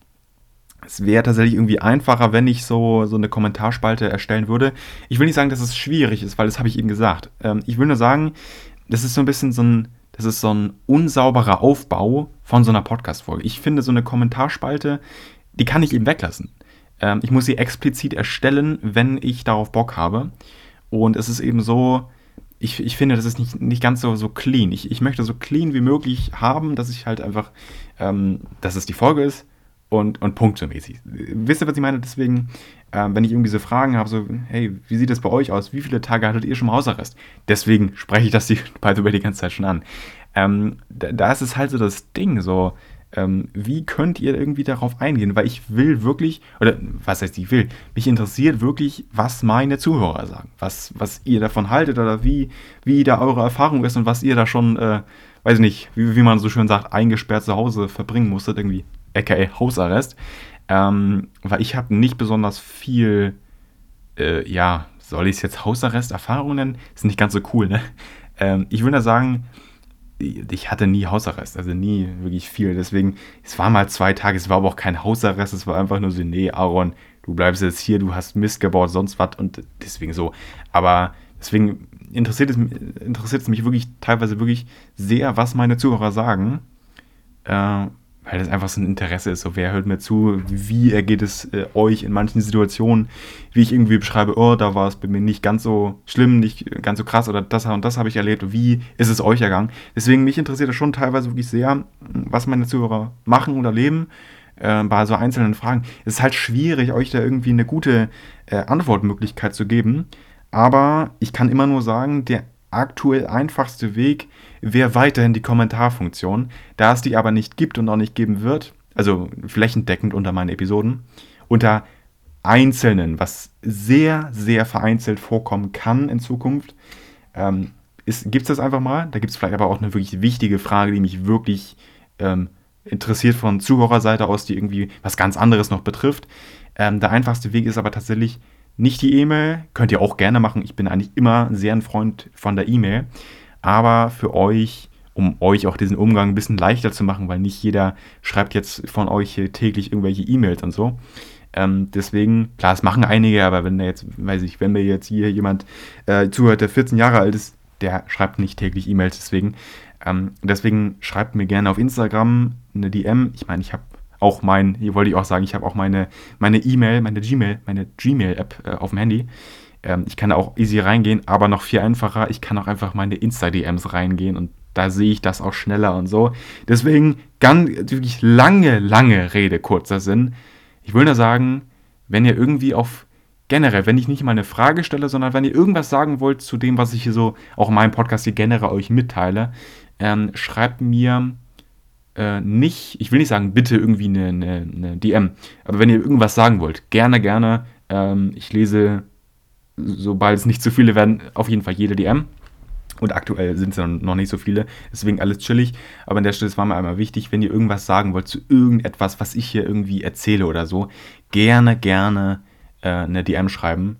es wäre tatsächlich irgendwie einfacher, wenn ich so, so eine Kommentarspalte erstellen würde. Ich will nicht sagen, dass es schwierig ist, weil das habe ich eben gesagt. Ähm, ich will nur sagen, das ist so ein bisschen so ein, das ist so ein unsauberer Aufbau von so einer Podcast-Folge. Ich finde, so eine Kommentarspalte, die kann ich eben weglassen. Ähm, ich muss sie explizit erstellen, wenn ich darauf Bock habe. Und es ist eben so, ich, ich finde, das ist nicht, nicht ganz so, so clean. Ich, ich möchte so clean wie möglich haben, dass ich halt einfach, ähm, dass es die Folge ist und, und Punkt so mäßig. Wisst ihr, was ich meine? Deswegen, äh, wenn ich irgendwie so Fragen habe, so, hey, wie sieht das bei euch aus? Wie viele Tage hattet ihr schon Hausarrest? Deswegen spreche ich das die, (laughs) by the way, die ganze Zeit schon an. Ähm, da, da, ist es halt so das Ding, so, Ähm, wie könnt ihr irgendwie darauf eingehen? Weil ich will wirklich, oder was heißt ich will, mich interessiert wirklich, was meine Zuhörer sagen, was, was ihr davon haltet oder wie, wie da eure Erfahrung ist und was ihr da schon, äh, weiß ich nicht, wie, wie man so schön sagt, eingesperrt zu Hause verbringen musstet, irgendwie, aka Hausarrest. Ähm, weil ich habe nicht besonders viel, äh, ja, soll ich es jetzt Hausarrest-Erfahrung nennen? Ist nicht ganz so cool, ne? (laughs) Ähm, ich würde sagen, ich hatte nie Hausarrest, also nie wirklich viel. Deswegen, es war mal zwei Tage, es war aber auch kein Hausarrest, es war einfach nur so, nee, Aaron, du bleibst jetzt hier, du hast Mist gebaut, sonst was und deswegen so. Aber deswegen interessiert es, interessiert es mich wirklich teilweise wirklich sehr, was meine Zuhörer sagen. Äh, weil das einfach so ein Interesse ist. So, wer hört mir zu? Wie ergeht es äh, euch in manchen Situationen? Wie ich irgendwie beschreibe, oh, da war es bei mir nicht ganz so schlimm, nicht ganz so krass oder das und das habe ich erlebt. Wie ist es euch ergangen? Deswegen, mich interessiert das schon teilweise wirklich sehr, was meine Zuhörer machen oder leben äh, bei so einzelnen Fragen. Es ist halt schwierig, euch da irgendwie eine gute äh, Antwortmöglichkeit zu geben. Aber ich kann immer nur sagen, der aktuell einfachste Weg wäre weiterhin die Kommentarfunktion. Da es die aber nicht gibt und auch nicht geben wird, also flächendeckend unter meinen Episoden, unter einzelnen, was sehr, sehr vereinzelt vorkommen kann in Zukunft, ähm, gibt es das einfach mal. Da gibt es vielleicht aber auch eine wirklich wichtige Frage, die mich wirklich ähm, interessiert von Zuhörerseite aus, die irgendwie was ganz anderes noch betrifft. Ähm, der einfachste Weg ist aber tatsächlich nicht die E-Mail. Könnt ihr auch gerne machen. Ich bin eigentlich immer sehr ein Freund von der E-Mail aber für euch, um euch auch diesen Umgang ein bisschen leichter zu machen, weil nicht jeder schreibt jetzt von euch täglich irgendwelche E-Mails und so. Ähm, deswegen, klar, es machen einige, aber wenn jetzt, weiß ich, wenn mir jetzt hier jemand äh, zuhört, der 14 Jahre alt ist, der schreibt nicht täglich E-Mails, deswegen. Ähm, deswegen schreibt mir gerne auf Instagram eine DM. Ich meine, ich habe auch mein, hier wollte ich auch sagen, ich habe auch meine meine E-Mail, meine Gmail, meine Gmail-App äh, auf dem Handy. Ähm, ich kann auch easy reingehen, aber noch viel einfacher, ich kann auch einfach meine Insta-DMs reingehen und da sehe ich das auch schneller und so. Deswegen ganz wirklich lange, lange Rede, kurzer Sinn. Ich will nur sagen, wenn ihr irgendwie auf generell, wenn ich nicht mal eine Frage stelle, sondern wenn ihr irgendwas sagen wollt zu dem, was ich hier so auch in meinem Podcast hier generell euch mitteile, ähm, schreibt mir äh, nicht, ich will nicht sagen, bitte irgendwie eine, eine, eine, DM, aber wenn ihr irgendwas sagen wollt, gerne, gerne. Ähm, ich lese sobald es nicht zu viele werden, auf jeden Fall jede DM. Und aktuell sind es noch nicht so viele, deswegen alles chillig. Aber an der Stelle, war mir einmal wichtig, wenn ihr irgendwas sagen wollt zu irgendetwas, was ich hier irgendwie erzähle oder so, gerne, gerne äh, eine DM schreiben.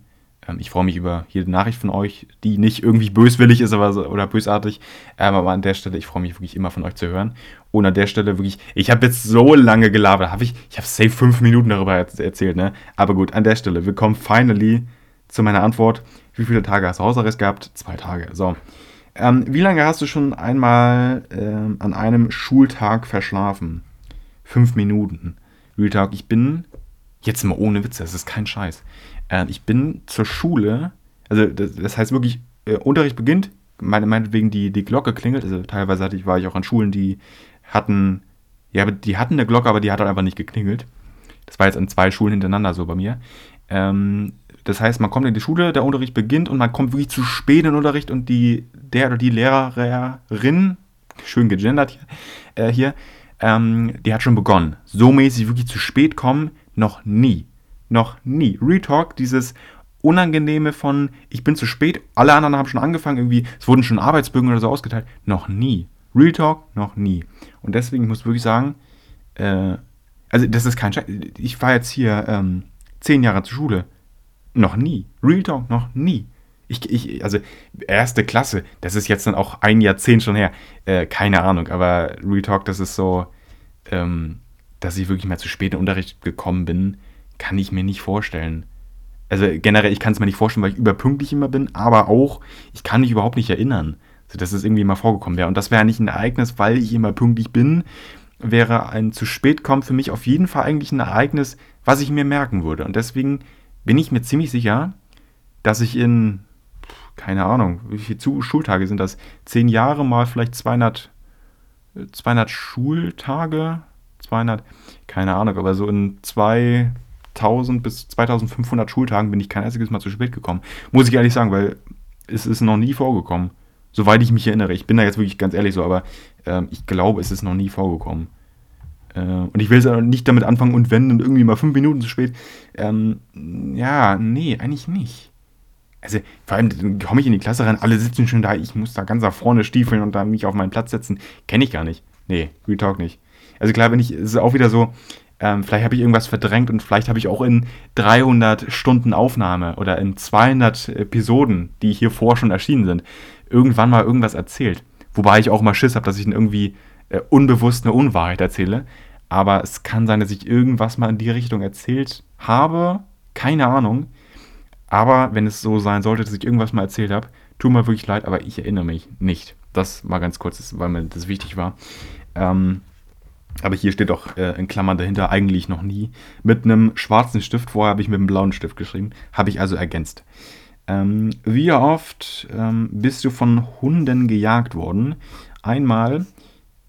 Ähm, ich freue mich über jede Nachricht von euch, die nicht irgendwie böswillig ist aber so, oder bösartig. Ähm, aber an der Stelle, ich freue mich wirklich immer von euch zu hören. Und an der Stelle wirklich, ich habe jetzt so lange gelabert, habe ich, ich habe safe fünf Minuten darüber erzählt, ne? Aber gut, an der Stelle, wir kommen finally zu meiner Antwort, wie viele Tage hast du Hausarrest gehabt? Zwei Tage. So. Ähm, wie lange hast du schon einmal ähm, an einem Schultag verschlafen? Fünf Minuten. Real Talk, ich bin, jetzt mal ohne Witze, das ist kein Scheiß. Äh, ich bin zur Schule, also das, das heißt wirklich, äh, Unterricht beginnt, meine, meinetwegen die, die Glocke klingelt, also teilweise hatte ich, war ich auch an Schulen, die hatten, ja, die hatten eine Glocke, aber die hat halt einfach nicht geklingelt. Das war jetzt an zwei Schulen hintereinander so bei mir. Ähm, das heißt, man kommt in die Schule, der Unterricht beginnt und man kommt wirklich zu spät in den Unterricht und die, der oder die Lehrerin, schön gegendert hier, äh, hier ähm, die hat schon begonnen. So mäßig wirklich zu spät kommen, noch nie. Noch nie. Retalk, dieses Unangenehme von, ich bin zu spät, alle anderen haben schon angefangen, irgendwie, es wurden schon Arbeitsbögen oder so ausgeteilt. Noch nie. Real Talk, noch nie. Und deswegen, ich muss wirklich sagen, äh, also das ist kein Scheiß. Ich war jetzt hier ähm, zehn Jahre zur Schule noch nie. Real Talk, noch nie. Ich, ich, also erste Klasse, das ist jetzt dann auch ein Jahrzehnt schon her. Äh, keine Ahnung, aber Real Talk, das ist so, ähm, dass ich wirklich mal zu spät in Unterricht gekommen bin, kann ich mir nicht vorstellen. Also generell, ich kann es mir nicht vorstellen, weil ich überpünktlich immer bin, aber auch, ich kann mich überhaupt nicht erinnern, also, dass es irgendwie mal vorgekommen wäre. Und das wäre nicht ein Ereignis, weil ich immer pünktlich bin, wäre ein zu spät kommen für mich auf jeden Fall eigentlich ein Ereignis, was ich mir merken würde. Und deswegen bin ich mir ziemlich sicher, dass ich in, keine Ahnung, wie viele Schultage sind das? Zehn Jahre mal vielleicht 200, 200 Schultage, 200, keine Ahnung, aber so in 2000 bis 2500 Schultagen bin ich kein einziges Mal zu spät gekommen. Muss ich ehrlich sagen, weil es ist noch nie vorgekommen. Soweit ich mich erinnere. Ich bin da jetzt wirklich ganz ehrlich so, aber ähm, ich glaube, es ist noch nie vorgekommen. Äh, und ich will jetzt nicht damit anfangen und wenn und irgendwie mal fünf Minuten zu spät. Ähm, ja, nee, eigentlich nicht. Also vor allem komme ich in die Klasse rein, alle sitzen schon da, ich muss da ganz nach vorne stiefeln und da mich auf meinen Platz setzen. Kenne ich gar nicht. Nee, Real Talk nicht. Also klar, wenn ich, ist es auch wieder so, ähm, vielleicht habe ich irgendwas verdrängt und vielleicht habe ich auch in 300 Stunden Aufnahme oder in 200 Episoden, die hier vor schon erschienen sind, irgendwann mal irgendwas erzählt. Wobei ich auch mal Schiss habe, dass ich dann irgendwie äh, unbewusst eine Unwahrheit erzähle. Aber es kann sein, dass ich irgendwas mal in die Richtung erzählt habe. Keine Ahnung. Aber wenn es so sein sollte, dass ich irgendwas mal erzählt habe, tut mir wirklich leid, aber ich erinnere mich nicht. Das mal ganz kurz, weil mir das wichtig war. Ähm, aber hier steht auch äh, in Klammern dahinter eigentlich noch nie. Mit einem schwarzen Stift, vorher habe ich mit einem blauen Stift geschrieben. Habe ich also ergänzt. Ähm, wie oft ähm, bist du von Hunden gejagt worden? Einmal.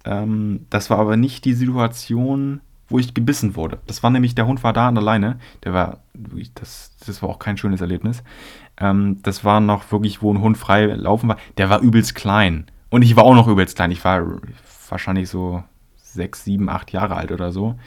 Ähm, das war aber nicht die Situation, wo ich gebissen wurde. Das war nämlich, der Hund war da an der Leine. Der war, das, das war auch kein schönes Erlebnis. Ähm, das war noch wirklich, wo ein Hund frei laufen war. Der war übelst klein. Und ich war auch noch übelst klein. Ich war wahrscheinlich so sechs, sieben, acht Jahre alt oder so.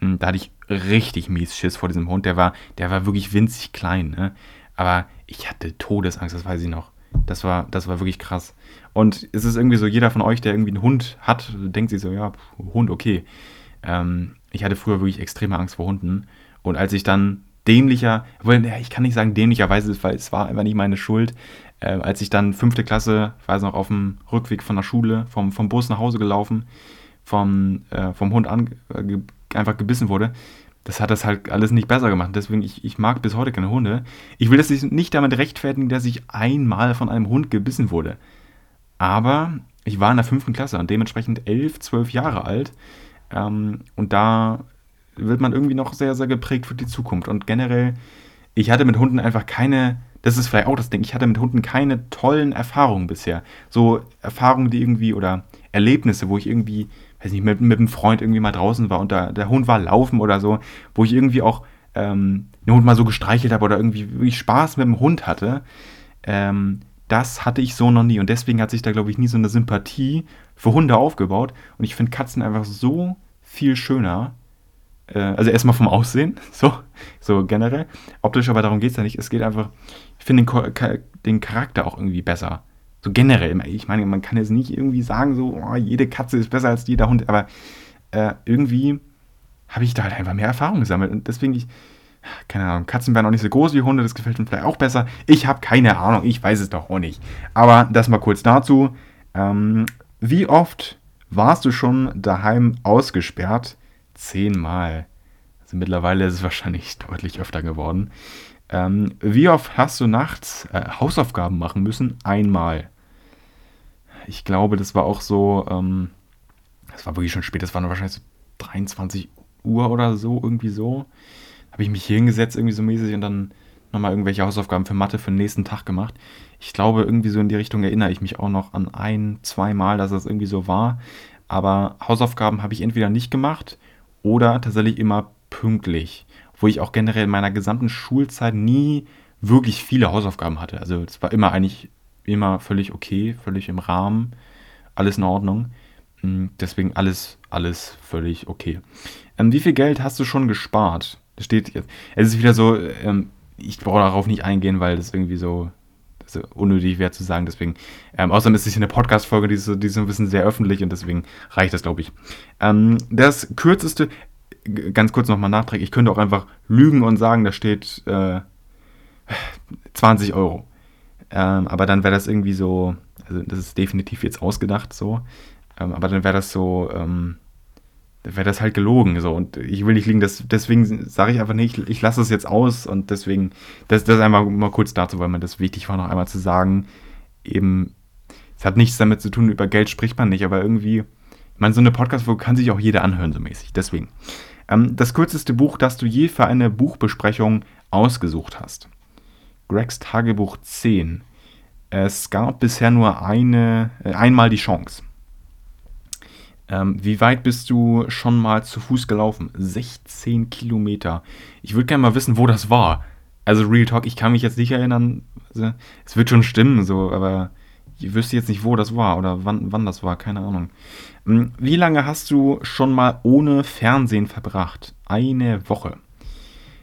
Hm, da hatte ich richtig mies Schiss vor diesem Hund. Der war, der war wirklich winzig klein. Ne? Aber ich hatte Todesangst, das weiß ich noch. Das war, das war wirklich krass. Und es ist irgendwie so, jeder von euch, der irgendwie einen Hund hat, denkt sich so, ja, Hund, okay. Ähm, ich hatte früher wirklich extreme Angst vor Hunden. Und als ich dann dämlicher, ich kann nicht sagen dämlicherweise, weil es war einfach nicht meine Schuld, äh, als ich dann fünfte Klasse, ich weiß noch, auf dem Rückweg von der Schule, vom, vom Bus nach Hause gelaufen, vom, äh, vom Hund an, äh, einfach gebissen wurde, das hat das halt alles nicht besser gemacht. Deswegen, ich, ich mag bis heute keine Hunde. Ich will das nicht damit rechtfertigen, dass ich einmal von einem Hund gebissen wurde. Aber ich war in der fünften Klasse und dementsprechend elf, zwölf Jahre alt. Ähm, und da wird man irgendwie noch sehr, sehr geprägt für die Zukunft. Und generell, ich hatte mit Hunden einfach keine, das ist vielleicht auch das Ding, ich hatte mit Hunden keine tollen Erfahrungen bisher. So Erfahrungen, die irgendwie, oder Erlebnisse, wo ich irgendwie weiß nicht, mit, mit einem Freund irgendwie mal draußen war und da, der Hund war laufen oder so, wo ich irgendwie auch ähm, den Hund mal so gestreichelt habe oder irgendwie wirklich Spaß mit dem Hund hatte, ähm, das hatte ich so noch nie. Und deswegen hat sich da, glaube ich, nie so eine Sympathie für Hunde aufgebaut. Und ich finde Katzen einfach so viel schöner. Äh, also erstmal vom Aussehen, (laughs) so, so generell. Optisch, aber darum geht es ja nicht. Es geht einfach, ich finde den, den Charakter auch irgendwie besser. So generell, ich meine, man kann jetzt nicht irgendwie sagen, so, oh, jede Katze ist besser als jeder Hund, aber äh, irgendwie habe ich da halt einfach mehr Erfahrung gesammelt. Und deswegen, ich, keine Ahnung, Katzen werden auch nicht so groß wie Hunde, das gefällt mir vielleicht auch besser. Ich habe keine Ahnung, ich weiß es doch auch nicht. Aber das mal kurz dazu. Ähm, wie oft warst du schon daheim ausgesperrt? Zehnmal. Also mittlerweile ist es wahrscheinlich (laughs) deutlich öfter geworden. Ähm, wie oft hast du nachts äh, Hausaufgaben machen müssen? Einmal. Ich glaube, das war auch so, ähm, das war wirklich schon spät, das war wahrscheinlich so 23 Uhr oder so, irgendwie so. Habe ich mich hier hingesetzt, irgendwie so mäßig und dann nochmal irgendwelche Hausaufgaben für Mathe für den nächsten Tag gemacht. Ich glaube, irgendwie so in die Richtung erinnere ich mich auch noch an ein, zwei Mal, dass das irgendwie so war. Aber Hausaufgaben habe ich entweder nicht gemacht oder tatsächlich immer pünktlich wo ich auch generell in meiner gesamten Schulzeit nie wirklich viele Hausaufgaben hatte. Also es war immer eigentlich immer völlig okay, völlig im Rahmen, alles in Ordnung. Hm, deswegen alles, alles völlig okay. Ähm, wie viel Geld hast du schon gespart? Das steht jetzt. Es ist wieder so, ähm, ich brauche darauf nicht eingehen, weil das irgendwie so, so unnötig wäre zu sagen. Deswegen, ähm, außerdem ist es hier eine Podcast-Folge, die so, die ist ein bisschen sehr öffentlich und deswegen reicht das, glaube ich. Ähm, das kürzeste, ganz kurz nochmal nachträgen, ich könnte auch einfach lügen und sagen, da steht äh, 20 Euro. Ähm, aber dann wäre das irgendwie so, also das ist definitiv jetzt ausgedacht so, ähm, aber dann wäre das so, ähm, wäre das halt gelogen so und ich will nicht liegen, das, deswegen sage ich einfach nicht, ich, ich lasse es jetzt aus und deswegen, das, das einfach mal kurz dazu, weil mir das wichtig war, noch einmal zu sagen, eben, es hat nichts damit zu tun, über Geld spricht man nicht, aber irgendwie, ich meine, so eine Podcast-Folge kann sich auch jeder anhören, so mäßig. Deswegen. Ähm, das kürzeste Buch, das du je für eine Buchbesprechung ausgesucht hast. Gregs Tagebuch 10. Es gab bisher nur eine, äh, einmal die Chance. Ähm, wie weit bist du schon mal zu Fuß gelaufen? 16 Kilometer. Ich würde gerne mal wissen, wo das war. Also Real Talk, ich kann mich jetzt nicht erinnern. Also, es wird schon stimmen, so, aber Ich wüsste jetzt nicht, wo das war oder wann, wann das war, keine Ahnung. Hm, wie lange hast du schon mal ohne Fernsehen verbracht? Eine Woche.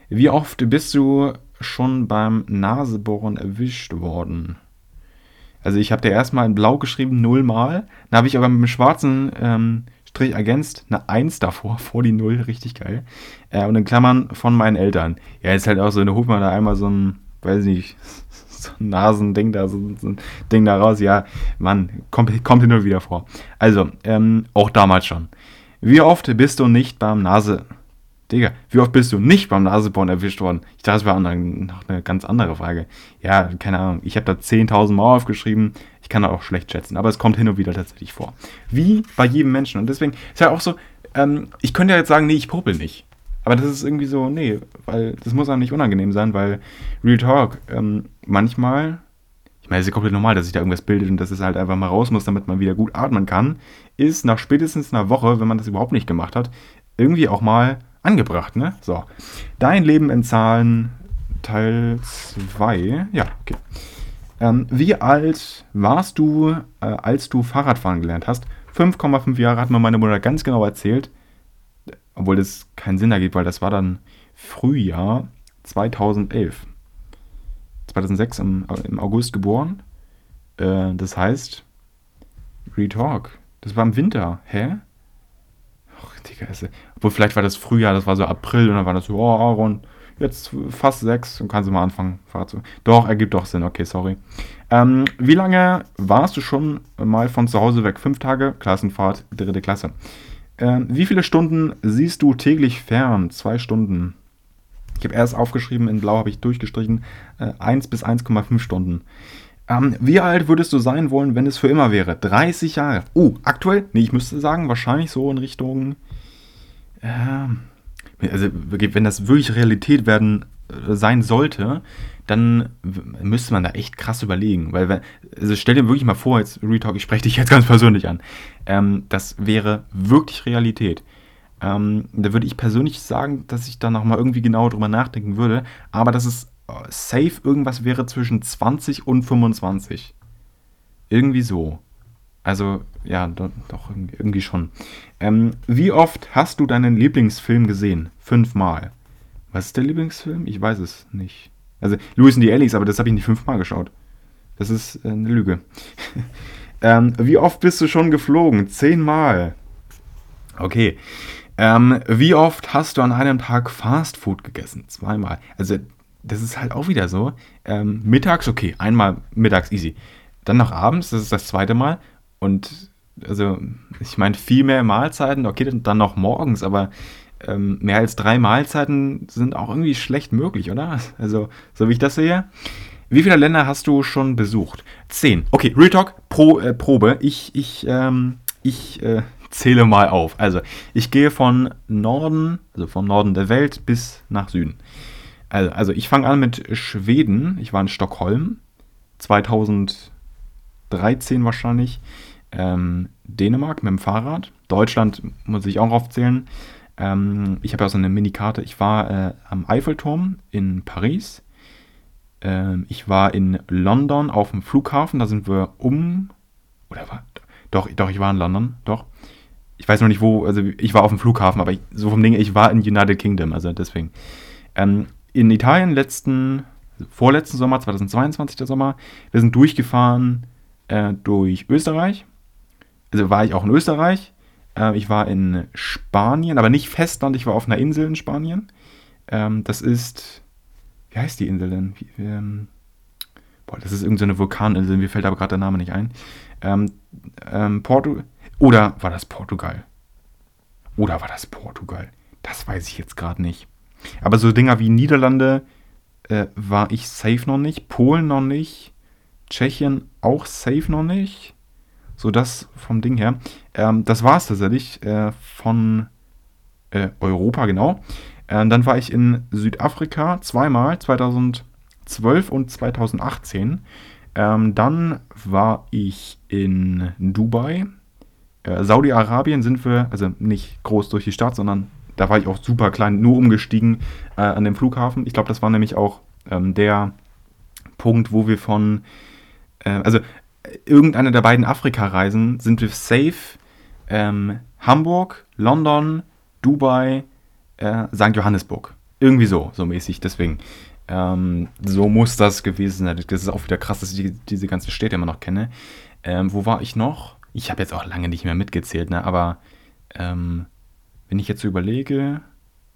Wie oft bist du schon beim Nasebohren erwischt worden? Also ich habe dir erstmal in Blau geschrieben, nullmal. Dann habe ich aber mit dem schwarzen ähm, Strich ergänzt, eine 1 davor, (laughs) vor die 0, richtig geil. Äh, und in Klammern von meinen Eltern. Ja, ist halt auch so, da holt man da einmal so ein, weiß nicht, Nasending da, so, so, ein Ding da raus. Ja, Mann, kommt, kommt hin und wieder vor. Also, ähm, auch damals schon. Wie oft bist du nicht beim Nase... Digga, wie oft bist du nicht beim Nasebohren erwischt worden? Ich dachte, das war noch eine ganz andere Frage. Ja, keine Ahnung. Ich habe da 10.000 Mal aufgeschrieben. Ich kann da auch schlecht schätzen, aber es kommt hin und wieder tatsächlich vor. Wie bei jedem Menschen. Und deswegen ist ja auch so, ähm, ich könnte ja jetzt sagen, nee, ich popel nicht. Aber das ist irgendwie so, nee, weil das muss auch nicht unangenehm sein, weil Real Talk, ähm, manchmal, ich meine, es ist ja komplett normal, dass sich da irgendwas bildet und dass es halt einfach mal raus muss, damit man wieder gut atmen kann, ist nach spätestens einer Woche, wenn man das überhaupt nicht gemacht hat, irgendwie auch mal angebracht, ne? So. Dein Leben in Zahlen, Teil 2. Ja, okay. Ähm, wie alt warst du, äh, als du Fahrradfahren gelernt hast? 5,5 Jahre hat mir meine Mutter ganz genau erzählt. Obwohl das keinen Sinn ergibt, weil das war dann Frühjahr 2011. 2006 im, im August geboren. Äh, das heißt, Retalk. Das war im Winter. Hä? Ach, Digga, ist, obwohl vielleicht war das Frühjahr, das war so April und dann war das so, oh, Aaron, jetzt fast sechs und kannst du mal anfangen, zu. Doch, ergibt doch Sinn, okay, sorry. Ähm, wie lange warst du schon mal von zu Hause weg? Fünf Tage, Klassenfahrt, dritte Klasse. Ähm, wie viele Stunden siehst du täglich fern? Zwei Stunden. Ich habe erst aufgeschrieben, in Blau habe ich durchgestrichen, äh, 1 bis 1,5 Stunden. Ähm, wie alt würdest du sein wollen, wenn es für immer wäre? 30 Jahre. Oh, aktuell? Nee, ich müsste sagen, wahrscheinlich so in Richtung. Äh, also, wenn das wirklich Realität werden äh, sein sollte, dann müsste man da echt krass überlegen. Weil, also stell dir wirklich mal vor, jetzt Retalk, ich spreche dich jetzt ganz persönlich an. Ähm, das wäre wirklich Realität. Ähm, da würde ich persönlich sagen, dass ich da nochmal irgendwie genauer drüber nachdenken würde. Aber das ist safe irgendwas wäre zwischen 20 und 25. Irgendwie so. Also, ja, doch, doch irgendwie schon. Ähm, wie oft hast du deinen Lieblingsfilm gesehen? Fünfmal. Was ist der Lieblingsfilm? Ich weiß es nicht. Also, Louis und die Ellis, aber das habe ich nicht fünfmal geschaut. Das ist äh, eine Lüge. (laughs) ähm, wie oft bist du schon geflogen? Zehnmal. Okay. Ähm, wie oft hast du an einem Tag Fastfood gegessen? Zweimal. Also das ist halt auch wieder so. Ähm, mittags, okay, einmal mittags easy. Dann noch abends, das ist das zweite Mal. Und also, ich meine, viel mehr Mahlzeiten, okay, dann noch morgens, aber ähm, mehr als drei Mahlzeiten sind auch irgendwie schlecht möglich, oder? Also, so wie ich das sehe. Wie viele Länder hast du schon besucht? Zehn. Okay, Real Talk, Pro, äh, Probe. Ich, ich, ähm, ich äh, zähle mal auf. Also, ich gehe von Norden, also vom Norden der Welt bis nach Süden. Also, also ich fange an mit Schweden. Ich war in Stockholm. 2013 wahrscheinlich. Ähm, Dänemark mit dem Fahrrad. Deutschland muss ich auch aufzählen. Ähm, ich habe ja so eine Minikarte. Ich war äh, am Eiffelturm in Paris. Ähm, ich war in London auf dem Flughafen. Da sind wir um. Oder war. Doch, doch, ich war in London. Doch. Ich weiß noch nicht wo. Also, ich war auf dem Flughafen, aber ich, so vom Ding, ich war in United Kingdom. Also, deswegen. Ähm, in Italien letzten, vorletzten Sommer, 2022 der Sommer, wir sind durchgefahren äh, durch Österreich. Also war ich auch in Österreich. Äh, ich war in Spanien, aber nicht Festland, ich war auf einer Insel in Spanien. Ähm, das ist, wie heißt die Insel denn? Wie, ähm, boah, das ist irgendeine so Vulkaninsel, mir fällt aber gerade der Name nicht ein. Ähm, ähm, Porto oder war das Portugal? Oder war das Portugal? Das weiß ich jetzt gerade nicht. Aber so Dinger wie Niederlande äh, war ich safe noch nicht, Polen noch nicht, Tschechien auch safe noch nicht. So das vom Ding her. Ähm, das war es tatsächlich äh, von äh, Europa, genau. Ähm, dann war ich in Südafrika zweimal, 2012 und 2018. Ähm, dann war ich in Dubai. Äh, Saudi-Arabien sind wir, also nicht groß durch die Stadt, sondern da war ich auch super klein, nur umgestiegen äh, an dem Flughafen. Ich glaube, das war nämlich auch ähm, der Punkt, wo wir von, äh, also irgendeiner der beiden Afrika-Reisen sind wir safe ähm, Hamburg, London, Dubai, äh, St. Johannesburg. Irgendwie so, so mäßig. Deswegen, ähm, so muss das gewesen sein. Das ist auch wieder krass, dass ich die, diese ganzen Städte immer noch kenne. Ähm, wo war ich noch? Ich habe jetzt auch lange nicht mehr mitgezählt, ne? aber ähm, wenn ich jetzt so überlege,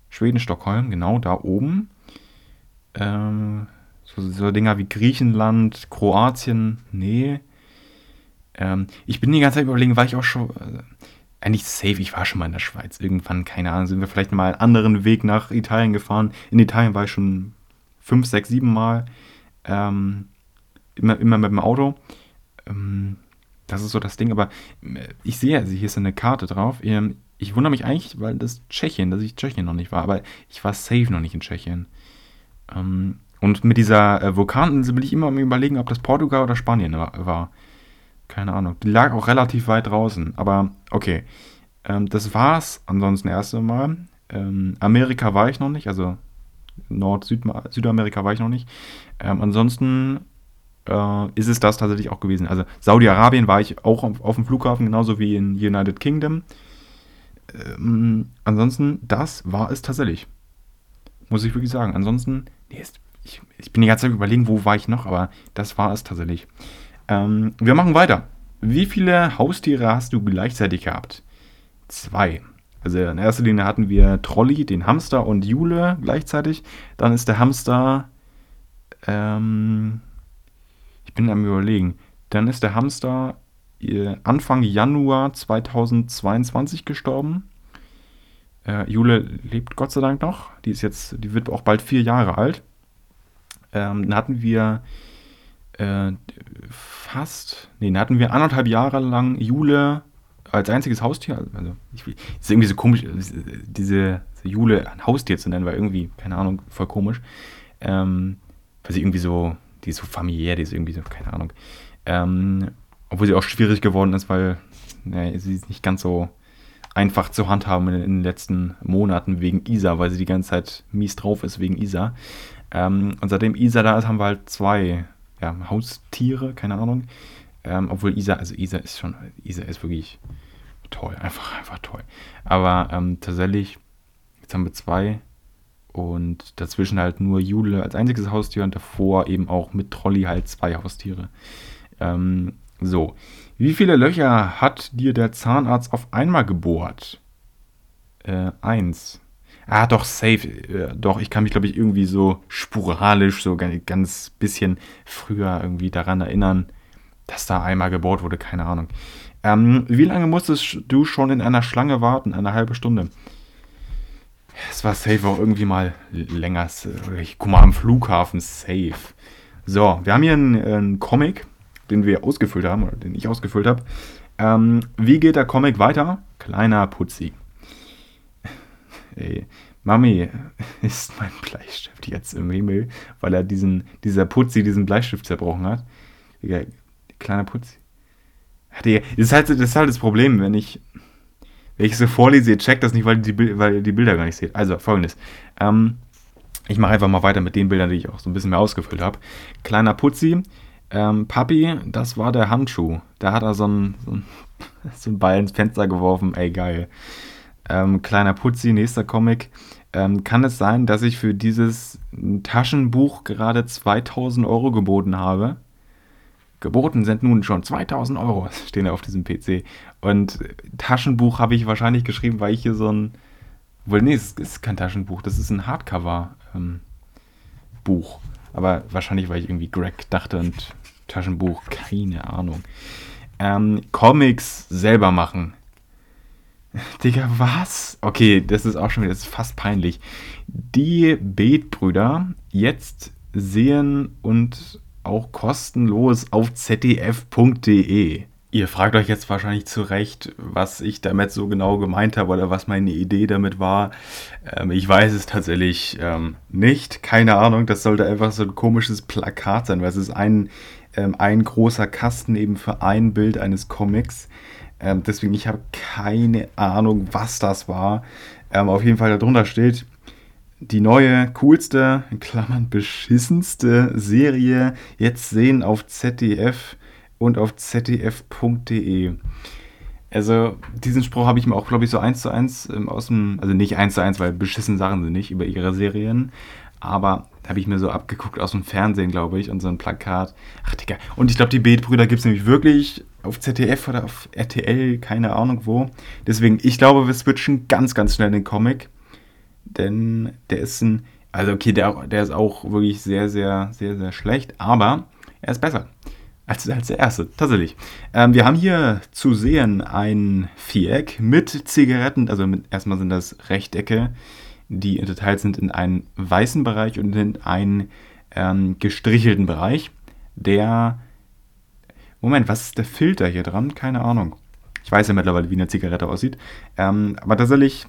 Schweden, Stockholm, genau da oben. Ähm, so, so Dinger wie Griechenland, Kroatien, nee. Ähm, ich bin die ganze Zeit überlegen, war ich auch schon. Äh, eigentlich safe, ich war schon mal in der Schweiz. Irgendwann, keine Ahnung, sind wir vielleicht mal einen anderen Weg nach Italien gefahren. In Italien war ich schon fünf, sechs, sieben Mal. Ähm, immer, immer mit dem Auto. Ähm, das ist so das Ding, aber äh, ich sehe, also hier ist eine Karte drauf. Ähm, ich wundere mich eigentlich, weil das Tschechien, dass ich Tschechien noch nicht war, aber ich war safe noch nicht in Tschechien. Ähm, und mit dieser äh, Vulkaninsel will ich immer überlegen, ob das Portugal oder Spanien war. Keine Ahnung. Die lag auch relativ weit draußen. Aber okay. Ähm, das war's. Ansonsten erste Mal. Ähm, Amerika war ich noch nicht. Also Nord-, Süd Südamerika war ich noch nicht. Ähm, ansonsten äh, ist es das tatsächlich auch gewesen. Also Saudi-Arabien war ich auch auf, auf, dem Flughafen, genauso wie in United Kingdom. Ähm, ansonsten, das war es tatsächlich. Muss ich wirklich sagen. Ansonsten, nee, ich, ich bin die ganze Zeit überlegen, wo war ich noch, aber das war es tatsächlich. Ähm, wir machen weiter. Wie viele Haustiere hast du gleichzeitig gehabt? Zwei. Also in erster Linie hatten wir Trolli, den Hamster und Jule gleichzeitig. Dann ist der Hamster. Ähm, bin am Überlegen. Dann ist der Hamster äh, Anfang Januar 2022 gestorben. Äh, Jule lebt Gott sei Dank noch. Die ist jetzt, die wird auch bald vier Jahre alt. Ähm, dann hatten wir äh, fast, nee, dann hatten wir anderthalb Jahre lang Jule als einziges Haustier. Also, ich, ist irgendwie so komisch, diese Jule ein Haustier zu nennen, war irgendwie, keine Ahnung, voll komisch. Ähm, weil sie irgendwie so, die ist so familiär, die ist irgendwie so, keine Ahnung. Ähm, obwohl sie auch schwierig geworden ist, weil nee, sie ist nicht ganz so einfach zu handhaben in, in, den letzten Monaten wegen Isa, weil sie die ganze Zeit mies drauf ist wegen Isa. Ähm, und seitdem Isa da ist, haben wir halt zwei ja, Haustiere, keine Ahnung. Ähm, obwohl Isa, also Isa ist schon, Isa ist wirklich toll, einfach, einfach toll. Aber ähm, tatsächlich, jetzt haben wir zwei und dazwischen halt nur Jule als einziges Haustier und davor eben auch mit Trolli halt zwei Haustiere. Ähm, so, wie viele Löcher hat dir der Zahnarzt auf einmal gebohrt? Äh, eins. Ah, doch, safe. Äh, doch, ich kann mich, glaube ich, irgendwie so sporadisch, so ganz, ganz bisschen früher irgendwie daran erinnern, dass da einmal gebohrt wurde, keine Ahnung. Ähm, wie lange musstest du schon in einer Schlange warten? Eine halbe Stunde. Es war safe auch irgendwie mal länger. Ich guck mal am Flughafen, safe. So, wir haben hier einen, einen Comic, den wir ausgefüllt haben, oder den ich ausgefüllt habe. Ähm, wie geht der Comic weiter? Kleiner Putzi. (laughs) Ey, Mami, (laughs) ist mein Bleistift jetzt im Himmel, weil er diesen, dieser Putzi diesen Bleistift zerbrochen hat? Digga, kleiner Putzi. Das ist, halt, das ist halt das Problem, wenn ich, wenn ich so vorlese, ihr checkt das nicht, weil, die, weil ihr die Bilder gar nicht seht. Also, folgendes. Ähm, ich mache einfach mal weiter mit den Bildern, die ich auch so ein bisschen mehr ausgefüllt habe. Kleiner Putzi. Ähm, Papi, das war der Handschuh. Da hat er so einen, so einen, (laughs) so einen Ball ins Fenster geworfen. Ey, geil. Ähm, kleiner Putzi, nächster Comic. Ähm, kann es sein, dass ich für dieses Taschenbuch gerade 2000 Euro geboten habe? Geboten sind nun schon 2000 Euro, (laughs) stehen da auf diesem PC. Und Taschenbuch habe ich wahrscheinlich geschrieben, weil ich hier so ein. Wohl, nee, es ist kein Taschenbuch, das ist ein Hardcover-Buch. Ähm, Aber wahrscheinlich, weil ich irgendwie Greg dachte und Taschenbuch, keine Ahnung. Ähm, Comics selber machen. (laughs) Digga, was? Okay, das ist auch schon wieder, das ist fast peinlich. Die Betbrüder jetzt sehen und auch kostenlos auf zdf.de. Ihr fragt euch jetzt wahrscheinlich zu Recht, was ich damit so genau gemeint habe oder was meine Idee damit war. Ähm, ich weiß es tatsächlich ähm, nicht. Keine Ahnung, das sollte einfach so ein komisches Plakat sein, weil es ist ein, ähm, ein großer Kasten eben für ein Bild eines Comics. Ähm, deswegen, ich habe keine Ahnung, was das war. Ähm, auf jeden Fall darunter steht, die neue, coolste, in Klammern beschissenste Serie jetzt sehen auf ZDF und auf zdf.de. Also, diesen Spruch habe ich mir auch, glaube ich, so eins zu eins ähm, aus dem, also nicht eins zu eins, weil beschissen Sachen sind nicht über ihre Serien, aber habe ich mir so abgeguckt aus dem Fernsehen, glaube ich, und so ein Plakat. Ach, Digga. Und ich glaube, die Beetbrüder gibt es nämlich wirklich auf ZDF oder auf RTL, keine Ahnung wo. Deswegen, ich glaube, wir switchen ganz, ganz schnell den Comic. Denn der ist ein, also okay, der, der ist auch wirklich sehr, sehr, sehr, sehr schlecht, aber er ist besser als, als der erste, tatsächlich. Ähm, wir haben hier zu sehen ein Viereck mit Zigaretten, also mit, erstmal sind das Rechtecke, die unterteilt sind in einen weißen Bereich und in einen ähm, gestrichelten Bereich. Der. Moment, was ist der Filter hier dran? Keine Ahnung. Ich weiß ja mittlerweile, wie eine Zigarette aussieht. Ähm, aber tatsächlich,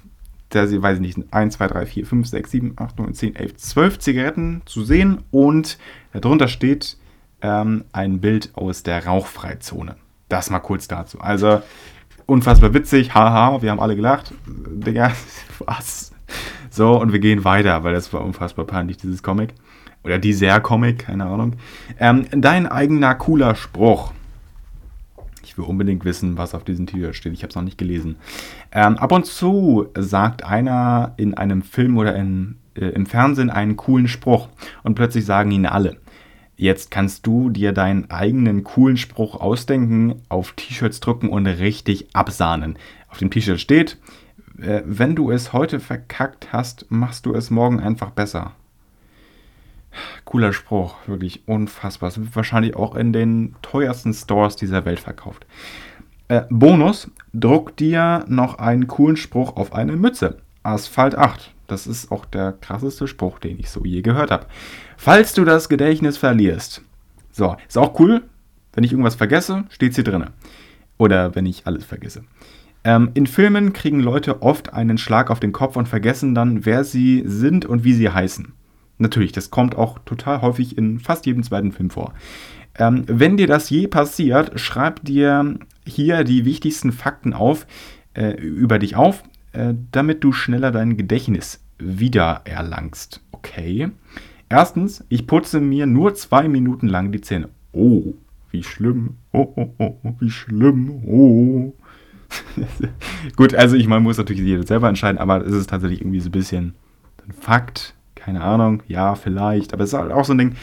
da weiß ich nicht, 1, 2, 3, 4, 5, 6, 7, 8, 9, 10, 11, 12 Zigaretten zu sehen und darunter steht ähm, ein Bild aus der Rauchfreizone. Das mal kurz dazu. Also unfassbar witzig, haha, wir haben alle gelacht. Digga, (laughs) was? So, und wir gehen weiter, weil das war unfassbar peinlich, dieses Comic. Oder dieser Comic, keine Ahnung. Ähm, dein eigener cooler Spruch. Will unbedingt wissen, was auf diesem T-Shirt steht. Ich habe es noch nicht gelesen. Ähm, ab und zu sagt einer in einem Film oder in, äh, im Fernsehen einen coolen Spruch und plötzlich sagen ihn alle. Jetzt kannst du dir deinen eigenen coolen Spruch ausdenken, auf T-Shirts drucken und richtig absahnen. Auf dem T-Shirt steht, äh, wenn du es heute verkackt hast, machst du es morgen einfach besser. Cooler Spruch, wirklich unfassbar. Es wird wahrscheinlich auch in den teuersten Stores dieser Welt verkauft. Äh, Bonus, druck dir noch einen coolen Spruch auf eine Mütze. Asphalt 8. Das ist auch der krasseste Spruch, den ich so je gehört habe. Falls du das Gedächtnis verlierst. So, ist auch cool. Wenn ich irgendwas vergesse, steht hier drin. Oder wenn ich alles vergesse. Ähm, in Filmen kriegen Leute oft einen Schlag auf den Kopf und vergessen dann, wer sie sind und wie sie heißen. Natürlich, das kommt auch total häufig in fast jedem zweiten Film vor. Ähm, wenn dir das je passiert, schreib dir hier die wichtigsten Fakten auf, äh, über dich auf äh, damit du schneller dein Gedächtnis wiedererlangst. Okay. Erstens, ich putze mir nur zwei Minuten lang die Zähne. Oh, wie schlimm. Oh, oh, oh, wie schlimm. Oh. (laughs) Gut, also ich meine, muss natürlich jeder selber entscheiden, aber es ist tatsächlich irgendwie so ein bisschen ein Fakt. Keine Ahnung, ja, vielleicht. Aber es ist halt auch so ein Ding,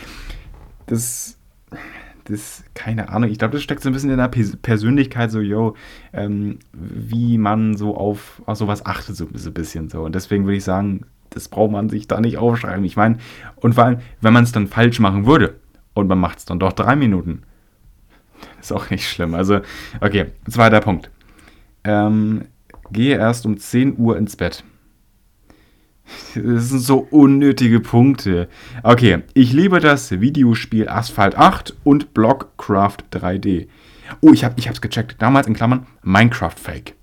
das das, keine Ahnung, ich glaube, das steckt so ein bisschen in der Persönlichkeit, so, yo, ähm, wie man so auf, auf sowas achtet, so, so ein bisschen so. Und deswegen würde ich sagen, das braucht man sich da nicht aufschreiben. Ich meine, und vor allem, wenn man es dann falsch machen würde und man macht es dann doch drei Minuten, (laughs) ist auch nicht schlimm. Also, okay, zweiter Punkt. Ähm, gehe erst um 10 Uhr ins Bett. Das sind so unnötige Punkte. Okay, ich liebe das Videospiel Asphalt 8 und Blockcraft 3D. Oh, ich, hab, ich hab's gecheckt. Damals in Klammern Minecraft Fake.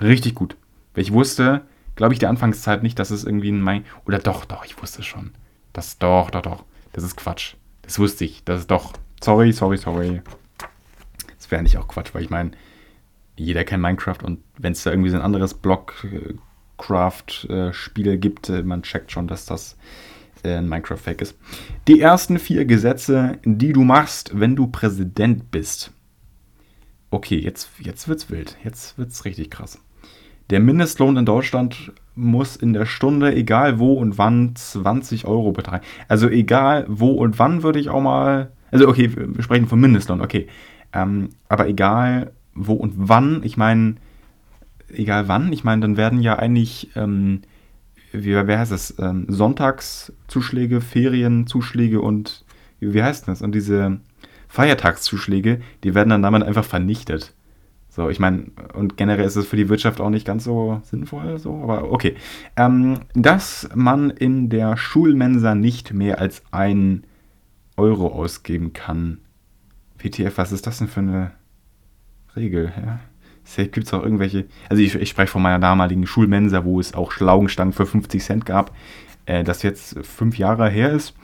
Richtig gut. Weil ich wusste, glaube ich, der Anfangszeit nicht, dass es irgendwie ein Mein... Oder doch, doch, ich wusste schon. Das doch, doch, doch. Das ist Quatsch. Das wusste ich. Das ist doch... Sorry, sorry, sorry. Das wäre nicht auch Quatsch, weil ich meine, jeder kennt Minecraft und wenn es da irgendwie so ein anderes Block... Minecraft-Spiel gibt, äh, man checkt schon, dass das äh, ein Minecraft-Fake ist. Die ersten vier Gesetze, die du machst, wenn du Präsident bist. Okay, jetzt, jetzt wird's wild. Jetzt wird's richtig krass. Der Mindestlohn in Deutschland muss in der Stunde, egal wo und wann, 20 Euro betragen. Also egal wo und wann würde ich auch mal. Also okay, wir sprechen von Mindestlohn, okay. Ähm, aber egal wo und wann, ich meine, egal wann. Ich meine, dann werden ja eigentlich, ähm, wie, wer heißt das, ähm, Sonntagszuschläge, Ferienzuschläge und wie heißt das? Und diese Feiertagszuschläge, die werden dann damit einfach vernichtet. So, ich meine, und generell ist es für die Wirtschaft auch nicht ganz so sinnvoll, so, aber okay. Ähm, dass man in der Schulmensa nicht mehr als ein Euro ausgeben kann. WTF, was ist das denn für eine Regel? Ja? Vielleicht gibt es auch irgendwelche. Also, ich, ich spreche von meiner damaligen Schulmensa, wo es auch Schlaugenstangen für 50 Cent gab, äh, das jetzt fünf Jahre her ist.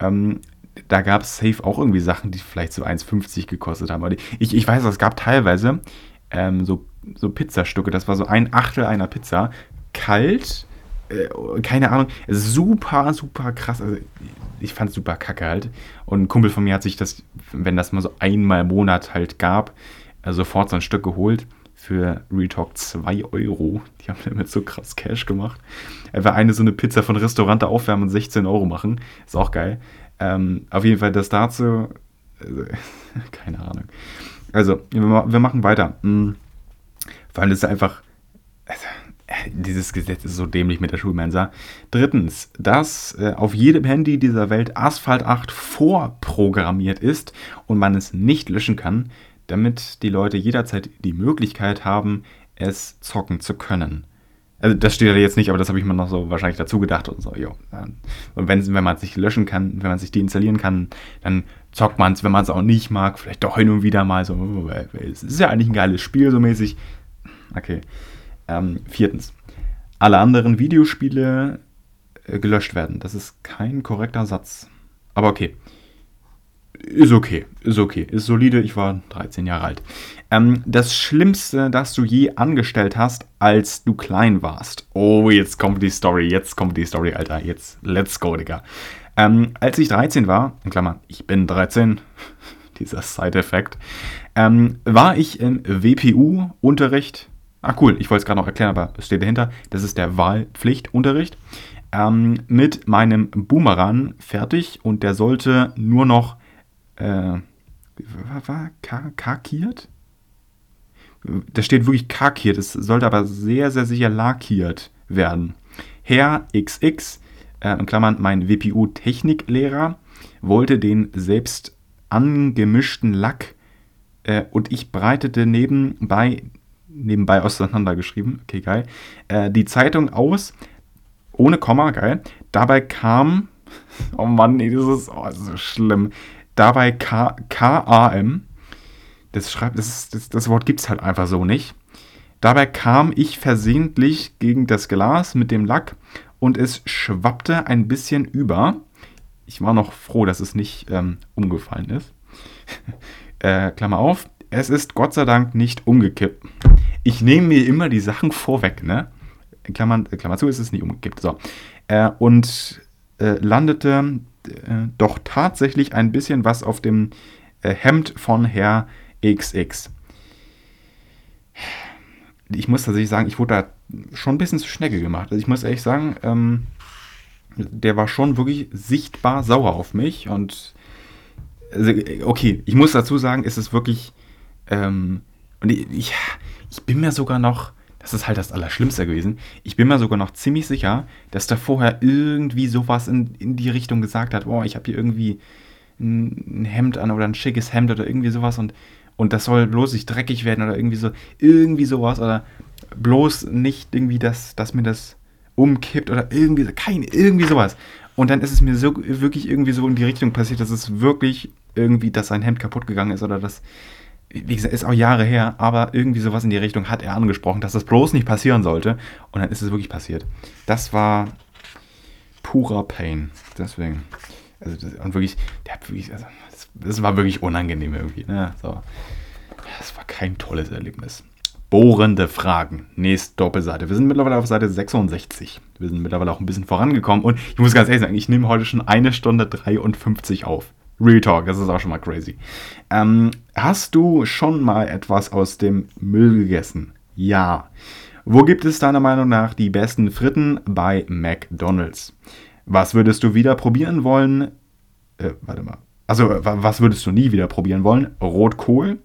Ähm, da gab es safe auch irgendwie Sachen, die vielleicht so 1,50 gekostet haben. Ich, ich weiß, es gab teilweise ähm, so, so Pizzastücke, das war so ein Achtel einer Pizza, kalt äh, keine Ahnung, super, super krass. Also, ich fand es super kacke halt. Und ein Kumpel von mir hat sich das, wenn das mal so einmal im Monat halt gab, äh, sofort so ein Stück geholt für Retalk 2 Euro. Die haben damit so krass Cash gemacht. Einfach eine so eine Pizza von Restaurant aufwärmen und 16 Euro machen. Ist auch geil. Ähm, auf jeden Fall das dazu. Also, (laughs) keine Ahnung. Also, wir, wir machen weiter. Hm. Vor allem ist es einfach. Also, dieses Gesetz ist so dämlich mit der Schulmensa. Drittens, dass äh, auf jedem Handy dieser Welt Asphalt 8 vorprogrammiert ist und man es nicht löschen kann, damit die Leute jederzeit die Möglichkeit haben, es zocken zu können. Also das steht ja jetzt nicht, aber das habe ich mir noch so wahrscheinlich dazu gedacht und so, jo. Und wenn, wenn man es nicht löschen kann, wenn man sich deinstallieren kann, dann zockt man es, wenn man es auch nicht mag, vielleicht doch hin und wieder mal so, oh, es ist ja eigentlich ein geiles Spiel so mäßig. Okay. Ähm, viertens. Alle anderen Videospiele äh, gelöscht werden. Das ist kein korrekter Satz. Aber okay. Ist okay, ist okay, ist solide. Ich war 13 Jahre alt. Ähm, das Schlimmste, das du je angestellt hast, als du klein warst. Oh, jetzt kommt die Story, jetzt kommt die Story, Alter. Jetzt, let's go, Digga. Ähm, als ich 13 war, in Klammer, ich bin 13, (laughs) dieser Side-Effekt, ähm, war ich im WPU-Unterricht. Ah, cool, ich wollte es gerade noch erklären, aber es steht dahinter. Das ist der Wahlpflichtunterricht. Ähm, mit meinem Boomerang fertig und der sollte nur noch äh, war, war karkiert? Da steht wirklich karkiert. Es sollte aber sehr, sehr sicher lackiert werden. Herr XX, äh, in Klammern mein WPU-Techniklehrer, wollte den selbst angemischten Lack äh, und ich breitete nebenbei, nebenbei auseinandergeschrieben, okay, geil, äh, die Zeitung aus, ohne Komma, geil. Dabei kam, (laughs) oh Mann, nee, das ist, oh, das ist so schlimm dabei KAM, das, schreibt, das, das, das Wort gibt es halt einfach so nicht. Dabei kam ich versehentlich gegen das Glas mit dem Lack und es schwappte ein bisschen über. Ich war noch froh, dass es nicht ähm, umgefallen ist. (laughs) äh, Klammer auf, es ist Gott sei Dank nicht umgekippt. Ich nehme mir immer die Sachen vorweg, ne? Klammer, Klammer zu, ist nicht umgekippt. So. Äh, und äh, landete äh, doch tatsächlich ein bisschen was auf dem äh, Hemd von Herr XX. Ich muss tatsächlich sagen, ich wurde da schon ein bisschen zu Schnecke gemacht. Also ich muss ehrlich sagen, ähm, der war schon wirklich sichtbar sauer auf mich. Und also, okay, ich muss dazu sagen, ist es wirklich. Ähm, und ich, ich, ich bin mir sogar noch das ist halt das Allerschlimmste gewesen. Ich bin mir sogar noch ziemlich sicher, dass da vorher irgendwie sowas in, in die Richtung gesagt hat, oh, ich habe hier irgendwie ein, ein, Hemd an oder ein schickes Hemd oder irgendwie sowas und, und das soll bloß nicht dreckig werden oder irgendwie so, irgendwie sowas oder bloß nicht irgendwie, dass, dass mir das umkippt oder irgendwie, kein, irgendwie sowas. Und dann ist es mir so wirklich irgendwie so in die Richtung passiert, dass es wirklich irgendwie, dass sein Hemd kaputt gegangen ist oder dass wie gesagt, ist auch Jahre her, aber irgendwie sowas in die Richtung hat er angesprochen, dass das bloß nicht passieren sollte. Und dann ist es wirklich passiert. Das war purer Pain. Deswegen. Also, das, und wirklich, der hat wirklich, also, das, das, war wirklich unangenehm irgendwie. Ne? So. Das war kein tolles Erlebnis. Bohrende Fragen. Nächste Doppelseite. Wir sind mittlerweile auf Seite 66. Wir sind mittlerweile auch ein bisschen vorangekommen. Und ich muss ganz ehrlich sagen, ich nehme heute schon eine Stunde 53 auf. Real Talk, das ist auch schon mal crazy. Ähm, hast du schon mal etwas aus dem Müll gegessen? Ja. Wo gibt es deiner Meinung nach die besten Fritten? Bei McDonald's. Was würdest du wieder probieren wollen? Äh, warte mal. Also, was würdest du nie wieder probieren wollen? Rotkohl?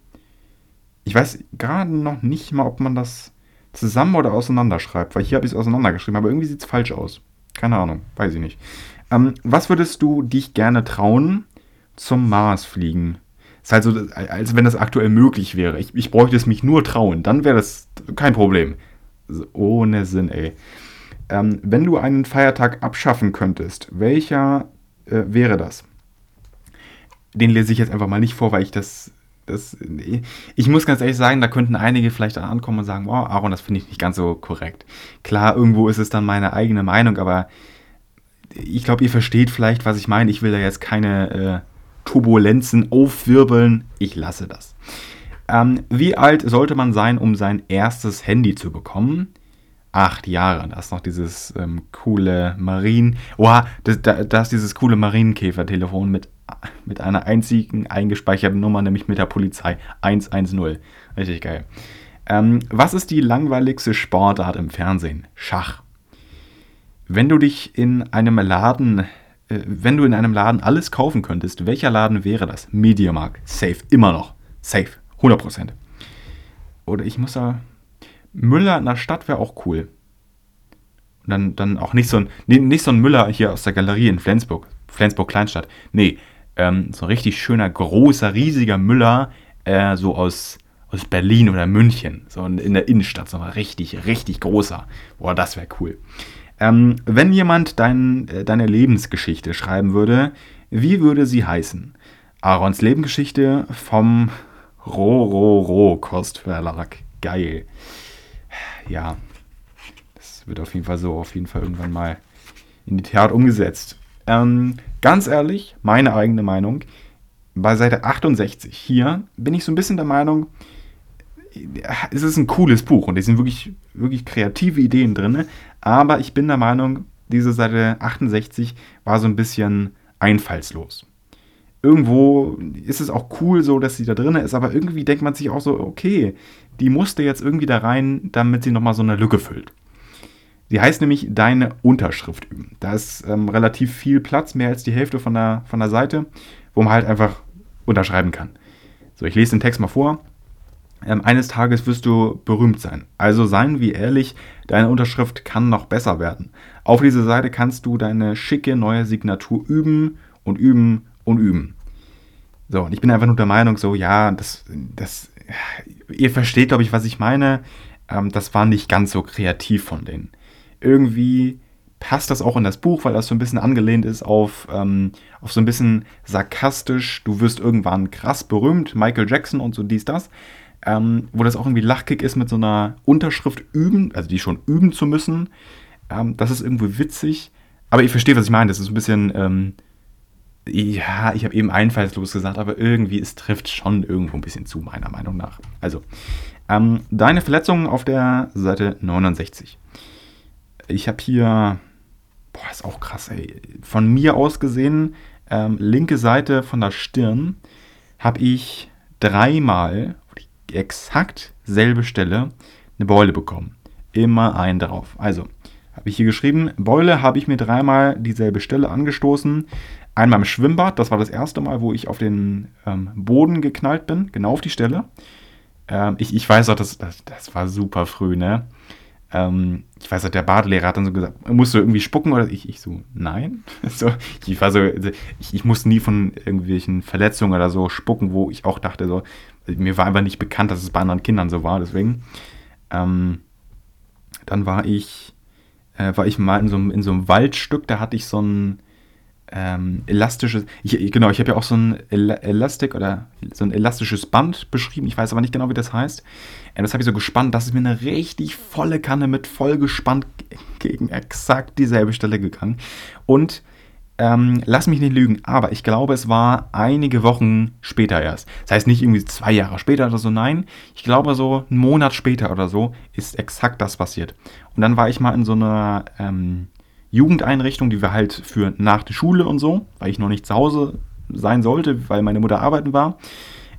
Ich weiß gerade noch nicht mal, ob man das zusammen oder auseinander schreibt, weil hier habe ich es auseinandergeschrieben, aber irgendwie sieht es falsch aus. Keine Ahnung, weiß ich nicht. Ähm, was würdest du dich gerne trauen? Zum Mars fliegen. ist halt so, als wenn das aktuell möglich wäre. Ich, ich bräuchte es mich nur trauen, dann wäre das kein Problem. ohne Sinn, ey. Ähm, wenn du einen Feiertag abschaffen könntest, welcher äh, wäre das? Den lese ich jetzt einfach mal nicht vor, weil ich das, das. Ich muss ganz ehrlich sagen, da könnten einige vielleicht ankommen und sagen, wow, Aaron, das finde ich nicht ganz so korrekt. Klar, irgendwo ist es dann meine eigene Meinung, aber ich glaube, ihr versteht vielleicht, was ich meine. Ich will da jetzt keine. Turbulenzen aufwirbeln. Ich lasse das. Ähm, wie alt sollte man sein, um sein erstes Handy zu bekommen? acht Jahre. Da ist noch dieses ähm, coole Marien. Oha, das, da, ist dieses coole Marienkäfer-Telefon mit, mit einer einzigen eingespeicherten Nummer, nämlich mit der Polizei. 110. Richtig geil. Ähm, was ist die langweiligste Sportart im Fernsehen? Schach. Wenn du dich in einem Laden, wenn du in einem Laden alles kaufen könntest, welcher Laden wäre das? Mediamarkt. Safe. Immer noch. Safe. 100%. Oder ich muss da. Müller in der Stadt wäre auch cool. Und dann, dann auch nicht so ein, nicht so ein Müller hier aus der Galerie in Flensburg. Flensburg Kleinstadt. Nee, ähm, so ein richtig schöner, großer, riesiger Müller, äh, so aus, aus Berlin oder München. So in der Innenstadt, so ein richtig, richtig großer. Boah, das wäre cool. Ähm, wenn jemand dein, äh, deine Lebensgeschichte schreiben würde, wie würde sie heißen? Aarons Lebensgeschichte vom Ro-Ro-Ro-Kostverlag. Geil. Ja, das wird auf jeden Fall so, auf jeden Fall irgendwann mal in die Tat umgesetzt. Ähm, ganz ehrlich, meine eigene Meinung, bei Seite 68 hier bin ich so ein bisschen der Meinung, es ist ein cooles Buch und es sind wirklich, wirklich kreative Ideen drin, aber ich bin der Meinung, diese Seite 68 war so ein bisschen einfallslos irgendwo ist es auch cool so, dass sie da drin ist, aber irgendwie denkt man sich auch so, okay, die musste jetzt irgendwie da rein, damit sie nochmal so eine Lücke füllt. Die heißt nämlich Deine Unterschrift üben. Da ist ähm, relativ viel Platz, mehr als die Hälfte von der, von der Seite, wo man halt einfach unterschreiben kann. So, ich lese den Text mal vor. Ähm, eines Tages wirst du berühmt sein. Also seien wir ehrlich, deine Unterschrift kann noch besser werden. Auf dieser Seite kannst du deine schicke neue Signatur üben und üben und üben. So, und ich bin einfach nur der Meinung, so, ja, das, das, ihr versteht, glaube ich, was ich meine. Ähm, das war nicht ganz so kreativ von denen. Irgendwie passt das auch in das Buch, weil das so ein bisschen angelehnt ist auf, ähm, auf so ein bisschen sarkastisch, du wirst irgendwann krass berühmt, Michael Jackson und so dies, das. Ähm, wo das auch irgendwie Lachkick ist, mit so einer Unterschrift üben, also die schon üben zu müssen. Ähm, das ist irgendwie witzig. Aber ich verstehe, was ich meine. Das ist ein bisschen ähm, ja, ich habe eben einfallslos gesagt, aber irgendwie, es trifft schon irgendwo ein bisschen zu, meiner Meinung nach. Also, ähm, deine Verletzungen auf der Seite 69. Ich habe hier, boah, ist auch krass, ey. Von mir aus gesehen, ähm, linke Seite von der Stirn, habe ich dreimal, exakt selbe Stelle, eine Beule bekommen. Immer einen drauf. Also, habe ich hier geschrieben, Beule habe ich mir dreimal dieselbe Stelle angestoßen. Einmal im Schwimmbad, das war das erste Mal, wo ich auf den ähm, Boden geknallt bin, genau auf die Stelle. Ähm, ich, ich weiß auch, das, das, das war super früh, ne? Ähm, ich weiß auch, der Badelehrer hat dann so gesagt, musst du irgendwie spucken oder ich, ich so, nein. (laughs) so, ich war so, ich, ich musste nie von irgendwelchen Verletzungen oder so spucken, wo ich auch dachte, so, mir war einfach nicht bekannt, dass es bei anderen Kindern so war, deswegen. Ähm, dann war ich, äh, war ich mal in so, in so einem Waldstück, da hatte ich so ein, ähm, elastisches, ich, genau, ich habe ja auch so ein Elastik oder so ein elastisches Band beschrieben, ich weiß aber nicht genau, wie das heißt. Und das habe ich so gespannt, das ist mir eine richtig volle Kanne mit voll gespannt gegen exakt dieselbe Stelle gegangen. Und ähm, lass mich nicht lügen, aber ich glaube, es war einige Wochen später erst. Das heißt nicht irgendwie zwei Jahre später oder so, nein. Ich glaube, so einen Monat später oder so ist exakt das passiert. Und dann war ich mal in so einer ähm, Jugendeinrichtung, die wir halt für nach der Schule und so, weil ich noch nicht zu Hause sein sollte, weil meine Mutter arbeiten war.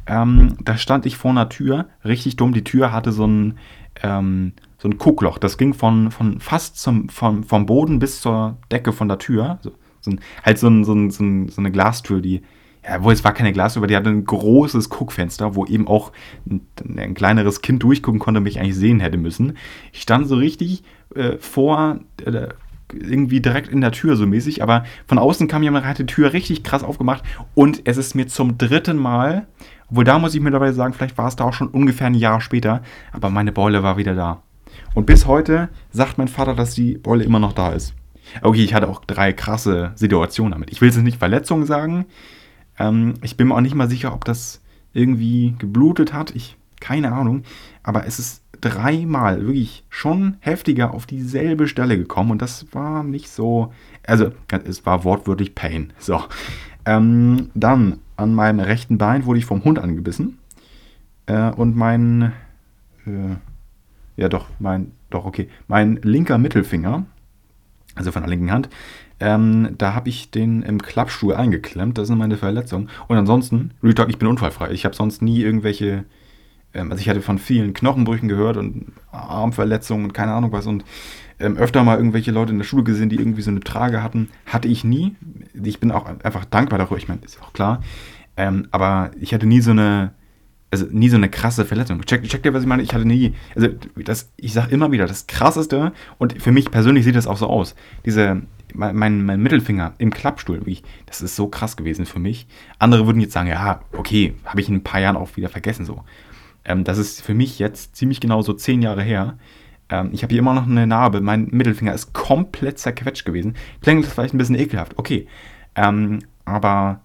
Ähm, da stand ich vor einer Tür, richtig dumm. Die Tür hatte so ein, ähm, so ein Guckloch. Das ging von, von fast zum, vom, vom Boden bis zur Decke von der Tür. So, so ein, halt so, ein, so, ein, so, ein, so eine Glastür, die, ja, wo es war keine Glastür, aber die hatte ein großes Guckfenster, wo eben auch ein, ein, kleineres Kind durchgucken konnte, mich eigentlich sehen hätte müssen. Ich stand so richtig äh, vor, äh, irgendwie direkt in der Tür so mäßig, aber von außen kam jemand, hat die Tür richtig krass aufgemacht und es ist mir zum dritten Mal, obwohl da muss ich mittlerweile sagen, vielleicht war es da auch schon ungefähr ein Jahr später, aber meine Beule war wieder da. Und bis heute sagt mein Vater, dass die Beule immer noch da ist. Okay, ich hatte auch drei krasse Situationen damit. Ich will jetzt nicht Verletzungen sagen. Ähm, ich bin mir auch nicht mal sicher, ob das irgendwie geblutet hat. Ich, keine Ahnung. Aber es ist dreimal wirklich schon heftiger auf dieselbe Stelle gekommen und das war nicht so, also es war wortwörtlich Pain. So. Ähm, dann an meinem rechten Bein wurde ich vom Hund angebissen äh, und mein, äh, ja doch, mein, doch, okay, mein linker Mittelfinger, also von der linken Hand, ähm, da habe ich den im Klappstuhl eingeklemmt. Das ist meine Verletzung. Und ansonsten, Real Talk, ich bin unfallfrei. Ich habe sonst nie irgendwelche, ähm, also ich hatte von vielen Knochenbrüchen gehört und Armverletzungen und keine Ahnung was und ähm, öfter mal irgendwelche Leute in der Schule gesehen, die irgendwie so eine Trage hatten. Hatte ich nie. Ich bin auch einfach dankbar darüber. Ich meine, ist auch klar. Ähm, aber ich hatte nie so eine, also nie so eine krasse Verletzung. Check, check dir, was ich meine? Ich hatte nie, also das, ich sag immer wieder, das krasseste und für mich persönlich sieht das auch so aus. Diese, mein, mein, Mittelfinger im Klappstuhl, ich, das ist so krass gewesen für mich. Andere würden jetzt sagen, ja, okay, habe ich in ein paar Jahren auch wieder vergessen so. Ähm, das ist für mich jetzt ziemlich genau so zehn Jahre her. Ähm, ich habe hier immer noch eine Narbe. Mein Mittelfinger ist komplett zerquetscht gewesen. Klingt vielleicht ein bisschen ekelhaft, okay. Ähm, aber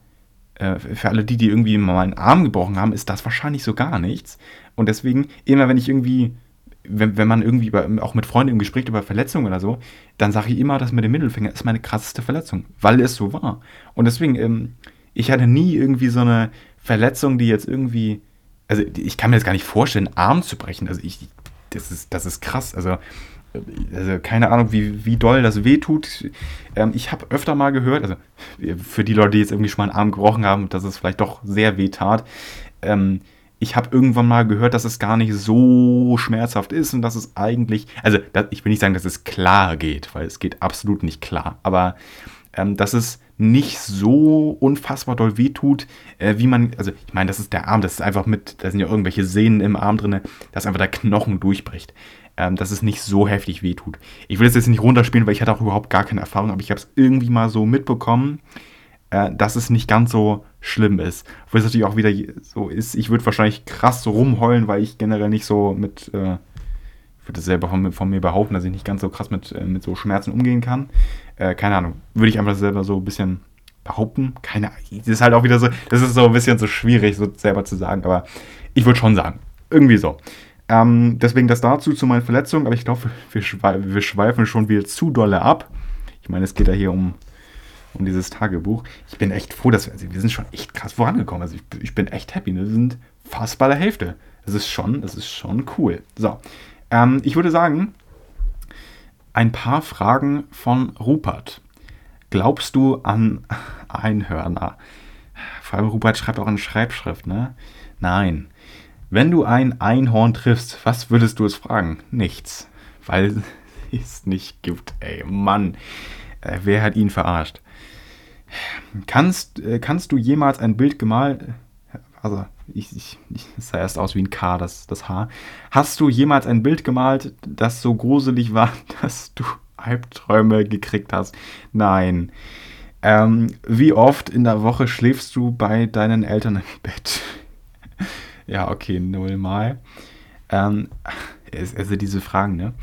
für alle die, die irgendwie mal einen Arm gebrochen haben, ist das wahrscheinlich so gar nichts. Und deswegen, immer wenn ich irgendwie, wenn, wenn man irgendwie über, auch mit Freunden im Gespräch über Verletzungen oder so, dann sage ich immer, dass mit dem Mittelfinger ist meine krasseste Verletzung, weil es so war. Und deswegen, ähm, ich hatte nie irgendwie so eine Verletzung, die jetzt irgendwie, also ich kann mir das gar nicht vorstellen, Arm zu brechen. Also ich, das ist, das ist krass. Also also keine Ahnung, wie, wie doll das wehtut. Ähm, ich habe öfter mal gehört, also für die Leute, die jetzt irgendwie schon mal einen Arm gebrochen haben, dass es vielleicht doch sehr weh tat. Ähm, ich habe irgendwann mal gehört, dass es gar nicht so schmerzhaft ist und dass es eigentlich, also das, ich will nicht sagen, dass es klar geht, weil es geht absolut nicht klar, aber ähm, dass es nicht so unfassbar doll wehtut, äh, wie man, also ich meine, das ist der Arm, das ist einfach mit, da sind ja irgendwelche Sehnen im Arm drin, dass einfach der Knochen durchbricht ähm, dass es nicht so heftig wehtut. Ich will es jetzt nicht runterspielen, weil ich hatte auch überhaupt gar keine Erfahrung, aber ich habe es irgendwie mal so mitbekommen, äh, dass es nicht ganz so schlimm ist. Wo es natürlich auch wieder so ist, ich würde wahrscheinlich krass rumheulen, weil ich generell nicht so mit, äh, ich würde das selber von, von, mir behaupten, dass ich nicht ganz so krass mit, äh, mit so Schmerzen umgehen kann. Äh, keine Ahnung, würde ich einfach selber so ein bisschen behaupten. Keine Ahnung, das ist halt auch wieder so, das ist so ein bisschen so schwierig, so selber zu sagen, aber ich würde schon sagen, irgendwie so. Ähm, deswegen das dazu zu meinen Verletzungen, aber ich glaube, wir, wir, schweifen schon wieder zu dolle ab. Ich meine, es geht ja hier um, um dieses Tagebuch. Ich bin echt froh, dass wir, also wir sind schon echt krass vorangekommen. Also ich, ich bin echt happy. Wir sind fast bei der Hälfte. Das ist schon, das ist schon cool. So, ähm, ich würde sagen, ein paar Fragen von Rupert. Glaubst du an Einhörner? Vor allem Rupert schreibt auch in Schreibschrift, ne? Nein. Wenn du ein Einhorn triffst, was würdest du es fragen? Nichts. Weil (laughs) es nicht gibt. Ey, Mann. Äh, wer hat ihn verarscht? Kannst, äh, kannst du jemals ein Bild gemalt. Also, ich, ich, ich sah erst aus wie ein K, das, das Haar. Hast du jemals ein Bild gemalt, das so gruselig war, (laughs) dass du Albträume gekriegt hast? Nein. Ähm, wie oft in der Woche schläfst du bei deinen Eltern im Bett? Ja, okay, null mal. Ähm, also diese Fragen, ne?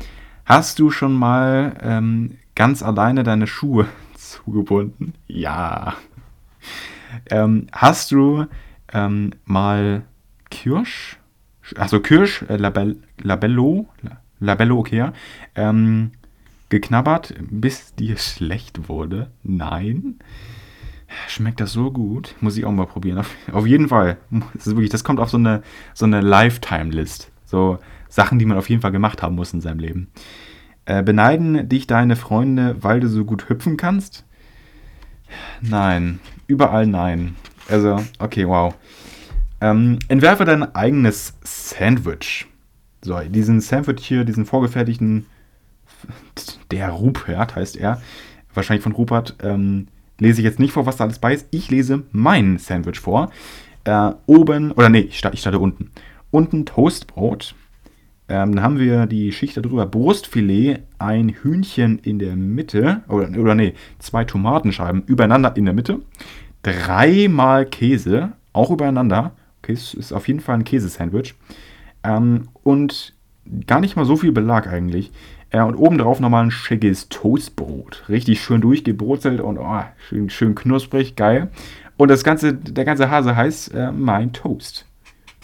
Hast du schon mal ähm, ganz alleine deine Schuhe (laughs) zugebunden? Ja. Ähm, hast du ähm, mal Kirsch, also Kirsch, äh, Labell, Labello, Labello, okay, ja, ähm, geknabbert, bis dir (laughs) schlecht wurde? Nein. Schmeckt das so gut? Muss ich auch mal probieren. Auf, auf jeden Fall. Das, wirklich, das kommt auf so eine, so eine Lifetime-List. So Sachen, die man auf jeden Fall gemacht haben muss in seinem Leben. Äh, beneiden dich deine Freunde, weil du so gut hüpfen kannst? Nein. Überall nein. Also, okay, wow. Ähm, entwerfe dein eigenes Sandwich. So, diesen Sandwich hier, diesen vorgefertigten, der Rupert heißt er, wahrscheinlich von Rupert, ähm, lese ich jetzt nicht vor, was da alles bei ist. Ich lese mein Sandwich vor. Äh, oben, oder nee, ich starte, ich starte unten. Unten Toastbrot. Ähm, dann haben wir die Schicht darüber. Brustfilet, ein Hühnchen in der Mitte. Oder, oder nee, zwei Tomatenscheiben übereinander in der Mitte. Dreimal Käse, auch übereinander. Okay, es ist auf jeden Fall ein Käsesandwich. Ähm, und gar nicht mal so viel Belag eigentlich. Ja, und obendrauf nochmal ein schickes Toastbrot. Richtig schön durchgebrutzelt und oh, schön, schön knusprig, geil. Und das ganze, der ganze Hase heißt äh, mein Toast.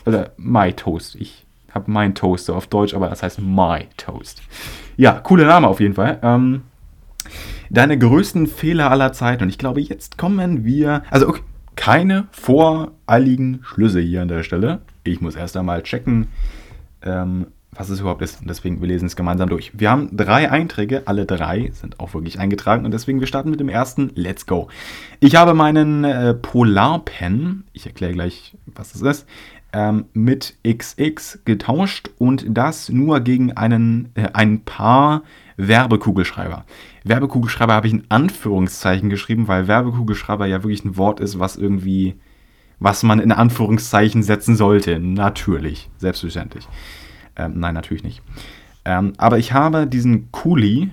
Oder My Toast. Ich habe mein Toast auf Deutsch, aber das heißt My Toast. Ja, cooler Name auf jeden Fall. Ähm, deine größten Fehler aller Zeiten. Und ich glaube, jetzt kommen wir. Also, okay, keine voreiligen Schlüsse hier an der Stelle. Ich muss erst einmal checken, ähm, was es überhaupt ist. Und deswegen, wir lesen es gemeinsam durch. Wir haben drei Einträge, alle drei sind auch wirklich eingetragen. Und deswegen, wir starten mit dem ersten. Let's go. Ich habe meinen äh, Polarpen, ich erkläre gleich, was das ist, ähm, mit XX getauscht und das nur gegen einen, äh, ein paar Werbekugelschreiber. Werbekugelschreiber habe ich in Anführungszeichen geschrieben, weil Werbekugelschreiber ja wirklich ein Wort ist, was irgendwie, was man in Anführungszeichen setzen sollte. Natürlich, selbstverständlich. Ähm, nein, natürlich nicht. Ähm, aber ich habe diesen Kuli,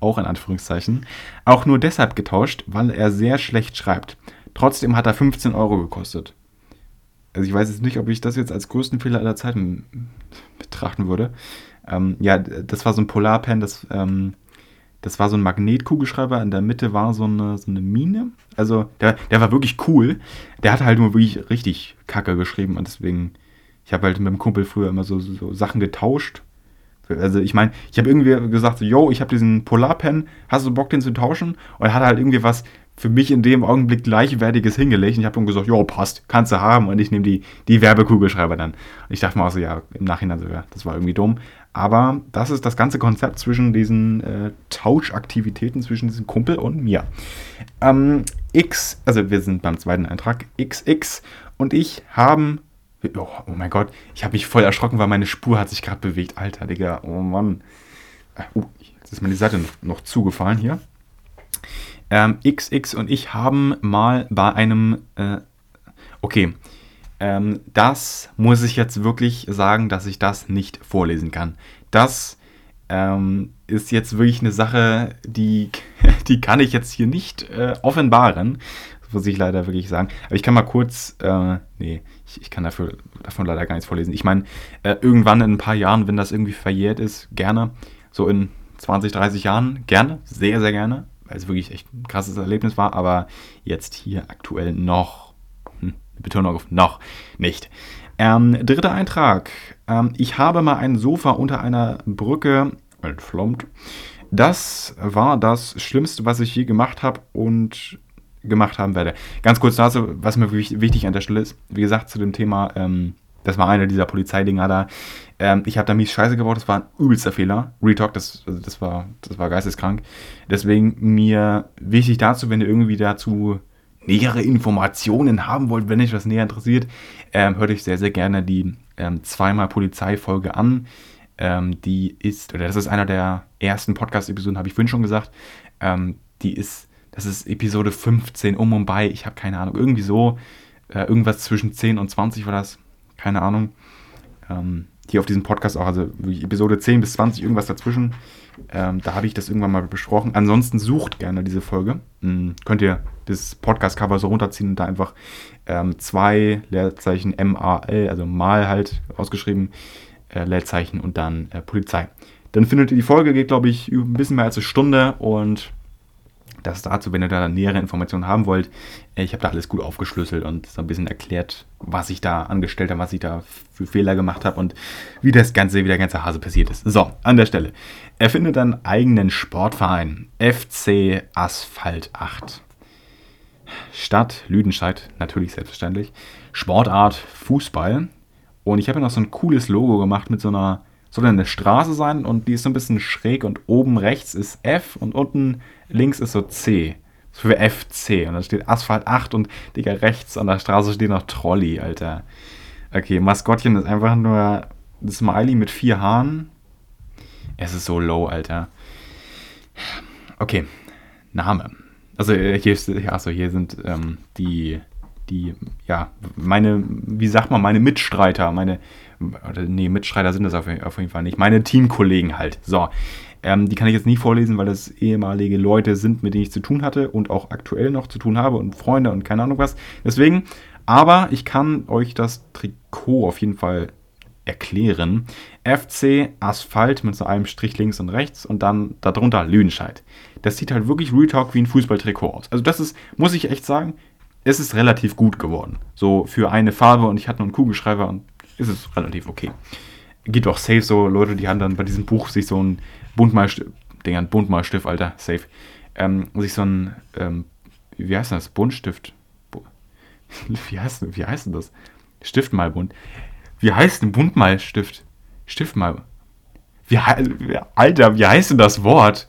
auch in Anführungszeichen, auch nur deshalb getauscht, weil er sehr schlecht schreibt. Trotzdem hat er 15 Euro gekostet. Also ich weiß jetzt nicht, ob ich das jetzt als größten Fehler aller Zeiten betrachten würde. Ähm, ja, das war so ein Polarpen, das, ähm, das war so ein Magnetkugelschreiber. In der Mitte war so eine, so eine Mine. Also der, der war wirklich cool. Der hat halt nur wirklich richtig Kacke geschrieben und deswegen ich habe halt mit dem Kumpel früher immer so, so Sachen getauscht. Also ich meine, ich habe irgendwie gesagt, yo, ich habe diesen Polarpen, hast du Bock, den zu tauschen? Und er hat halt irgendwie was für mich in dem Augenblick gleichwertiges hingelegt. Und ich habe ihm gesagt, jo, passt, kannst du haben. Und ich nehme die, die Werbekugelschreiber dann. Und ich dachte mir auch so, ja, im Nachhinein so, ja, das war irgendwie dumm. Aber das ist das ganze Konzept zwischen diesen äh, Tauschaktivitäten zwischen diesem Kumpel und mir. Ähm, X, also wir sind beim zweiten Eintrag, XX und ich haben Oh, oh mein Gott, ich habe mich voll erschrocken, weil meine Spur hat sich gerade bewegt. Alter, Digga, oh Mann. Uh, jetzt ist mir die Seite noch, noch zugefallen hier. Ähm, XX und ich haben mal bei einem... Äh, okay, ähm, das muss ich jetzt wirklich sagen, dass ich das nicht vorlesen kann. Das ähm, ist jetzt wirklich eine Sache, die, (laughs) die kann ich jetzt hier nicht äh, offenbaren, muss ich leider wirklich sagen. Aber ich kann mal kurz, äh, nee, ich, ich, kann dafür, davon leider gar nichts vorlesen. Ich meine, äh, irgendwann in ein paar Jahren, wenn das irgendwie verjährt ist, gerne. So in 20, 30 Jahren, gerne, sehr, sehr gerne, weil es wirklich echt ein krasses Erlebnis war. Aber jetzt hier aktuell noch, hm, Betonung auf noch nicht. Ähm, dritter Eintrag. Ähm, ich habe mal ein Sofa unter einer Brücke entflommt. Das war das Schlimmste, was ich je gemacht habe und gemacht haben werde. Ganz kurz dazu, was mir wichtig an der Stelle ist. Wie gesagt, zu dem Thema, ähm, das war einer dieser Polizeidinger da. Ähm, ich habe da mies Scheiße gebaut, das war ein übelster Fehler. Retalk, das, also das, war, das war geisteskrank. Deswegen mir wichtig dazu, wenn ihr irgendwie dazu nähere Informationen haben wollt, wenn euch was näher interessiert, ähm, hört euch sehr, sehr gerne die ähm, zweimal Polizeifolge an. Ähm, die ist, oder das ist einer der ersten Podcast-Episoden, habe ich vorhin schon gesagt. Ähm, die ist das ist Episode 15 um und bei, ich habe keine Ahnung, irgendwie so, äh, irgendwas zwischen 10 und 20 war das, keine Ahnung. Ähm, hier auf diesem Podcast auch, also Episode 10 bis 20, irgendwas dazwischen. Ähm, da habe ich das irgendwann mal besprochen. Ansonsten sucht gerne diese Folge. Mhm. Könnt ihr das Podcast-Cover so runterziehen und da einfach ähm, zwei Leerzeichen M-A-L, also mal halt ausgeschrieben, äh, Leerzeichen und dann äh, Polizei. Dann findet ihr die Folge, geht glaube ich ein bisschen mehr als eine Stunde und das dazu, wenn ihr da nähere Informationen haben wollt. Ich habe da alles gut aufgeschlüsselt und so ein bisschen erklärt, was ich da angestellt habe, was ich da für Fehler gemacht habe und wie das Ganze, wie der ganze Hase passiert ist. So, an der Stelle. Er findet einen eigenen Sportverein. FC Asphalt 8. Stadt Lüdenscheid, natürlich selbstverständlich. Sportart Fußball. Und ich habe ja noch so ein cooles Logo gemacht mit so einer soll eine Straße sein und die ist so ein bisschen schräg und oben rechts ist F und unten links ist so C. So für FC. Und da steht Asphalt 8 und Digga, rechts an der Straße steht noch Trolley, Alter. Okay, Maskottchen ist einfach nur ein Smiley mit vier Haaren. Es ist so low, Alter. Okay, Name. Also äh, hier ist, achso, hier sind ähm, die, die, ja, meine, wie sagt man, meine Mitstreiter, meine, nee, Mitstreiter sind das auf, auf jeden Fall nicht, meine Teamkollegen halt. So, ähm, die kann ich jetzt nie vorlesen, weil das ehemalige Leute sind, mit denen ich zu tun hatte und auch aktuell noch zu tun habe und Freunde und keine Ahnung was. Deswegen, aber ich kann euch das Trikot auf jeden Fall erklären. FC Asphalt mit so einem Strich links und rechts und dann darunter Lüdenscheid. Das sieht halt wirklich Real Talk wie ein Fußballtrikot aus. Also das ist, muss ich echt sagen, es ist relativ gut geworden. So für eine Farbe und ich hatte noch einen Kugelschreiber und ist es relativ okay. Geht auch safe so Leute, die haben dann bei diesem Buch sich so ein Buntmalstift, Digga, ein Buntmalstift, Alter, safe. Ähm, sich so ein, ähm, wie heißt das? Buntstift. (laughs) Wie heißt, wie heißt denn das? Stiftmalbund. Wie heißt ein Buntmalstift? Stift mal. Wie, Alter, wie heißt denn das Wort?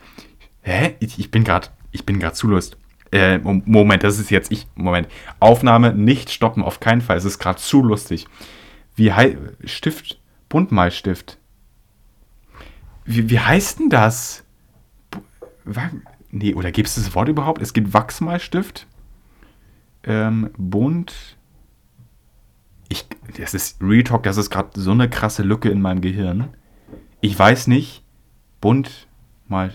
Hä? Ich, ich bin gerade, ich bin gerade zu lust. Äh, Moment, das ist jetzt ich. Moment. Aufnahme nicht stoppen, auf keinen Fall. Es ist gerade zu lustig. Wie heißt. Stift. Buntmalstift. Wie, wie heißt denn das? Nee, oder gibt es das Wort überhaupt? Es gibt Wachsmalstift. Ähm, bunt. Ich, das ist Retalk, das ist gerade so eine krasse Lücke in meinem Gehirn. Ich weiß nicht. Bunt mal.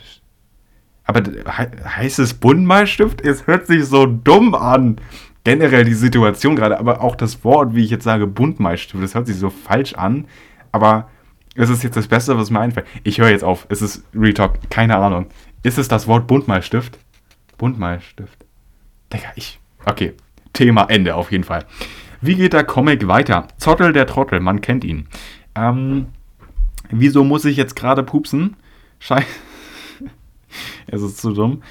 Aber heißt es Buntmalstift? Es hört sich so dumm an. Generell die Situation gerade, aber auch das Wort, wie ich jetzt sage, Buntmalstift, das hört sich so falsch an. Aber es ist jetzt das Beste, was mir einfällt. Ich höre jetzt auf. Es ist Retalk. Keine Ahnung. Ist es das Wort Buntmalstift? Buntmalstift. Digga, ich. Okay. Thema Ende auf jeden Fall. Wie geht der Comic weiter? Zottel der Trottel, man kennt ihn. Ähm, wieso muss ich jetzt gerade pupsen? Scheiße. Es ist zu dumm.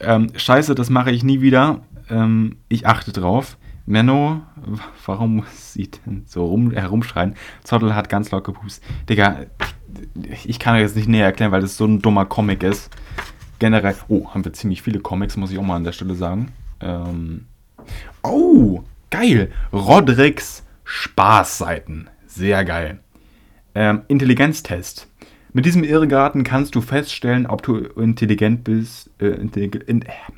Ähm, Scheiße, das mache ich nie wieder. Ähm, ich achte drauf. Menno, (laughs) warum muss sie denn so rum, herumschreien? Zottel hat ganz laut gepupst. Digga, ich kann euch jetzt nicht näher erklären, weil das so ein dummer Comic ist. Generell, oh, haben wir ziemlich viele Comics, muss ich auch mal an der Stelle sagen. Ähm, oh, geil. Rodricks Spaßseiten. Sehr geil. Ähm, Intelligenztest. Mit diesem Irrgarten kannst du feststellen, ob du intelligent bist, äh,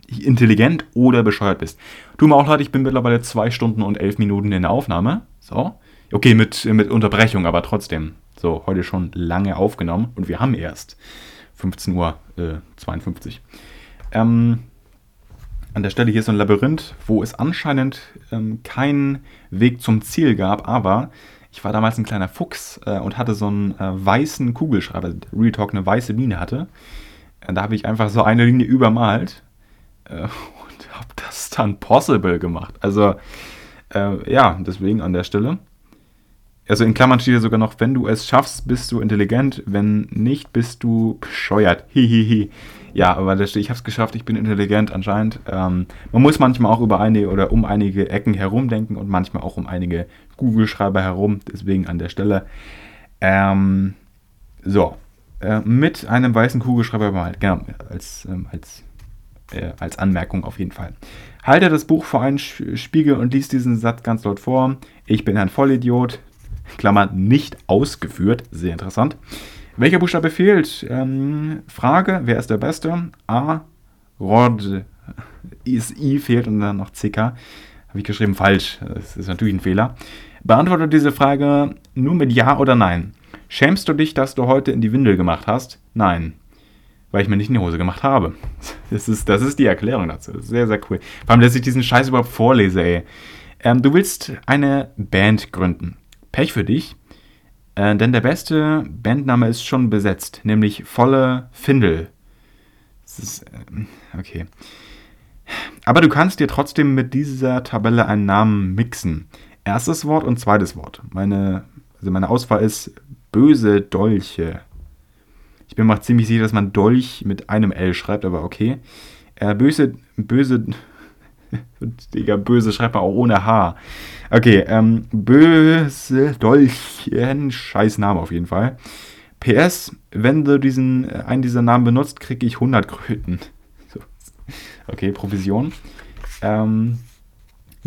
intelligent oder bescheuert bist. Tu mir auch leid, ich bin mittlerweile zwei Stunden und elf Minuten in der Aufnahme. So. Okay, mit, mit Unterbrechung, aber trotzdem. So, heute schon lange aufgenommen und wir haben erst 15.52 Uhr. Äh, 52. Ähm, an der Stelle hier ist so ein Labyrinth, wo es anscheinend ähm, keinen Weg zum Ziel gab, aber ich war damals ein kleiner Fuchs äh, und hatte so einen äh, weißen Kugelschreiber, Real Talk eine weiße Mine hatte. Äh, da habe ich einfach so eine Linie übermalt äh, (laughs) und habe das dann possible gemacht. Also äh, ja, deswegen an der Stelle. Also in Klammern steht hier sogar noch, wenn du es schaffst, bist du intelligent, wenn nicht, bist du bescheuert. Hihihi. Ja, aber da steht, ich habe es geschafft, ich bin intelligent anscheinend. Ähm, man muss manchmal auch über einige oder um einige Ecken herumdenken und manchmal auch um einige Google-Schreiber herum. Deswegen an der Stelle. Ähm, so, äh, mit einem weißen Kugelschreiber bemalt. Genau, als, ähm, als, äh, als Anmerkung auf jeden Fall. Halte das Buch vor einen Spiegel und liest diesen Satz ganz laut vor. Ich bin ein Vollidiot. Klammer nicht ausgeführt. Sehr interessant. Welcher Buchstabe fehlt? Ähm, Frage, wer ist der Beste? A. Rod. Ist I fehlt und dann noch CK. Habe ich geschrieben falsch. Das ist natürlich ein Fehler. Beantworte diese Frage nur mit Ja oder Nein. Schämst du dich, dass du heute in die Windel gemacht hast? Nein. Weil ich mir nicht in die Hose gemacht habe. Das ist, das ist die Erklärung dazu. Sehr, sehr cool. Vor allem, dass ich diesen Scheiß überhaupt vorlese, ey. Ähm, du willst eine Band gründen. Pech für dich. Äh, denn der beste Bandname ist schon besetzt, nämlich Volle Findel. Ist, äh, okay. Aber du kannst dir trotzdem mit dieser Tabelle einen Namen mixen. Erstes Wort und zweites Wort. Meine, also meine Auswahl ist böse Dolche. Ich bin mir ziemlich sicher, dass man Dolch mit einem L schreibt, aber okay. Äh, böse, böse, (laughs) Digga, böse schreibt man auch ohne H. Okay, ähm, böse Dolchen, scheiß Name auf jeden Fall. PS, wenn du diesen, äh, einen dieser Namen benutzt, kriege ich 100 Kröten. (laughs) Okay, Provision. Ähm,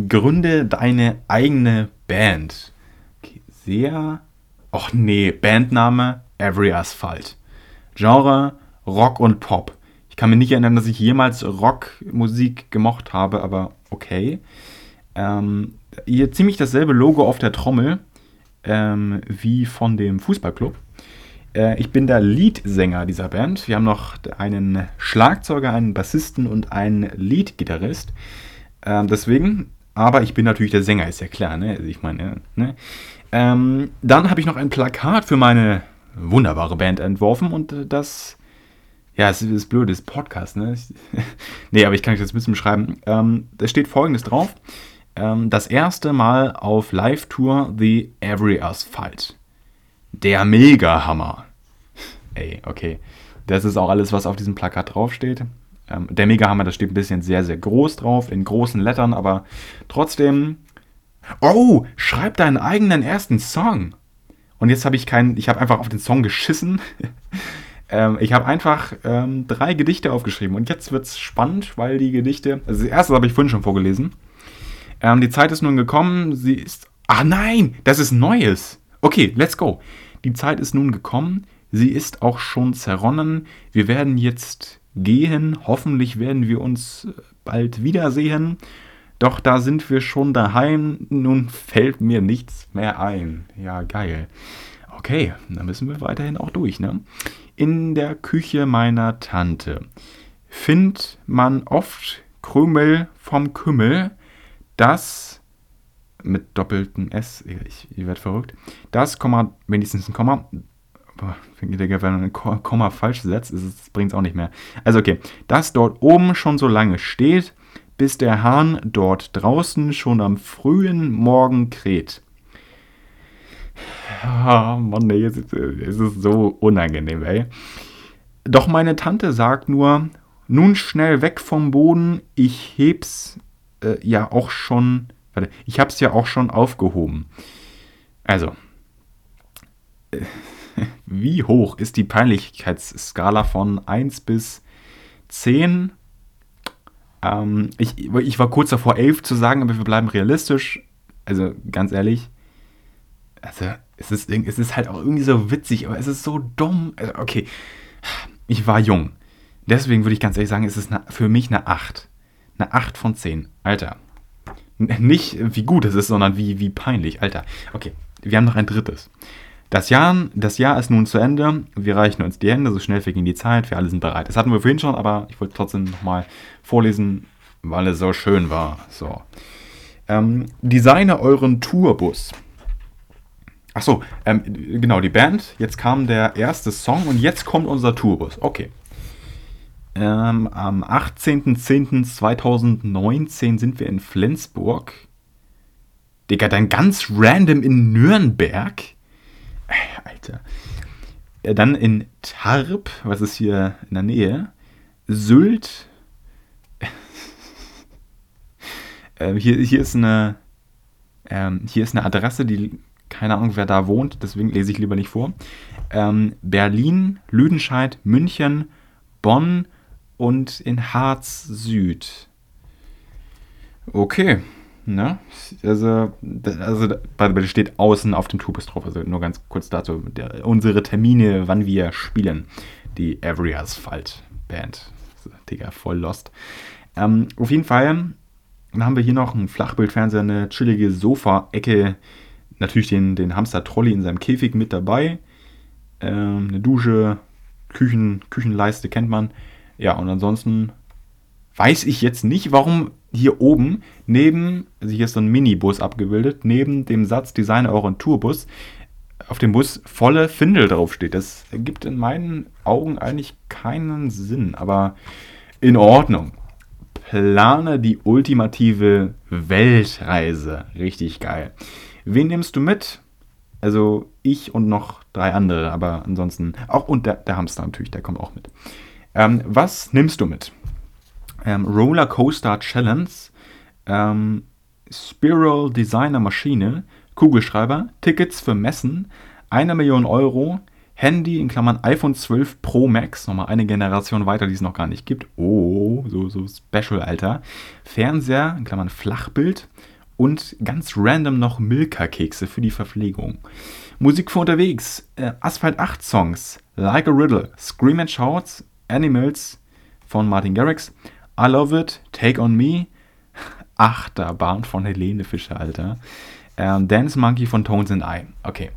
gründe deine eigene Band. Okay, sehr. Och nee, Bandname Every Asphalt. Genre Rock und Pop. Ich kann mir nicht erinnern, dass ich jemals Rockmusik gemocht habe, aber okay. Ähm, hier ziemlich dasselbe Logo auf der Trommel ähm, wie von dem Fußballclub. Äh, ich bin der Leadsänger dieser Band. Wir haben noch einen Schlagzeuger, einen Bassisten und einen Leadgitarrist. Ähm, deswegen, aber ich bin natürlich der Sänger, ist ja klar, ne? Also ich meine, ne? Ähm, dann habe ich noch ein Plakat für meine wunderbare Band entworfen und das ja, es ist blöd, das ist Podcast, ne? (laughs) nee, aber ich kann euch das ein bisschen beschreiben. Ähm, da steht folgendes drauf. Ähm, das erste Mal auf Live-Tour The Every Asphalt. Der Mega-Hammer. Ey, okay. Das ist auch alles, was auf diesem Plakat draufsteht. Ähm, der Mega-Hammer, das steht ein bisschen sehr, sehr groß drauf, in großen Lettern, aber trotzdem. Oh, schreib deinen eigenen ersten Song. Und jetzt habe ich keinen, ich habe einfach auf den Song geschissen. (laughs) ähm, ich habe einfach ähm, drei Gedichte aufgeschrieben. Und jetzt wird es spannend, weil die Gedichte, also das erste habe ich vorhin schon vorgelesen. Ähm, die Zeit ist nun gekommen, sie ist. Ah nein, das ist Neues. Okay, let's go. Die Zeit ist nun gekommen, sie ist auch schon zerronnen. Wir werden jetzt gehen. Hoffentlich werden wir uns bald wiedersehen. Doch da sind wir schon daheim, nun fällt mir nichts mehr ein. Ja, geil. Okay, dann müssen wir weiterhin auch durch, ne? In der Küche meiner Tante findet man oft Krümel vom Kümmel, das mit doppeltem S, ich, ich werde verrückt, das, Komma, wenigstens ein Komma, boah, wenn man ein Komma falsch setzt, bringt es auch nicht mehr. Also okay, das dort oben schon so lange steht, bis der Hahn dort draußen schon am frühen Morgen kräht. Ah, Mann, ey, es ist, es ist so unangenehm, ey. Doch meine Tante sagt nur, nun schnell weg vom Boden, ich heb's äh, ja auch schon, warte, ich hab's ja auch schon aufgehoben. Also, äh, (laughs) wie hoch ist die Peinlichkeitsskala von 1 bis 10? Ähm, ich, ich war kurz davor, 11 zu sagen, aber wir bleiben realistisch. Also, ganz ehrlich, also, es ist, es ist halt auch irgendwie so witzig, aber es ist so dumm. Also, okay, ich war jung. Deswegen würde ich ganz ehrlich sagen, es ist eine, für mich eine 8. Eine 8 von 10. Alter. Nicht wie gut es ist, sondern wie, wie peinlich. Alter. Okay, wir haben noch ein drittes. Das Jahr, das Jahr ist nun zu Ende. Wir reichen uns die Hände, so schnell verging die Zeit. Wir alle sind bereit. Das hatten wir vorhin schon, aber ich wollte trotzdem nochmal vorlesen, weil es so schön war. So. Ähm, designe euren Tourbus. Achso, ähm, genau, die Band. Jetzt kam der erste Song und jetzt kommt unser Tourbus. Okay. Ähm, am 18.10.2019 sind wir in Flensburg. Digga, dann ganz random in Nürnberg. Alter. Äh, dann in Tarp, was ist hier in der Nähe? Sylt. (laughs) äh, hier, hier, ist eine, ähm, hier ist eine Adresse, die keine Ahnung, wer da wohnt, deswegen lese ich lieber nicht vor. Ähm, Berlin, Lüdenscheid, München, Bonn und in Harz Süd. Okay, Ne? Also, also bei steht außen auf dem Tubus drauf. Also nur ganz kurz dazu. Der, unsere Termine, wann wir spielen. Die Every Asphalt Band. Digga, voll lost. Ähm, auf jeden Fall dann haben wir hier noch einen Flachbildfernseher, eine chillige Sofa-Ecke. Natürlich den, den Hamster-Trolley in seinem Käfig mit dabei. Ähm, eine Dusche, Küchen, Küchenleiste kennt man. Ja, und ansonsten weiß ich jetzt nicht, warum hier oben neben, also hier ist so ein Minibus abgebildet, neben dem Satz Design euren Tourbus auf dem Bus volle Findel draufsteht. Das ergibt in meinen Augen eigentlich keinen Sinn, aber in Ordnung. Plane die ultimative Weltreise. Richtig geil. Wen nimmst du mit? Also ich und noch drei andere, aber ansonsten auch und der, der Hamster natürlich, der kommt auch mit. Ähm, was nimmst du mit? ähm, Roller Coaster Challenge, ähm, Spiral Designer Maschine, Kugelschreiber, Tickets für Messen, eine Million Euro, Handy in Klammern iPhone 12 Pro Max, nochmal eine Generation weiter, die es noch gar nicht gibt. Oh, so, so special, Alter. Fernseher in Klammern Flachbild und ganz random noch Milka-Kekse für die Verpflegung. Musik für unterwegs, äh, Asphalt 8 Songs, Like a Riddle, Scream and Shouts, Animals von Martin Garrix, I Love It, Take On Me, (laughs) Achterbahn von Helene Fischer, Alter. Ähm, Dance Monkey von Tones and I. Okay.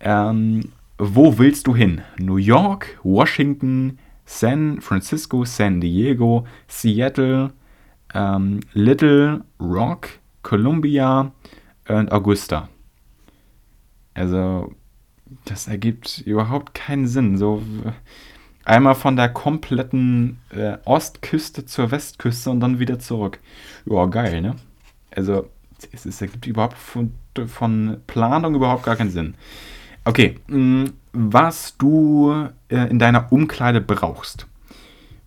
Ähm, wo willst du hin? New York, Washington, San Francisco, San Diego, Seattle, ähm, Little Rock, Columbia und Augusta. Also, das ergibt überhaupt keinen Sinn. So, Einmal von der kompletten äh, Ostküste zur Westküste und dann wieder zurück. Ja, geil, ne? Also, es, es ergibt überhaupt von, von, Planung überhaupt gar keinen Sinn. Okay, mm, was du äh, in deiner Umkleide brauchst.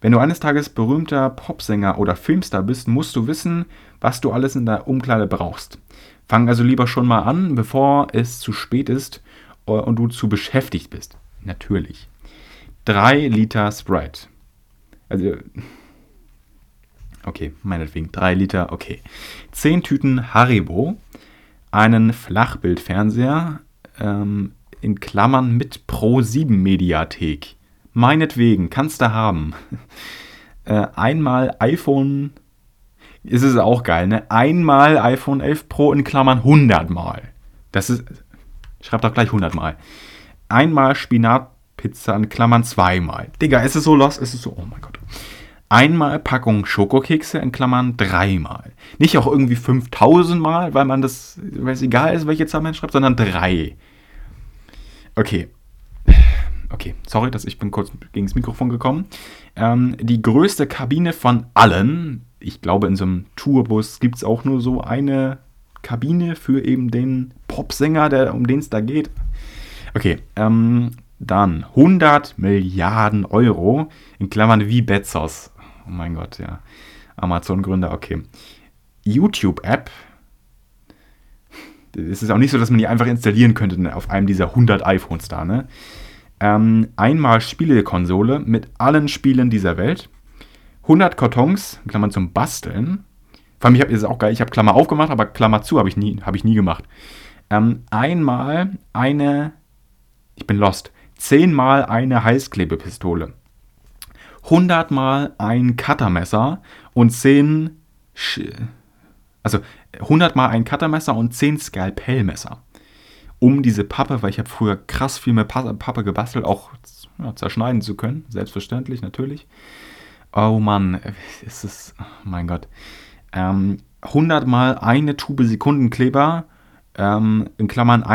Wenn du eines Tages berühmter Popsänger oder Filmstar bist, musst du wissen, was du alles in der Umkleide brauchst. Fang also lieber schon mal an, bevor es zu spät ist und du zu beschäftigt bist. Natürlich. 3 Liter Sprite. Also, okay, meinetwegen 3 Liter, okay. 10 Tüten Haribo, einen Flachbildfernseher, ähm, in Klammern mit Pro 7 Mediathek. Meinetwegen, kannst du haben. (laughs) Äh, einmal iPhone, ist es auch geil, ne? Einmal iPhone 11 Pro in Klammern 100 Mal. Das ist, schreib doch gleich 100 Mal. Einmal Spinatpizza in Klammern zweimal. Digga, ist es so los? Ist es so, oh mein Gott. Einmal Packung Schokokekse in Klammern dreimal. Nicht auch irgendwie 5000 Mal, weil man das, weil es egal ist, welche Zahl man schreibt, sondern drei. Okay. Okay, sorry, dass ich bin kurz gegen das Mikrofon gekommen. Ähm, die größte Kabine von allen, ich glaube, in so einem Tourbus gibt es auch nur so eine Kabine für eben den Popsänger, der, um den es da geht. Okay, ähm, dann 100 Milliarden Euro, in Klammern wie Bezos. Oh mein Gott, ja. Amazon-Gründer, okay. YouTube-App. Es ist auch nicht so, dass man die einfach installieren könnte ne, auf einem dieser 100 iPhones da, ne? Ähm, einmal Spielekonsole mit allen Spielen dieser Welt. 100 Kartons, Klammern zum Basteln. Vor allem, ich habe ist auch geil, ich habe Klammer aufgemacht, aber Klammer zu habe ich nie, habe ich nie gemacht. Ähm, einmal eine, ich bin lost, zehnmal eine Heißklebepistole. 100 mal ein Cuttermesser und 10, also 100 mal ein Cuttermesser und 10 Skalpellmesser um diese Pappe, weil ich habe früher krass viel mit Pappe gebastelt, auch ja, zerschneiden zu können. Selbstverständlich, natürlich. Oh Mann, ist es, oh mein Gott. Ähm, 100 mal eine Tube Sekundenkleber, ähm, in Klammern eine